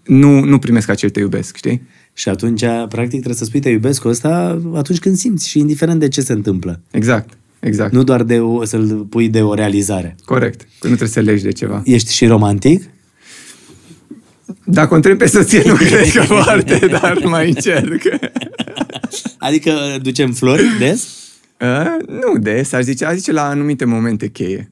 nu, nu primesc acel te iubesc, știi? Și atunci, practic, trebuie să spui te iubesc ăsta atunci când simți și indiferent de ce se întâmplă. Exact, exact. Nu doar de o, să-l pui de o realizare. Corect. Că nu trebuie să legi de ceva. Ești și romantic? Dacă o întreb pe soție, nu cred că foarte, dar mai încerc. Adică ducem flori des? Uh, nu des, aș zice, aș zice la anumite momente cheie.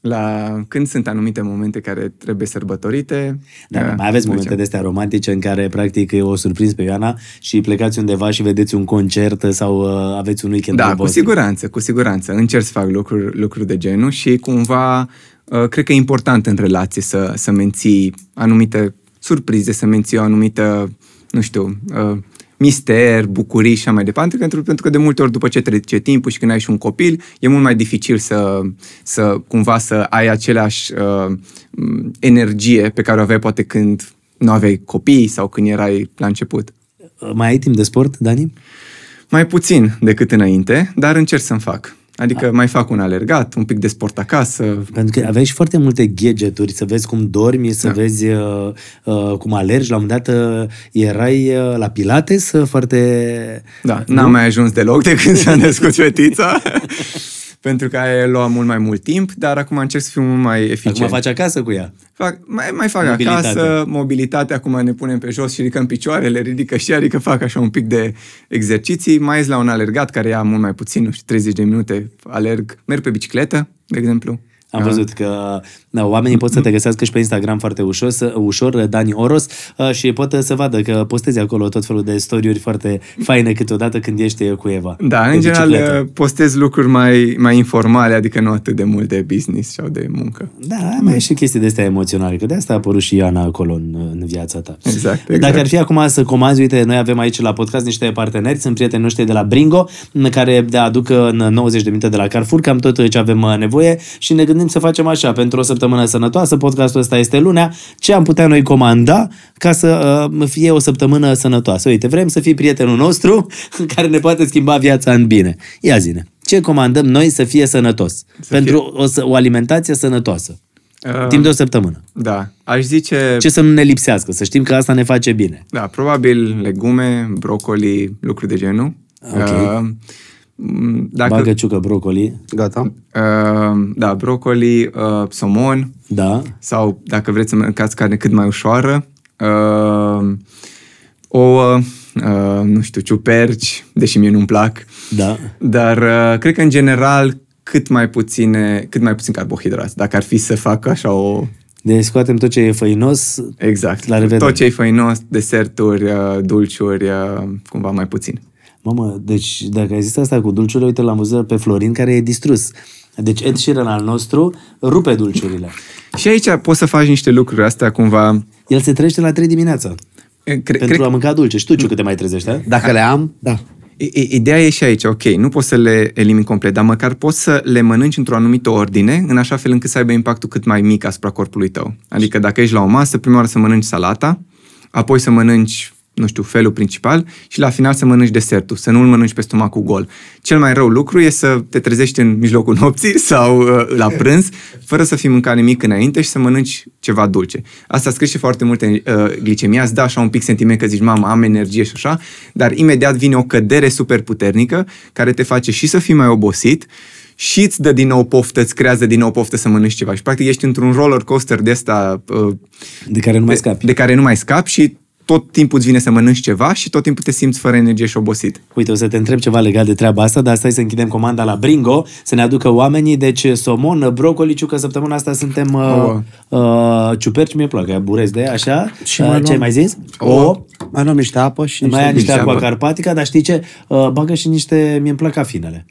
La când sunt anumite momente care trebuie sărbătorite. Da, uh, mai aveți ducem. momente de astea romantice în care practic o surprins pe Ioana și plecați undeva și vedeți un concert sau uh, aveți un weekend Da, al cu vostru. siguranță, cu siguranță. Încerc să fac lucruri, lucruri de genul și cumva uh, cred că e important în relație să, să menții anumite surprize, să menții o anumită, nu știu, uh, mister, bucurii și așa mai departe, pentru, pentru că de multe ori după ce trece timpul și când ai și un copil, e mult mai dificil să, să cumva să ai aceleași uh, m, energie pe care o aveai poate când nu aveai copii sau când erai la început. Uh, Mai ai timp de sport, Dani? Mai puțin decât înainte, dar încerc să-mi fac. Adică mai fac un alergat, un pic de sport acasă. Pentru că aveai și foarte multe gadgeturi, să vezi cum dormi, să Da. vezi uh, uh, cum alergi. La un moment dat uh, erai uh, la Pilates uh, foarte... Da, n-am mai ajuns deloc de când s-a născut fetița, pentru că aia lua mult mai mult timp, dar acum încerc să fiu mult mai eficient. Acum faci acasă cu ea. Fac, mai, mai fac Mobilitate. acasă, mobilitate, acum ne punem pe jos și ridicăm picioarele, ridică și ea, adică fac așa un pic de exerciții, mai ies la un alergat care ia mult mai puțin, nu știu, 30 de minute, alerg, merg pe bicicletă, de exemplu. Am văzut că da, oamenii pot să te găsească și pe Instagram foarte ușor, să, ușor Dani Oros, uh, și pot să vadă că postezi acolo tot felul de storiuri foarte faine câteodată când ești cu Eva. Da, pe în general bicicletă. postez lucruri mai, mai informale, adică nu atât de mult de business sau de muncă. Da, mai e și chestii de astea emoționale, că de asta a apărut și Ioana acolo în, în viața ta. Exact, exact. Dacă ar fi acum să comanzi, uite, noi avem aici la podcast niște parteneri, sunt prietenii noștri de la Bringo, în care de aduc în 90 de minute de la Carrefour, cam tot ce avem uh, nevoie și ne gândim să facem așa, pentru o săptămână sănătoasă, podcastul ăsta este lunea, ce am putea noi comanda ca să uh, fie o săptămână sănătoasă. Uite, vrem să fii prietenul nostru care ne poate schimba viața în bine. Ia zine, ce comandăm noi să fie sănătos? pentru o, să- o alimentație sănătoasă. Uh, Timp de o săptămână. Da, aș zice... Ce să nu ne lipsească, să știm că asta ne face bine. Da, probabil legume, brocoli, lucruri de genul. Ok. Uh, m, dacă, Bagă ciucă brocoli, Gata? uh, da, brocoli, uh, somon da, sau dacă vreți să mâncați carne cât mai ușoară, uh, ouă, uh, nu știu, ciuperci, deși mie nu-mi plac, da. dar uh, cred că în general cât mai puține, cât mai puțin carbohidrați. Dacă ar fi să fac așa o... Deci scoatem tot ce e făinos, Exact. La revedere. Tot ce e făinos, deserturi, uh, dulciuri, uh, cumva mai puțin. Mamă, deci dacă ai zis asta cu dulciurile, uite l-am văzut pe Florin care e distrus. Deci Ed Sheeran al nostru rupe dulciurile. Și aici poți să faci niște lucruri astea cumva... El se trește la 3 dimineața Cre- pentru cred, a mânca dulce. Și tu, Ciu, câte mai trezești, a? Dacă le am, da. I- i- Ideea e și aici, ok, nu poți să le elimini complet, dar măcar poți să le mănânci într-o anumită ordine, în așa fel încât să aibă impactul cât mai mic asupra corpului tău. Adică dacă ești la o masă, prima oară să mănânci salata, apoi să mănânci, nu știu, felul principal și la final să mănânci desertul, să nu-l mănânci pe stomacul gol. Cel mai rău lucru e să te trezești în mijlocul nopții sau uh, la prânz, fără să fi mâncat nimic înainte și să mănânci ceva dulce. Asta scrie foarte multe uh, glicemia, îți dă așa un pic sentiment că zici, mamă, am energie și așa, dar imediat vine o cădere super puternică care te face și să fii mai obosit și îți dă din nou poftă, îți creează din nou poftă să mănânci ceva. Și practic ești într-un roller coaster de asta uh, De care nu mai de, scapi. de care nu mai scapi și tot timpul îți vine să mănânci ceva și tot timpul te simți fără energie și obosit. Uite, o să te întreb ceva legat de treaba asta, dar stai să închidem comanda la Bringo, să ne aducă oamenii, deci somon, brocoli, ciucă, săptămâna asta suntem uh, Ouă. uh, ciuperci, mi-e plac, ea burez de ea, așa. Și uh, mai ce luăm- ai mai zis? Ouă. Mai luăm niște apă și Mai ai niște niște aqua apă. carpatica, dar știi ce? Uh, bagă și niște, mi-e plac afinele.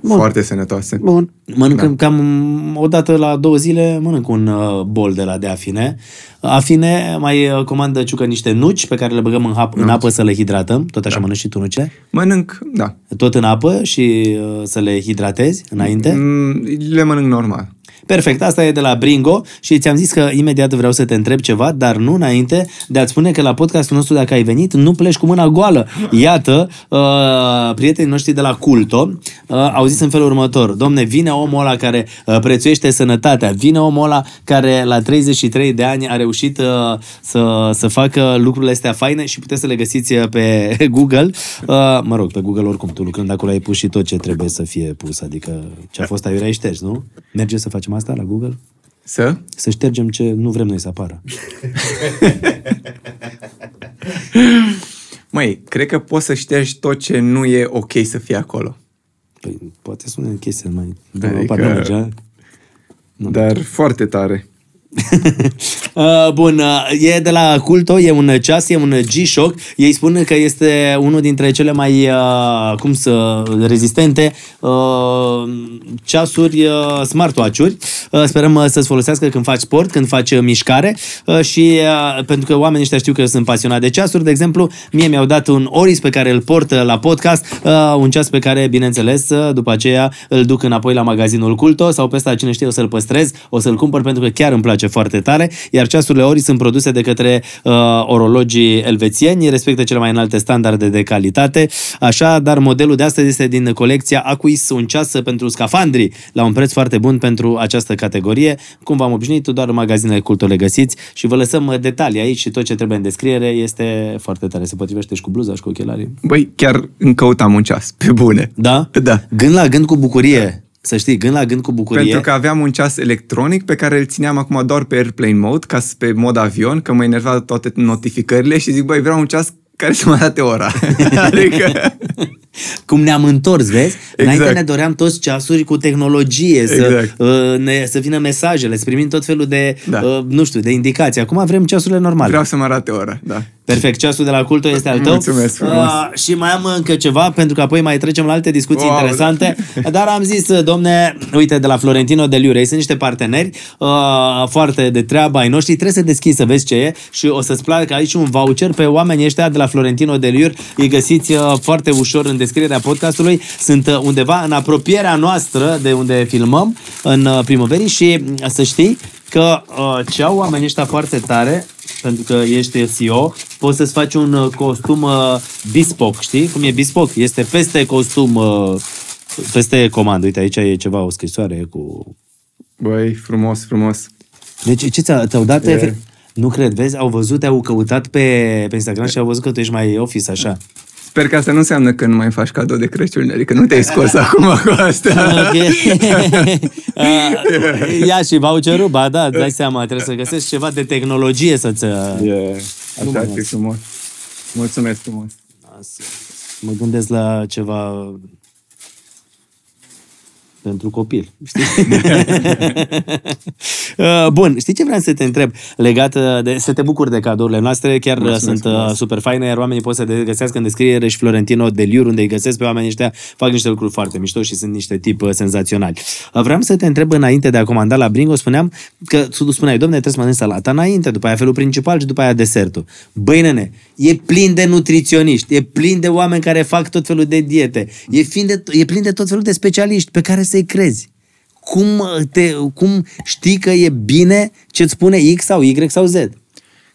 Bun. Foarte sănătoase. Bun. Mănânc da. cam o dată la două zile, mănânc un uh, bol de la de afine. Afine, mai uh, comandă ciucă niște nuci pe care le băgăm în, hap, în apă să le hidratăm. Tot așa da. mănânci și tu nuce? Mănânc, da. Tot în apă și uh, să le hidratezi înainte? Mm, Le mănânc normal. Perfect, asta e de la Bringo și ți-am zis că imediat vreau să te întreb ceva, dar nu înainte de a-ți spune că la podcastul nostru, dacă ai venit, nu pleci cu mâna goală. Iată, uh, prietenii noștri de la Culto uh, au zis în felul următor, domne, vine omul ăla care uh, prețuiește sănătatea, vine omul ăla care la 33 de ani a reușit uh, să, să facă lucrurile astea faine și puteți să le găsiți uh, pe Google. Uh, mă rog, pe Google oricum, tu lucrând acolo ai pus și tot ce trebuie să fie pus, adică ce a fost aiurea ai ștergi, nu? Merge să facem asta la Google? Să? Să ștergem ce nu vrem noi să apară. Măi, cred că poți să ștergi tot ce nu e ok să fie acolo. Păi, poate sună chestia mai... Adică... Adică- Parte, mergea. Dar foarte tare. Uh, Bun, uh, e de la Culto, e un ceas, e un G-Shock. Ei spun că este unul dintre cele mai, uh, cum să, rezistente uh, ceasuri, uh, smartwatch-uri. Uh, Sperăm uh, să-ți folosească când faci sport, când faci uh, mișcare uh, și uh, pentru că oamenii ăștia știu că eu sunt pasionat de ceasuri, de exemplu, mie mi-au dat un Oris pe care îl port uh, la podcast, uh, un ceas pe care, bineînțeles, uh, după aceea îl duc înapoi la magazinul Culto sau pe ăsta, cine știe, o să-l păstrez, o să-l cumpăr pentru că chiar îmi place foarte tare, iar ceasurile Ori sunt produse de către uh, orologii elvețieni, respectă cele mai înalte standarde de calitate, așa, dar modelul de astăzi este din colecția Aquis, un ceas pentru scafandri, la un preț foarte bun pentru această categorie. Cum v-am obișnuit, doar în magazinele Culto le găsiți și vă lăsăm uh, detalii aici și tot ce trebuie în descriere este foarte tare. Se potrivește și cu bluza și cu ochelarii. Băi, chiar îmi căutam un ceas, pe bune. Da? Da. Gând la gând cu bucurie. Să știi, gând la gând cu bucurie. Pentru că aveam un ceas electronic pe care îl țineam acum doar pe airplane mode, ca să pe mod avion, că mă enerva toate notificările și zic, băi, vreau un ceas care să mă arate ora. adică... Cum ne-am întors, vezi? Exact. Înainte Exact. ne doream toți ceasuri cu tehnologie, să, Exact. uh, ne, să vină mesajele, să primim tot felul de, Da. uh, nu știu, de indicații. Acum vrem ceasurile normale. Vreau să mă arate ora, da. Perfect, ceasul de la Culto este al tău. Mulțumesc frumos. Uh, și mai am încă ceva, pentru că apoi mai trecem la alte discuții Wow, interesante. Dar am zis, uh, domne, uite, de la Florentino de Liure, ei sunt niște parteneri uh, foarte de treabă ai noștri, trebuie să deschizi să vezi ce e și o să-ți placă aici un voucher pe oamenii ăștia de la Florentino de Liure. Îi găsiți uh, foarte ușor în descrierea podcastului. Sunt uh, undeva în apropierea noastră de unde filmăm, în uh, primăverii și uh, să știi că uh, ce au oamenii ăștia foarte tare pentru că ești CEO, poți să-ți faci un uh, costum uh, bespoke, știi? Cum e bespoke? Este peste costum, uh, peste comandă. Uite, aici e ceva, o scrisoare cu... Băi, frumos, frumos. Deci ce ți-a, ți-au dat? E. Nu cred, vezi? Au văzut, te-au căutat pe, pe Instagram și au văzut că tu ești mai office, așa. Sper că asta nu înseamnă că nu mai faci cadou de Crăciun, adică nu te-ai scos acum cu asta. Ok. Uh, Ia și voucherul, ba da, îți dai seama, trebuie să găsești ceva de tehnologie să-ți... uh, Yeah. Asta ar fi frumos. Mulțumesc frumos. Mă gândesc la ceva pentru copil, știi? Uh, Bun, știi ce vreau să te întreb legat uh, de... Să te bucuri de cadourile noastre, chiar uh, Mulțumesc sunt uh, frumos. super faine, iar oamenii pot să te găsească în descriere și Florentino de Liur, unde îi găsesc pe oamenii ăștia, fac niște lucruri foarte mișto și sunt niște tip uh, senzaționali. Uh, Vreau să te întreb înainte de a comanda la Bringo, spuneam că tu spuneai, domne, trebuie să mănânci salata înainte, după aia felul principal și după aia desertul. Băi, nene, e plin de nutriționiști, e plin de oameni care fac tot felul de diete, e, fin de, e plin de tot felul de specialiști pe care să-i crezi. Cum, te, cum știi că e bine ce-ți spune X sau Y sau Z? Cred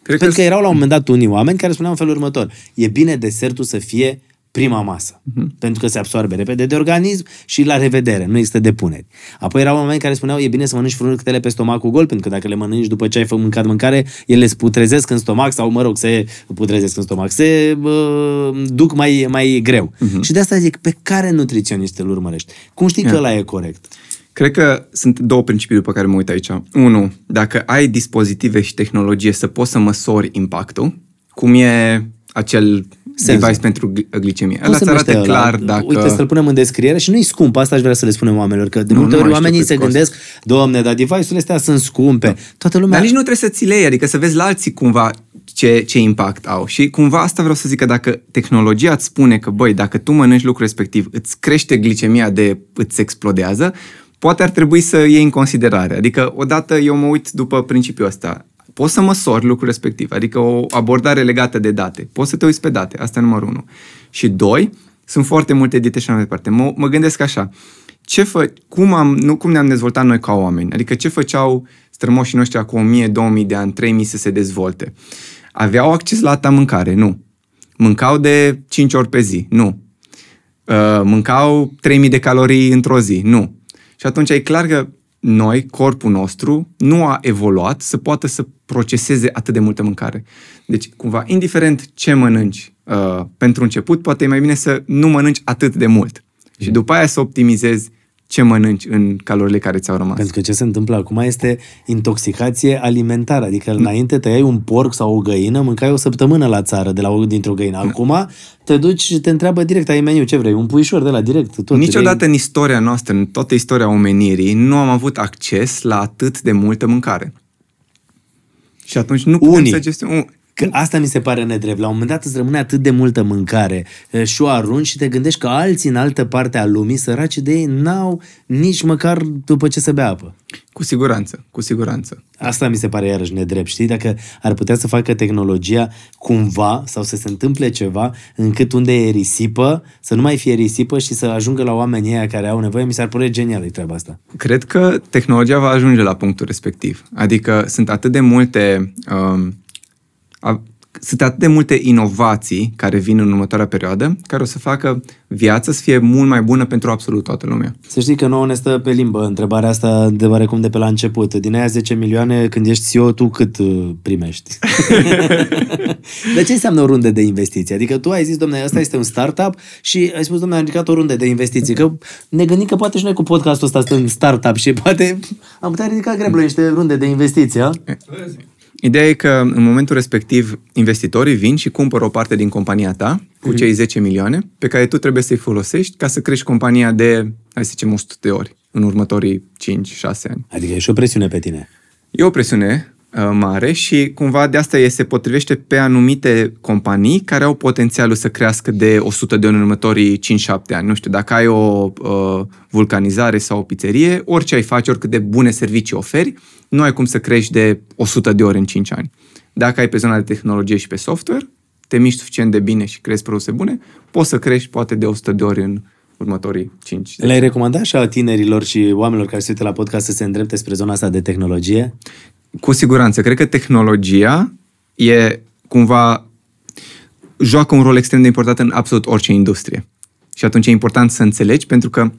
Pentru că că erau la un moment dat unii oameni care spuneau în felul următor. E bine desertul să fie prima masă, Mhm. uh-huh. pentru că se absorbe repede de organism și la revedere, nu există depuneri. Apoi erau oameni care spuneau e bine să mănânci fructele pe stomacul gol, pentru că dacă le mănânci după ce ai făcut mâncat mâncare, ele se putrezesc în stomac sau, mă rog, se putrezesc în stomac, se uh, duc mai, mai greu. Mhm. Uh-huh. Și de asta zic, pe care nutriționist îl urmărești? Cum știi că ăla e corect? Cred că sunt două principii după care mă uit aici. Unu, dacă ai dispozitive și tehnologie să poți să măsori impactul, cum e acel Senzor. device pentru gl- glicemie. Cum Ăla se îți arată numește ăla? clar dacă... Uite, să-l punem în descriere și nu-i scump, asta aș vrea să le spunem oamenilor, că de Nu, multe nu ori mai știu oamenii cât se costă. gândesc, domne, dar device-urile astea sunt scumpe. Toată lumea... Dar nici nu trebuie să ți le iei, adică să vezi la alții cumva ce, ce impact au. Și cumva asta vreau să zic că dacă tehnologia îți spune că, băi, dacă tu mănânci lucrul respectiv, îți crește glicemia de îți explodează, poate ar trebui să iei în considerare. Adică, odată eu mă uit după principiul ăsta. Poți să măsori lucrul respectiv, adică o abordare legată de date. Poți să te uiți pe date, asta e numărul unu. Și doi, sunt foarte multe diete și așa mai departe. Mă, mă gândesc așa, ce fă, cum, am, nu, cum ne-am dezvoltat noi ca oameni. Adică ce făceau strămoșii noștri acum 1000-2000 de ani, 3000 să se dezvolte. Aveau acces la ta mâncare? Nu. Mâncau de 5 ori pe zi? Nu. Uh, mâncau 3000 de calorii într-o zi? Nu. Și atunci e clar că noi, corpul nostru, nu a evoluat să poată să proceseze atât de multă mâncare. Deci, cumva, indiferent ce mănânci uh, pentru început, poate e mai bine să nu mănânci atât de mult. Și după aia să optimizezi ce mănânci în calorile care ți-au rămas. Pentru că ce se întâmplă acum este intoxicație alimentară. Adică înainte tăiai un porc sau o găină, mâncai o săptămână la țară de la dintr-o găină. Acum te duci și te întreabă direct, ai meniu, ce vrei? Un puișor de la direct. Tot Niciodată vrei... în istoria noastră, în toată istoria omenirii, nu am avut acces la atât de multă mâncare. Și atunci nu putem Unii. să gestionăm... Că asta mi se pare nedrept. La un moment dat îți rămâne atât de multă mâncare e, și o arunci și te gândești că alții în altă parte a lumii, săraci de ei, n-au nici măcar după ce să bea apă. Cu siguranță, cu siguranță. Asta mi se pare iarăși nedrept. Știi, dacă ar putea să facă tehnologia cumva sau să se întâmple ceva încât unde e risipă, să nu mai fie risipă și să ajungă la oamenii ăia care au nevoie, mi s-ar părea genială treaba asta. Cred că tehnologia va ajunge la punctul respectiv. Adică sunt atât de multe um, a, sunt atât de multe inovații care vin în următoarea perioadă, care o să facă viața să fie mult mai bună pentru absolut toată lumea. Să știi că nouă ne stă pe limbă întrebarea asta de oarecum de pe la început. Din aia 10 milioane, când ești CEO, tu cât uh, primești? de ce înseamnă o rundă de investiții? Adică tu ai zis, domnule, ăsta este un startup și ai spus, domnule, am ridicat o rundă de investiții. Că ne gândim că poate și noi cu podcastul ăsta suntem startup și poate am putea ridica greu niște runde de investiții, a? Ideea e că în momentul respectiv investitorii vin și cumpără o parte din compania ta cu cei 10 milioane pe care tu trebuie să-i folosești ca să crești compania de, hai să zicem, 100 de ori în următorii 5-6 ani. Adică e și o presiune pe tine. E o presiune uh, mare și cumva de asta e, se potrivește pe anumite companii care au potențialul să crească de 100 de ori în următorii 5-7 ani. Nu știu, dacă ai o uh, vulcanizare sau o pizzerie, orice ai face, oricât de bune servicii oferi, nu ai cum să crești de 100 de ori în 5 ani. Dacă ai pe zona de tehnologie și pe software, te miști suficient de bine și crezi produse bune, poți să crești poate de 100 de ori în următorii 5 Le-ai recomandat așa tinerilor și oamenilor care se uită la podcast să se îndrepte spre zona asta de tehnologie? Cu siguranță. Cred că tehnologia e cumva joacă un rol extrem de important în absolut orice industrie. Și atunci e important să înțelegi pentru că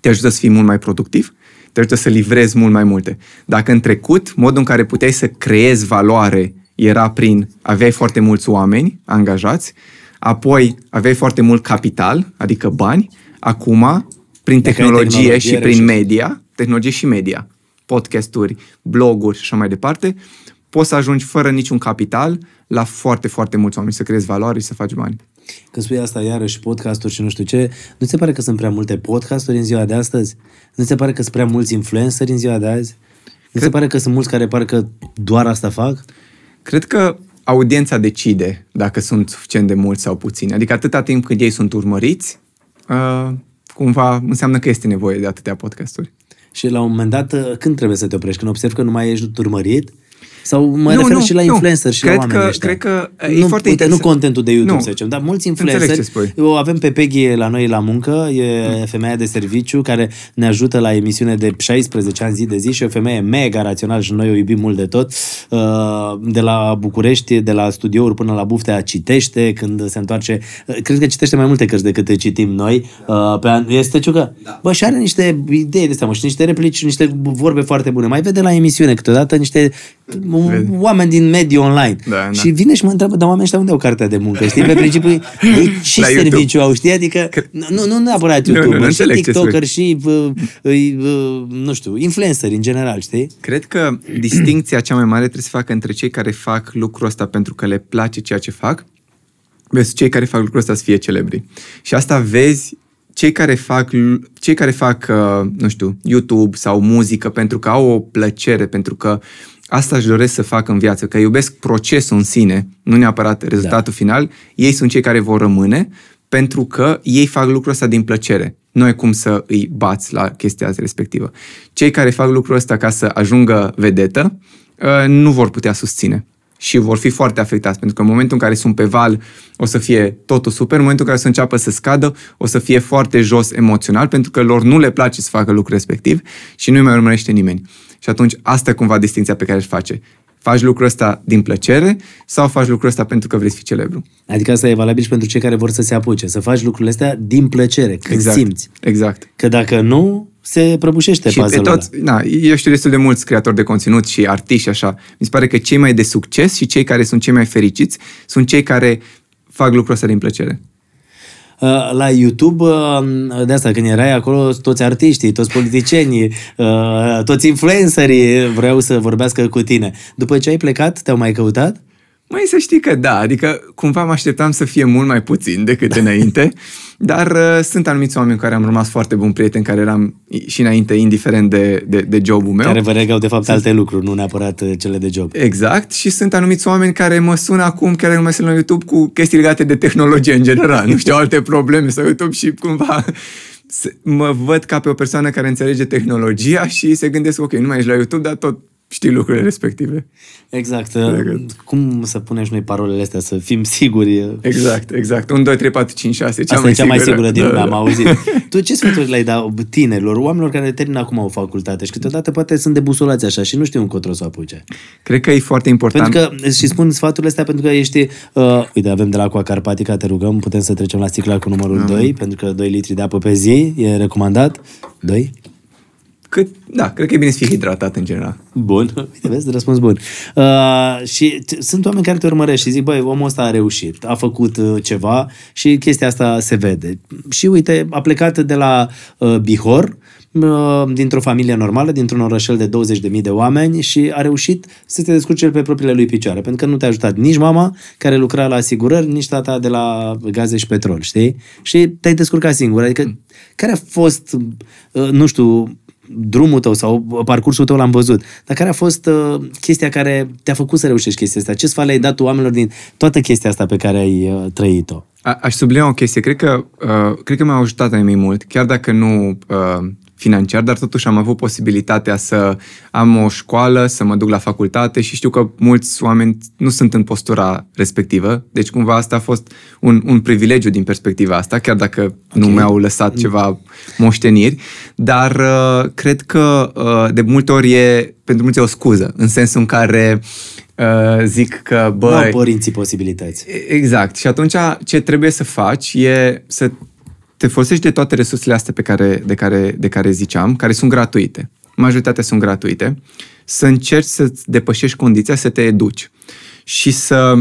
te ajută să fii mult mai productiv, te ajută să livrezi mult mai multe. Dacă în trecut, modul în care puteai să creezi valoare era prin aveai foarte mulți oameni angajați, apoi aveai foarte mult capital, adică bani, acum, prin Dacă ai tehnologie, tehnologie, și prin reușești. media, tehnologie și media, podcasturi, bloguri și așa mai departe, poți să ajungi fără niciun capital la foarte, foarte mulți oameni, să creezi valoare și să faci bani. Când spui asta iarăși podcasturi și nu știu ce, nu ți se pare că sunt prea multe podcasturi în ziua de astăzi? Nu ți se pare că sunt prea mulți influenceri în ziua de azi? Nu ți se pare că sunt mulți care parcă doar asta fac? Cred că audiența decide dacă sunt suficient de mulți sau puțini. Adică atâta timp cât ei sunt urmăriți, uh, cumva înseamnă că este nevoie de atâtea podcasturi. Și la un moment dat, uh, când trebuie să te oprești? Când observi că nu mai ești urmărit? Sau mă nu, refer și la influencer și cred la oamenii că, ăștia. Cred că e nu, foarte uite, nu interesant. contentul de YouTube, Nu. să zicem, dar mulți Înțeleg influenceri. ce spui. Eu avem pe Peggy la noi la muncă, e femeia de serviciu care ne ajută la emisiune de 16 ani zi de zi și e o femeie mega rațională și noi o iubim mult de tot. Uh, De la București, de la studiouri până la Buftea, citește când se întoarce. Uh, Cred că citește mai multe cărți decât citim noi. Uh, Pe an... Este ciucă? Bă, și are niște idei de astea, mă, și niște replici, niște vorbe foarte bune. Mai vede la emisiune câteodată niște Vede. oameni din mediul online. Da, da. Și vine și mă întreabă, dar oamenii ăștia unde au cartea de muncă? Știi? Pe principiu, ei, și La YouTube. serviciu au, știi? Adică, nu, nu neapărat Nu, nu, YouTube, nu și înțeleg ce TikToker și, uh, uh, nu știu, influenceri în general, știi? Cred că distinția cea mai mare trebuie să facă între cei care fac lucrul ăsta pentru că le place ceea ce fac versus cei care fac lucrul ăsta să fie celebri. Și asta vezi cei care fac, cei care fac uh, nu știu, YouTube sau muzică pentru că au o plăcere, pentru că asta își doresc să facă în viață, că iubesc procesul în sine, nu neapărat rezultatul da. final, ei sunt cei care vor rămâne pentru că ei fac lucrul ăsta din plăcere. Nu ai cum să îi bați la chestia respectivă. Cei care fac lucrul ăsta ca să ajungă vedetă, uh, nu vor putea susține. și vor fi foarte afectați, pentru că în momentul în care sunt pe val o să fie totul super, în momentul în care să înceapă să scadă o să fie foarte jos emoțional, pentru că lor nu le place să facă lucrul respectiv și nu-i mai urmărește nimeni. Și atunci asta e cumva distinția pe care își face. Faci lucrul ăsta din plăcere sau faci lucrul ăsta pentru că vrei să fii celebru? Adică asta e valabil și pentru cei care vor să se apuce, să faci lucrurile astea din plăcere, când Exact. simți. Exact. Că dacă nu, se prăbușește Și pe puzzle-ul toți, na, eu știu destul de mulți creatori de conținut și artiști și așa. Mi se pare că cei mai de succes și cei care sunt cei mai fericiți sunt cei care fac lucrul ăsta din plăcere. Uh, La YouTube, uh, de asta, când erai acolo, toți artiștii, toți politicienii, uh, toți influencerii vreau să vorbească cu tine. După ce ai plecat, te-au mai căutat? Mai să știi că da, adică cumva mă așteptam să fie mult mai puțin decât înainte, dar uh, sunt anumiți oameni cu care am rămas foarte buni prieteni, care eram și înainte, indiferent de, de, de jobul meu. Care vă regau, de fapt, alte lucruri, nu neapărat uh, cele de job. Exact, și sunt anumiți oameni care mă sună acum, care nu mai sunt la YouTube, cu chestii legate de tehnologie în general, nu știu, alte probleme sau YouTube și cumva se- mă văd ca pe o persoană care înțelege tehnologia și se gândesc, ok, nu mai ești la YouTube, dar tot știi lucrurile respective. Exact. Corect. Cum să punem și noi parolele astea, să fim siguri? Exact, exact. 1, 2, 3, 4, 5, 6. Cea Asta mai e cea mai sigură. sigură din Da, lume, da. am auzit. Tu ce sfaturi le-ai da tinerilor, oamenilor care termină acum o facultate și câteodată poate sunt debusolați așa și nu știu încotro să o apuce? Cred că e foarte important. Pentru că, și spun sfaturile astea pentru că ești, uh, uite, avem de la Aqua Carpatica, te rugăm, putem să trecem la sticla cu numărul 2, pentru că 2 litri de apă pe zi e recomandat. 2? Cât, da, cred că e bine să fii hidratat în general. Bun, uite, vezi, răspuns bun. Uh, și t- sunt oameni care te urmăresc și zic, băi, omul ăsta a reușit, a făcut uh, ceva și chestia asta se vede. Și uite, a plecat de la uh, Bihor, uh, dintr-o familie normală, dintr-un orășel de 20.000 de oameni și a reușit să te descurce pe propriile lui picioare, pentru că nu te-a ajutat nici mama care lucra la asigurări, nici tata de la gaze și petrol, știi? Și te-ai descurcat singur. Adică, care a fost, uh, nu știu, drumul tău sau parcursul tău l-am văzut. Dar care a fost uh, chestia care te-a făcut să reușești chestia asta? Ce sfat le-ai dat tu oamenilor din toată chestia asta pe care ai uh, trăit-o? A, aș sublinia o chestie. Cred că, uh, cred că m-a ajutat mai mult, chiar dacă nu uh, financiar, dar totuși am avut posibilitatea să am o școală, să mă duc la facultate și știu că mulți oameni nu sunt în postura respectivă. Deci cumva asta a fost un, un privilegiu din perspectiva asta, chiar dacă okay. nu mi-au lăsat ceva moșteniri. Dar uh, cred că uh, de multe ori e pentru mulți e o scuză, în sensul în care uh, zic că, Nu băi... au părinții posibilități. Exact. Și atunci ce trebuie să faci e să te folosești de toate resursele astea pe care, de, care, de care ziceam, care sunt gratuite. Majoritatea sunt gratuite. Să încerci să depășești condiția, să te educi. Și să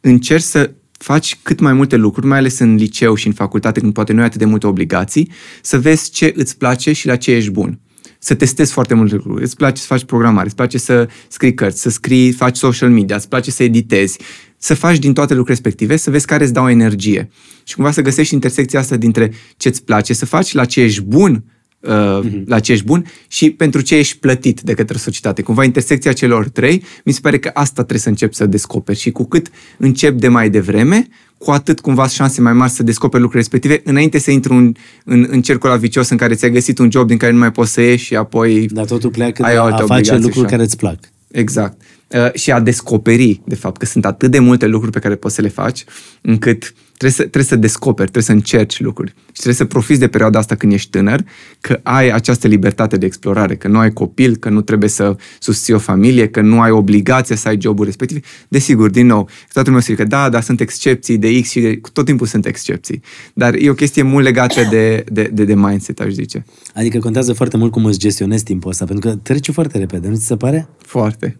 încerci să faci cât mai multe lucruri, mai ales în liceu și în facultate, când poate nu ai atât de multe obligații, să vezi ce îți place și la ce ești bun să testezi foarte multe lucruri. Îți place să faci programare, îți place să scrii cărți, să scrii, faci social media, îți place să editezi, să faci din toate lucrurile respective, să vezi care îți dau energie. Și cumva să găsești intersecția asta dintre ce îți place să faci, la ce ești bun, uh, mm-hmm. la ce ești bun și pentru ce ești plătit de către societate. Cumva intersecția celor trei, mi se pare că asta trebuie să începi să descoperi și cu cât încep de mai devreme, cu atât cumva șanse mai mari să descoperi lucrurile respective înainte să intri în, în, în cercul vicios în care ți-ai găsit un job din care nu mai poți să ieși și apoi Dar totul pleacă ai de alte a face obligații lucruri și a- care îți plac. Exact. Uh, și a descoperi, de fapt, că sunt atât de multe lucruri pe care poți să le faci, încât trebuie să, trebuie să descoperi, trebuie să încerci lucruri. Și trebuie să profiți de perioada asta când ești tânăr, că ai această libertate de explorare, că nu ai copil, că nu trebuie să susții o familie, că nu ai obligația să ai jobul respectiv. Desigur, din nou, toată lumea zice că da, dar sunt excepții de X și de... tot timpul sunt excepții. Dar e o chestie mult legată de, de, de, de mindset, aș zice. Adică contează foarte mult cum îți gestionezi timpul ăsta, pentru că trece foarte repede, nu ți se pare? Foarte.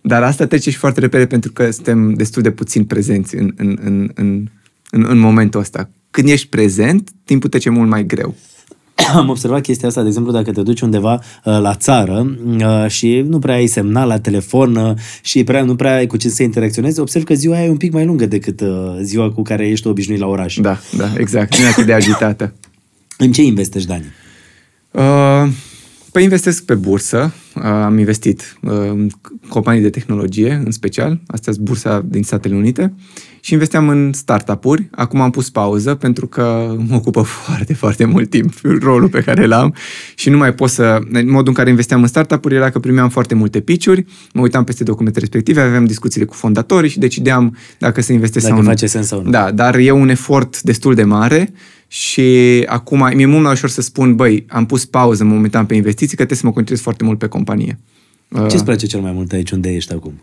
Dar asta trece și foarte repede pentru că suntem destul de puțin prezenți în, în, în, în, în, în momentul ăsta. Când ești prezent, timpul trece mult mai greu. Am observat chestia asta, de exemplu, dacă te duci undeva uh, la țară uh, și nu prea ai semnal la telefon uh, și prea, nu prea ai cu ce să interacționezi, observ că ziua aia e un pic mai lungă decât uh, ziua cu care ești obișnuit la oraș. Da, da, exact. Nu e atât de agitată. În ce investești, Dani? Uh, păi investesc pe bursă, uh, am investit uh, în companii de tehnologie, în special, astea sunt bursa din Statele Unite, și investeam în startup-uri. Acum am pus pauză pentru că mă ocupă foarte, foarte mult timp rolul pe care l-am și nu mai pot să... În modul în care investeam în startup-uri era că primeam foarte multe pitch-uri, mă uitam peste documente respective, aveam discuțiile cu fondatorii și decideam dacă să investesc Dacă sau nu. face sens sau nu. Da, dar e un efort destul de mare și acum mi-e mult mai ușor să spun, băi, am pus pauză momentan pe investiții, că trebuie să mă concentrez foarte mult pe companie. Ce-ți place cel mai mult aici unde ești acum?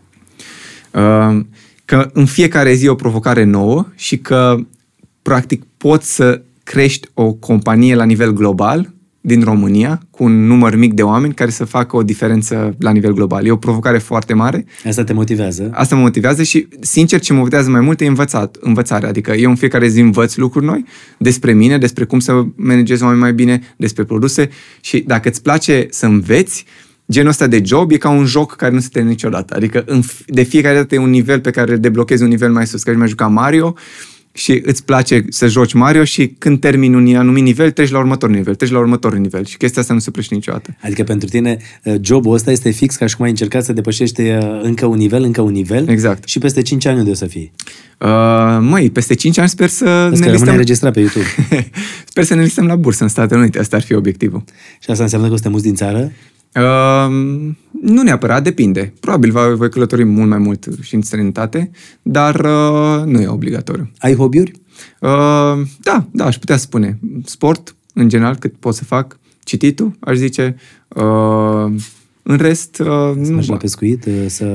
Uh, că în fiecare zi e o provocare nouă și că practic poți să crești o companie la nivel global din România cu un număr mic de oameni care să facă o diferență la nivel global. E o provocare foarte mare. Asta te motivează? Asta mă motivează și, sincer, ce mă motivează mai mult e învățat, învățarea. Adică eu în fiecare zi învăț lucruri noi despre mine, despre cum să managez oameni mai bine, despre produse și dacă îți place să înveți, genul ăsta de job e ca un joc care nu se termină niciodată. Adică în, de fiecare dată e un nivel pe care deblochezi un nivel mai sus. Că mai juca Mario și îți place să joci Mario și când termini un anumit nivel, treci la următorul nivel, treci la următorul nivel și chestia asta nu se oprește niciodată. Adică pentru tine uh, jobul ăsta este fix ca și cum ai încercat să depășești uh, încă un nivel, încă un nivel Exact. și peste 5 ani unde o să fii? Uh, măi, peste 5 ani sper să Asta ne rămâne listăm... înregistrat pe YouTube. sper să ne listăm la bursă în Statele Unite, asta ar fi obiectivul. și asta înseamnă că o să te muți din țară? Uh, nu neapărat, depinde. Probabil va- voi călători mult mai mult și în străinătate, dar uh, nu e obligatoriu. Ai hobby-uri? Uh, da, da, aș putea spune. Sport, în general, cât pot să fac. Cititul, aș zice. Uh, în rest, uh, Să nu, mergi la pescuit? uh, Să...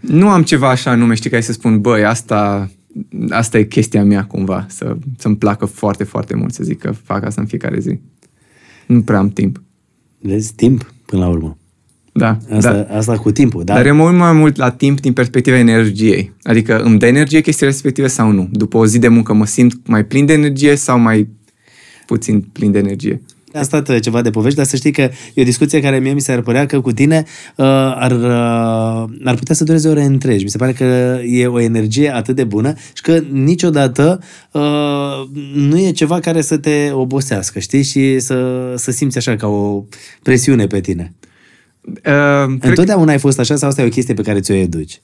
nu am ceva așa nume, știi, ca să spun, băi, asta, asta e chestia mea cumva, să, să-mi placă foarte, foarte mult, să zic că fac asta în fiecare zi. Nu prea am timp. Vezi? Timp, până la urmă. Da, Asta, da. asta cu timpul, da? Dar eu mă uit mai mult la timp din perspectiva energiei. Adică îmi dă energie chestia respective sau nu? După o zi de muncă mă simt mai plin de energie sau mai puțin plin de energie? A stat uh, ceva de povești, dar să știi că e o discuție care mie mi s-ar părea că cu tine uh, ar, uh, ar putea să dureze ore întregi. Mi se pare că e o energie atât de bună și că niciodată uh, nu e ceva care să te obosească, știi? Și să, să simți așa ca o presiune pe tine. Uh, cred, Întotdeauna ai fost așa sau asta e o chestie pe care ți-o educi?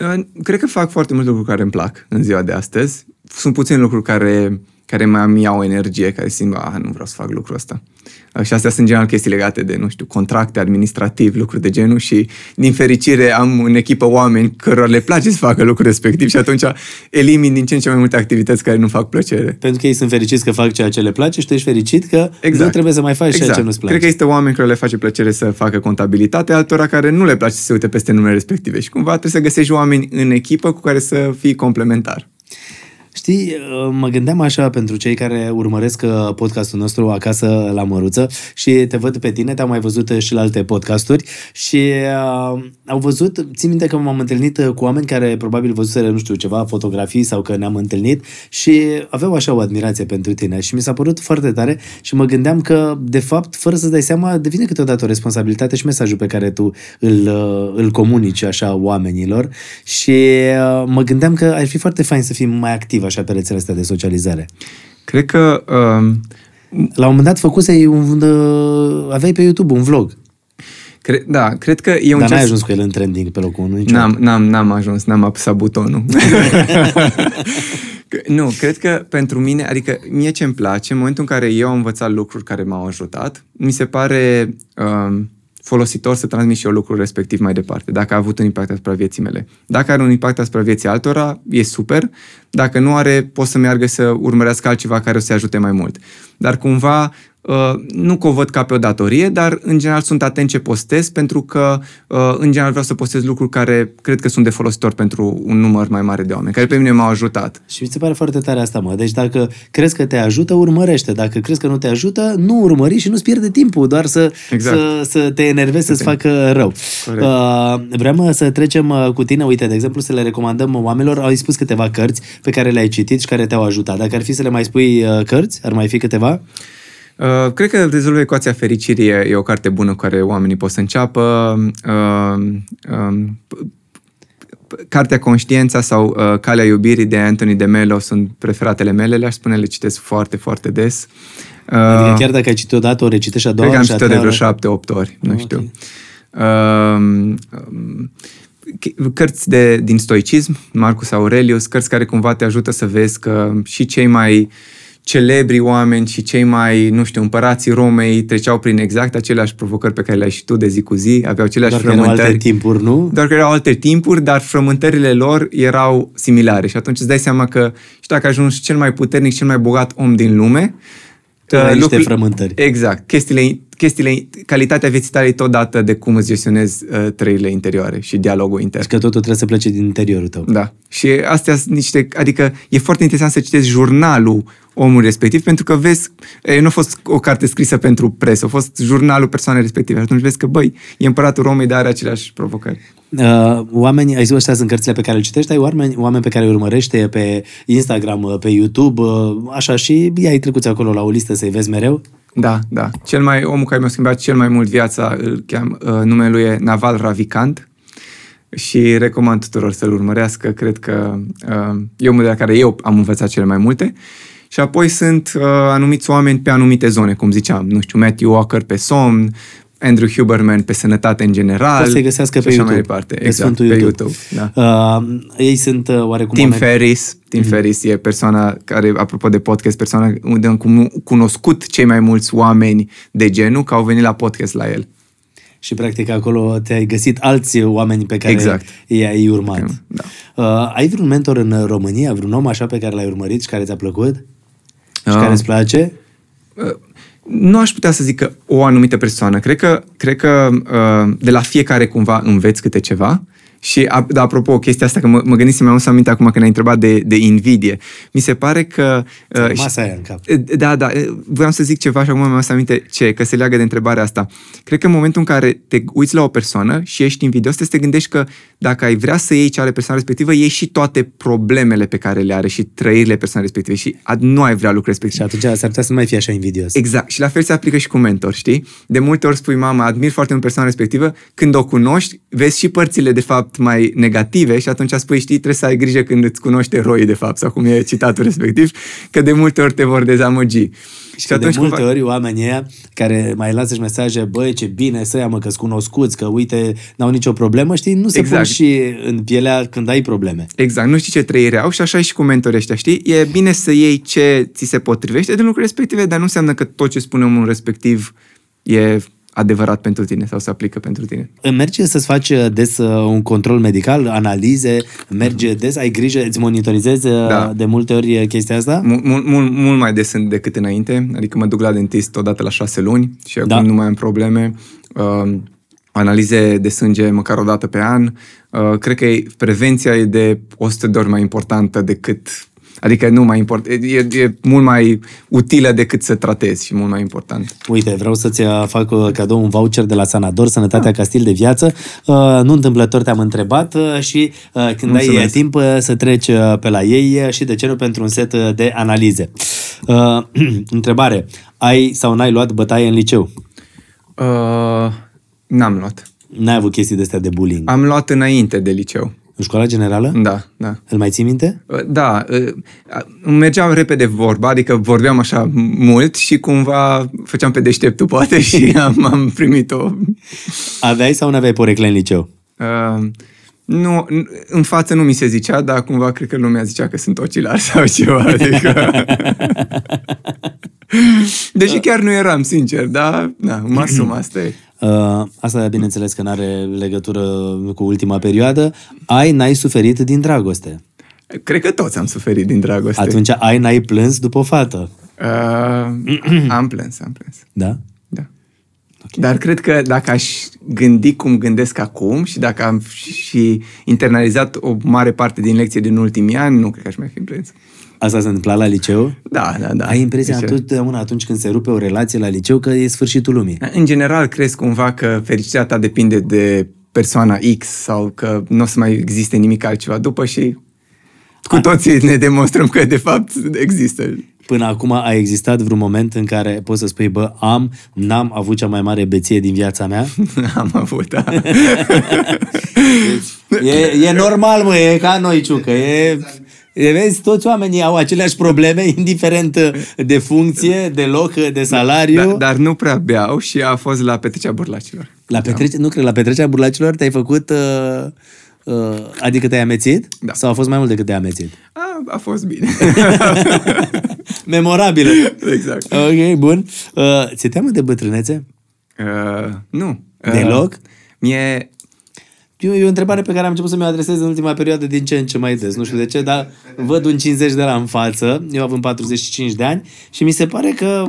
uh, cred că fac foarte multe lucruri care îmi plac în ziua de astăzi. Sunt puține lucruri care, care mai îmi iau energie, care simt, ah, nu vreau să fac lucrul ăsta. Uh, Și astea sunt în general chestii legate de, nu știu, contracte, administrativ, lucruri de genul și, din fericire, am în echipă oameni cărora le place să facă lucrul respectiv și atunci elimin din ce în ce mai multe activități care nu fac plăcere. Pentru că ei sunt fericiți că fac ceea ce le place și tu ești fericit că Exact. nu trebuie să mai faci ceea ce nu-ți place. Cred că există oameni care le face plăcere să facă contabilitate, altora care nu le place să se uite peste numele respective și cumva trebuie să găsești oameni în echipă cu care să fii complementar. Știi, uh, mă gândeam așa pentru cei care urmăresc uh, podcastul nostru acasă la Măruță și te văd pe tine, te-am mai văzut și la alte podcasturi și uh, au văzut, țin minte că m-am întâlnit uh, cu oameni care probabil văzuseră, nu știu, ceva fotografii sau că ne-am întâlnit și aveau așa o admirație pentru tine și mi s-a părut foarte tare și mă gândeam că, de fapt, fără să dai seama, devine câteodată o responsabilitate și mesajul pe care tu îl, uh, îl comunici așa oamenilor și uh, mă gândeam că ar fi foarte fain să fii mai activ așa pe rețelele astea de socializare. Cred că um, La un moment dat făcusei un, uh, aveai pe YouTube un vlog, cre- da, cred că e un dar n-ai gest- ajuns cu el în trending pe locul 1 niciodată. N-am, n-am, n-am ajuns, n-am apăsat butonul. Că- nu, cred că pentru mine, adică mie ce îmi place, în momentul în care eu am învățat lucruri care m-au ajutat, mi se pare um, folositor să transmit și eu lucrul respectiv mai departe, dacă a avut un impact asupra vieții mele. Dacă are un impact asupra vieții altora, e super. Dacă nu are, pot să meargă să urmărească altceva care o să ajute mai mult. Dar cumva, uh, nu că o văd ca pe o datorie, dar în general sunt atent ce postez pentru că uh, în general vreau să postez lucruri care cred că sunt de folositor pentru un număr mai mare de oameni, care pe mine m-au ajutat. Și mi se pare foarte tare asta, mă. Deci dacă crezi că te ajută, urmărește. Dacă crezi că nu te ajută, nu urmări și nu-ți pierde timpul, doar să, Exact. să, să te enervezi, să-ți facă rău. Corect. Uh, vreau mă, să trecem uh, cu tine, uite, de exemplu, să le recomandăm oamenilor. Au spus câteva cărți pe care le-ai citit și care te-au ajutat. Dacă ar fi să le mai spui uh, cărți, ar mai fi câteva? Uh, cred că Rezolvă ecuația fericirii e, e o carte bună cu care oamenii pot să înceapă. Uh, um, p- p- Cartea Conștiința sau uh, Calea iubirii de Anthony de Mello sunt preferatele mele, le-aș spune, le citesc foarte, foarte des. Uh, Adică chiar dacă ai citit odată, o recitești a doua cred că am și a citit de treia vreo oară? șapte, opt ori, nu Ok. știu. uh, um, cărți de, din stoicism, Marcus Aurelius, cărți care cumva te ajută să vezi că și cei mai celebri oameni și cei mai, nu știu, împărații Romei treceau prin exact aceleași provocări pe care le-ai și tu de zi cu zi, aveau aceleași Doar că erau frământări. alte timpuri, nu? Doar că erau alte timpuri, dar frământările lor erau similare și atunci îți dai seama că și dacă ajungi cel mai puternic, cel mai bogat om din lume, Ai niște lucrul- frământări. Exact. Chestiile, chestiile, calitatea vieții tale e tot dată de cum îți gestionezi uh, trăirile interioare și dialogul intern. Deci că totul trebuie să plece din interiorul tău. Da. Și astea sunt niște, adică e foarte interesant să citești jurnalul omului respectiv, pentru că vezi, e, nu a fost o carte scrisă pentru presă, a fost jurnalul persoanei respective. Atunci vezi că, băi, e împăratul Romei, dar are aceleași provocări. Uh, oamenii, ai zis, ăștia sunt cărțile pe care le citești, ai oameni, oameni pe care îi urmărește pe Instagram, uh, pe YouTube, uh, așa și i-ai trecut acolo la o listă să-i vezi mereu? Da, da. Cel mai, omul care mi-a schimbat cel mai mult viața, îl cheam, uh, numele lui e Naval Ravikant și recomand tuturor să-l urmărească. Cred că uh, e omul de la care eu am învățat cele mai multe. Și apoi sunt uh, anumiți oameni pe anumite zone, cum ziceam, nu știu, Matthew Walker pe somn, Andrew Huberman pe sănătate în general. Poți să-i găsească și pe așa YouTube. mai departe. Pe Exact, Sfântul pe YouTube. YouTube. Da. Uh, ei sunt uh, oarecum Tim oameni- Ferris, Tim Mhm. Ferris e persoana care, apropo de podcast, persoana unde am cum- cunoscut cei mai mulți oameni de genul, că au venit la podcast la el. Și practic acolo te-ai găsit alți oameni pe care Exact. i-ai urmat. Da. Uh, ai vreun mentor în România, vreun om așa pe care l-ai urmărit și care ți-a plăcut? Și Uh. care îți place? Nu aș putea să zic că o anumită persoană. Cred că, cred că uh, de la fiecare cumva înveți câte ceva. Și, a- da, apropo, chestia asta, că mă, mă gândisem, mi-am să aminte acum când ai întrebat de, de invidie. Mi se pare că... Uh, Masa aia în cap. Da, da, voiam să zic ceva și acum mi-am să aminte ce, că se leagă de întrebarea asta. Cred că în momentul în care te uiți la o persoană și ești invidios, trebuie să te gândești că dacă ai vrea să iei ce are persoana respectivă, iei și toate problemele pe care le are și trăirile persoanei respective și a- nu ai vrea lucrul respectiv. Și atunci s-ar putea să nu mai fie așa invidios. Exact. Și la fel se aplică și cu mentor, știi? De multe ori spui, mama, admir foarte mult persoana respectivă, când o cunoști, vezi și părțile, de fapt, mai negative și atunci spui, știi, trebuie să ai grijă când îți cunoști eroii, de fapt, sau cum e citatul respectiv, că de multe ori te vor dezamăgi. Și că de multe ori oamenii ăia care mai lasă și mesaje, băi, ce bine să ia, mă, că-s cunoscuți, că uite, n-au nicio problemă, știi, nu se Exact. pun și în pielea când ai probleme. Exact, nu știi ce trăire au și așa e și cu mentorii ăștia, știi? E bine să iei ce ți se potrivește din lucruri respective, dar nu înseamnă că tot ce spune omul respectiv e adevărat pentru tine sau se aplică pentru tine. Merge să-ți faci uh, des uh, un control medical, analize, merge des, ai grijă, îți monitorizezi uh, Da. de multe ori uh, chestia asta? Mult, mult, mult, mult mai des decât înainte, adică mă duc la dentist odată la șase luni și acum Da. nu mai am probleme. Uh, analize de sânge măcar o dată pe an. Uh, cred că e- prevenția e de 100 de ori mai importantă decât Adică nu mai import, e, e mult mai utilă decât să tratezi și mult mai important. Uite, vreau să-ți uh, fac uh, cadou un voucher de la Sanador, Sănătatea Castil de Viață. Uh, Nu întâmplător te-am întrebat uh, și uh, când ai Mulțumesc. uh, timp uh, să treci uh, pe la ei uh, și de ce nu pentru un set uh, de analize. Uh, Întrebare. Ai sau n-ai luat bătaie în liceu? Uh, n-am luat. N-ai avut chestii de astea de bullying? Am luat înainte de liceu. În școala generală? Da, da. Îl mai ții minte? Uh, Da, uh, îmi mergeam repede vorba, adică vorbeam așa mult și cumva făceam pe deșteptul poate și am, am primit-o. Aveai sau nu aveai porecle în liceu? Uh, nu, n- în față nu mi se zicea, dar cumva cred că lumea zicea că sunt ocilar sau ceva, adică... Deși chiar nu eram, sincer, dar na, mă asum, asta e. Uh, asta, bineînțeles, că nu are legătură cu ultima perioadă. Ai, n-ai suferit din dragoste. Cred că toți am suferit din dragoste. Atunci ai, n-ai plâns după o fată. Uh, am plâns, am plâns. Da? Da. Dar cred că dacă aș gândi cum gândesc acum și dacă am și internalizat o mare parte din lecție din ultimii ani, nu cred că aș mai fi plâns. Asta se întâmpla la liceu? Da, da, da. Ai impresia Deci, întotdeauna atunci când se rupe o relație la liceu că e sfârșitul lumii. În general, crezi cumva că fericirea ta depinde de persoana X sau că nu o să mai existe nimic altceva după și cu toții ne demonstrăm că de fapt există. Până acum a existat vreun moment în care poți să spui, bă, am, n-am avut cea mai mare beție din viața mea? Am avut, da. E, e normal, mă, e ca noi, Ciucă. E, e, vezi, toți oamenii au aceleași probleme, indiferent de funcție, de loc, de salariu. Dar, dar nu prea beau și a fost la petrecerea burlacilor. La petrece, nu cred, la petrecerea burlacilor te-ai făcut... Uh, uh, adică te-ai amețit? Da. Sau a fost mai mult decât te-ai amețit? A, a fost bine. Memorabilă. exact. Ok, bun. Uh, ți-e teamă de bătrânețe? Uh, nu. Uh, Deloc? Mie, E o, e o întrebare pe care am început să mi-o adresez în ultima perioadă din ce în ce mai des. Nu știu de ce, dar văd un 50 de la în față, eu având 45 de ani și mi se pare că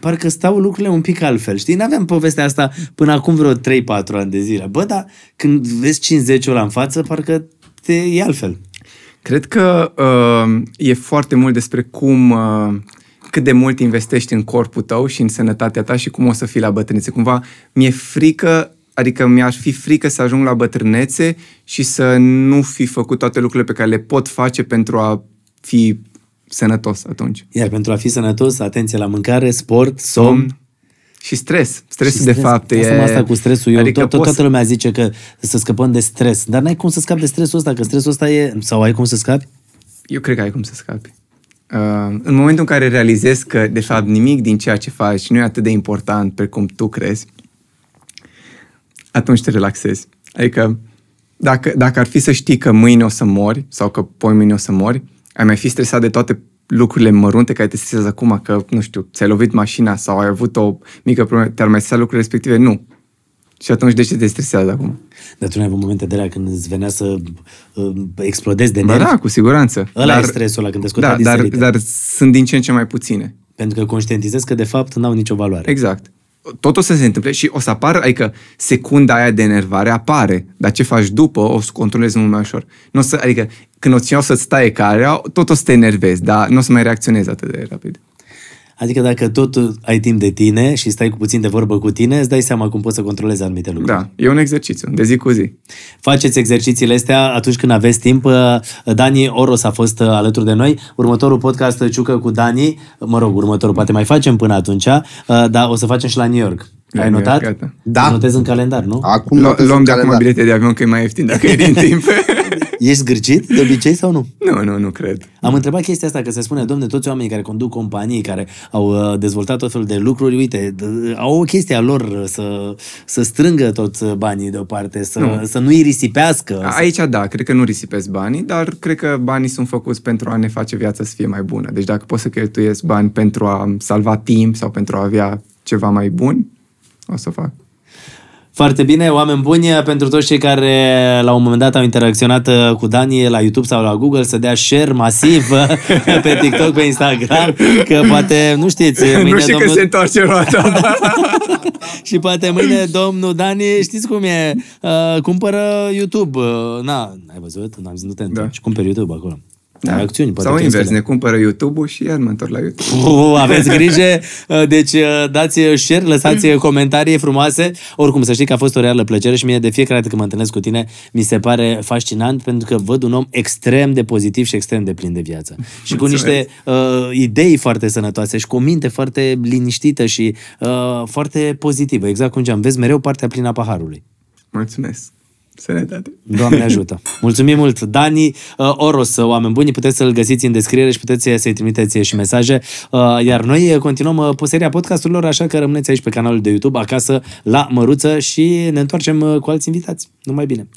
parcă stau lucrurile un pic altfel. Știi, n-aveam povestea asta până acum vreo 3-4 ani de zile. Bă, dar când vezi 50-ul la în față, parcă te e altfel. Cred că uh, e foarte mult despre cum, uh, cât de mult investești în corpul tău și în sănătatea ta și cum o să fii la bătrânețe. Cumva mi-e frică, adică mi-ar fi frică să ajung la bătrânețe și să nu fi făcut toate lucrurile pe care le pot face pentru a fi sănătos atunci. Iar pentru a fi sănătos, atenție la mâncare, sport, somn, Și stres. Stresul, Și de stres. fapt, asta e... mă asta cu stresul. Eu, adică adică tot, poți- toată lumea zice că să scăpăm de stres. Dar n-ai cum să scapi de stresul ăsta, că stresul ăsta e... Sau ai cum să scapi? Eu cred că ai cum să scapi. Uh, în momentul în care realizezi că, de fapt, nimic din ceea ce faci nu e atât de important precum tu crezi, atunci te relaxezi. Adică, dacă, dacă ar fi să știi că mâine o să mori sau că poi mâine o să mori, ai mai fi stresat de toate lucrurile mărunte care te stresează acum, că, nu știu, ți-ai lovit mașina sau ai avut o mică problemă, te-ar mai stresa lucrurile respective? Nu. Și atunci de ce te stresează acum? Dar tu nu ai avut momente de alea când îți venea să uh, explodezi de Ba nervi? da, cu siguranță. Ăla e stresul ăla când te scotea da, din dar, sărite. dar sunt din ce în ce mai puține. Pentru că conștientizezi că de fapt n-au nicio valoare. Exact. Tot o să se întâmple și o să apară, adică secunda aia de enervare apare, dar ce faci după o să controlezi mult mai ușor. Nu o să, adică când o să, o să-ți taie carea, tot o să te enervezi, dar nu o să mai reacționezi atât de rapid. Adică dacă tot ai timp de tine și stai cu puțin de vorbă cu tine, îți dai seama cum poți să controlezi anumite lucruri. Da, e un exercițiu, de zi cu zi. Faceți exercițiile astea atunci când aveți timp. Uh, Dani Oros a fost uh, alături de noi. Următorul podcast uh, Ciucă cu Dani, mă rog, următorul poate mai facem până atunci, uh, dar o să facem și la New York. La Ai New York, notat? gata. Da. Notez în calendar, nu? Acum Lu- notez luăm în de acum calendar. bilete de avion că e mai ieftin dacă e din timp. Ești zgârcit de obicei sau nu? nu, nu, nu cred. Am întrebat chestia asta, că se spune, domne, toți oamenii care conduc companii, care au uh, dezvoltat tot felul de lucruri, uite, d- au o chestie a lor uh, să, să strângă toți uh, banii deoparte, să nu, să nu-i risipească. să- Aici da, cred că nu risipesc banii, dar cred că banii sunt făcuți pentru a ne face viața să fie mai bună. Deci dacă pot să cheltuiesc bani pentru a salva timp sau pentru a avea ceva mai bun, o să fac. Foarte bine, oameni buni, pentru toți cei care la un moment dat au interacționat uh, cu Dani la YouTube sau la Google să dea share masiv uh, pe TikTok, pe Instagram, că poate, nu știți, mâine nu știu domnul... că se întoarce roata. Și poate mâine domnul Dani, știți cum e, uh, cumpără YouTube. Uh, na, ai văzut? N-am zis, nu te întorci. Cumperi YouTube acolo. Da. Ai acțiuni, poate Sau crezi invers, că ne cumpără YouTube-ul și iar mă întorc la YouTube. Uh, aveți grijă, uh, deci uh, dați share, lăsați comentarii frumoase. Oricum, să știi că a fost o reală plăcere și mie de fiecare dată când mă întâlnesc cu tine, mi se pare fascinant pentru că văd un om extrem de pozitiv și extrem de plin de viață. Și cu niște uh, idei foarte sănătoase și cu o minte foarte liniștită și uh, foarte pozitivă. Exact cum ziceam, vezi mereu partea plină a paharului. Mulțumesc. Sănătate. Doamne ajută! Mulțumim mult! Dani uh, Oros, uh, oameni buni, puteți să-l găsiți în descriere și puteți să-i trimiteți și mesaje. Uh, iar noi uh, continuăm uh, pe seria podcasturilor, așa că rămâneți aici pe canalul de YouTube, acasă, la Măruță și ne întoarcem uh, cu alți invitați. Numai bine!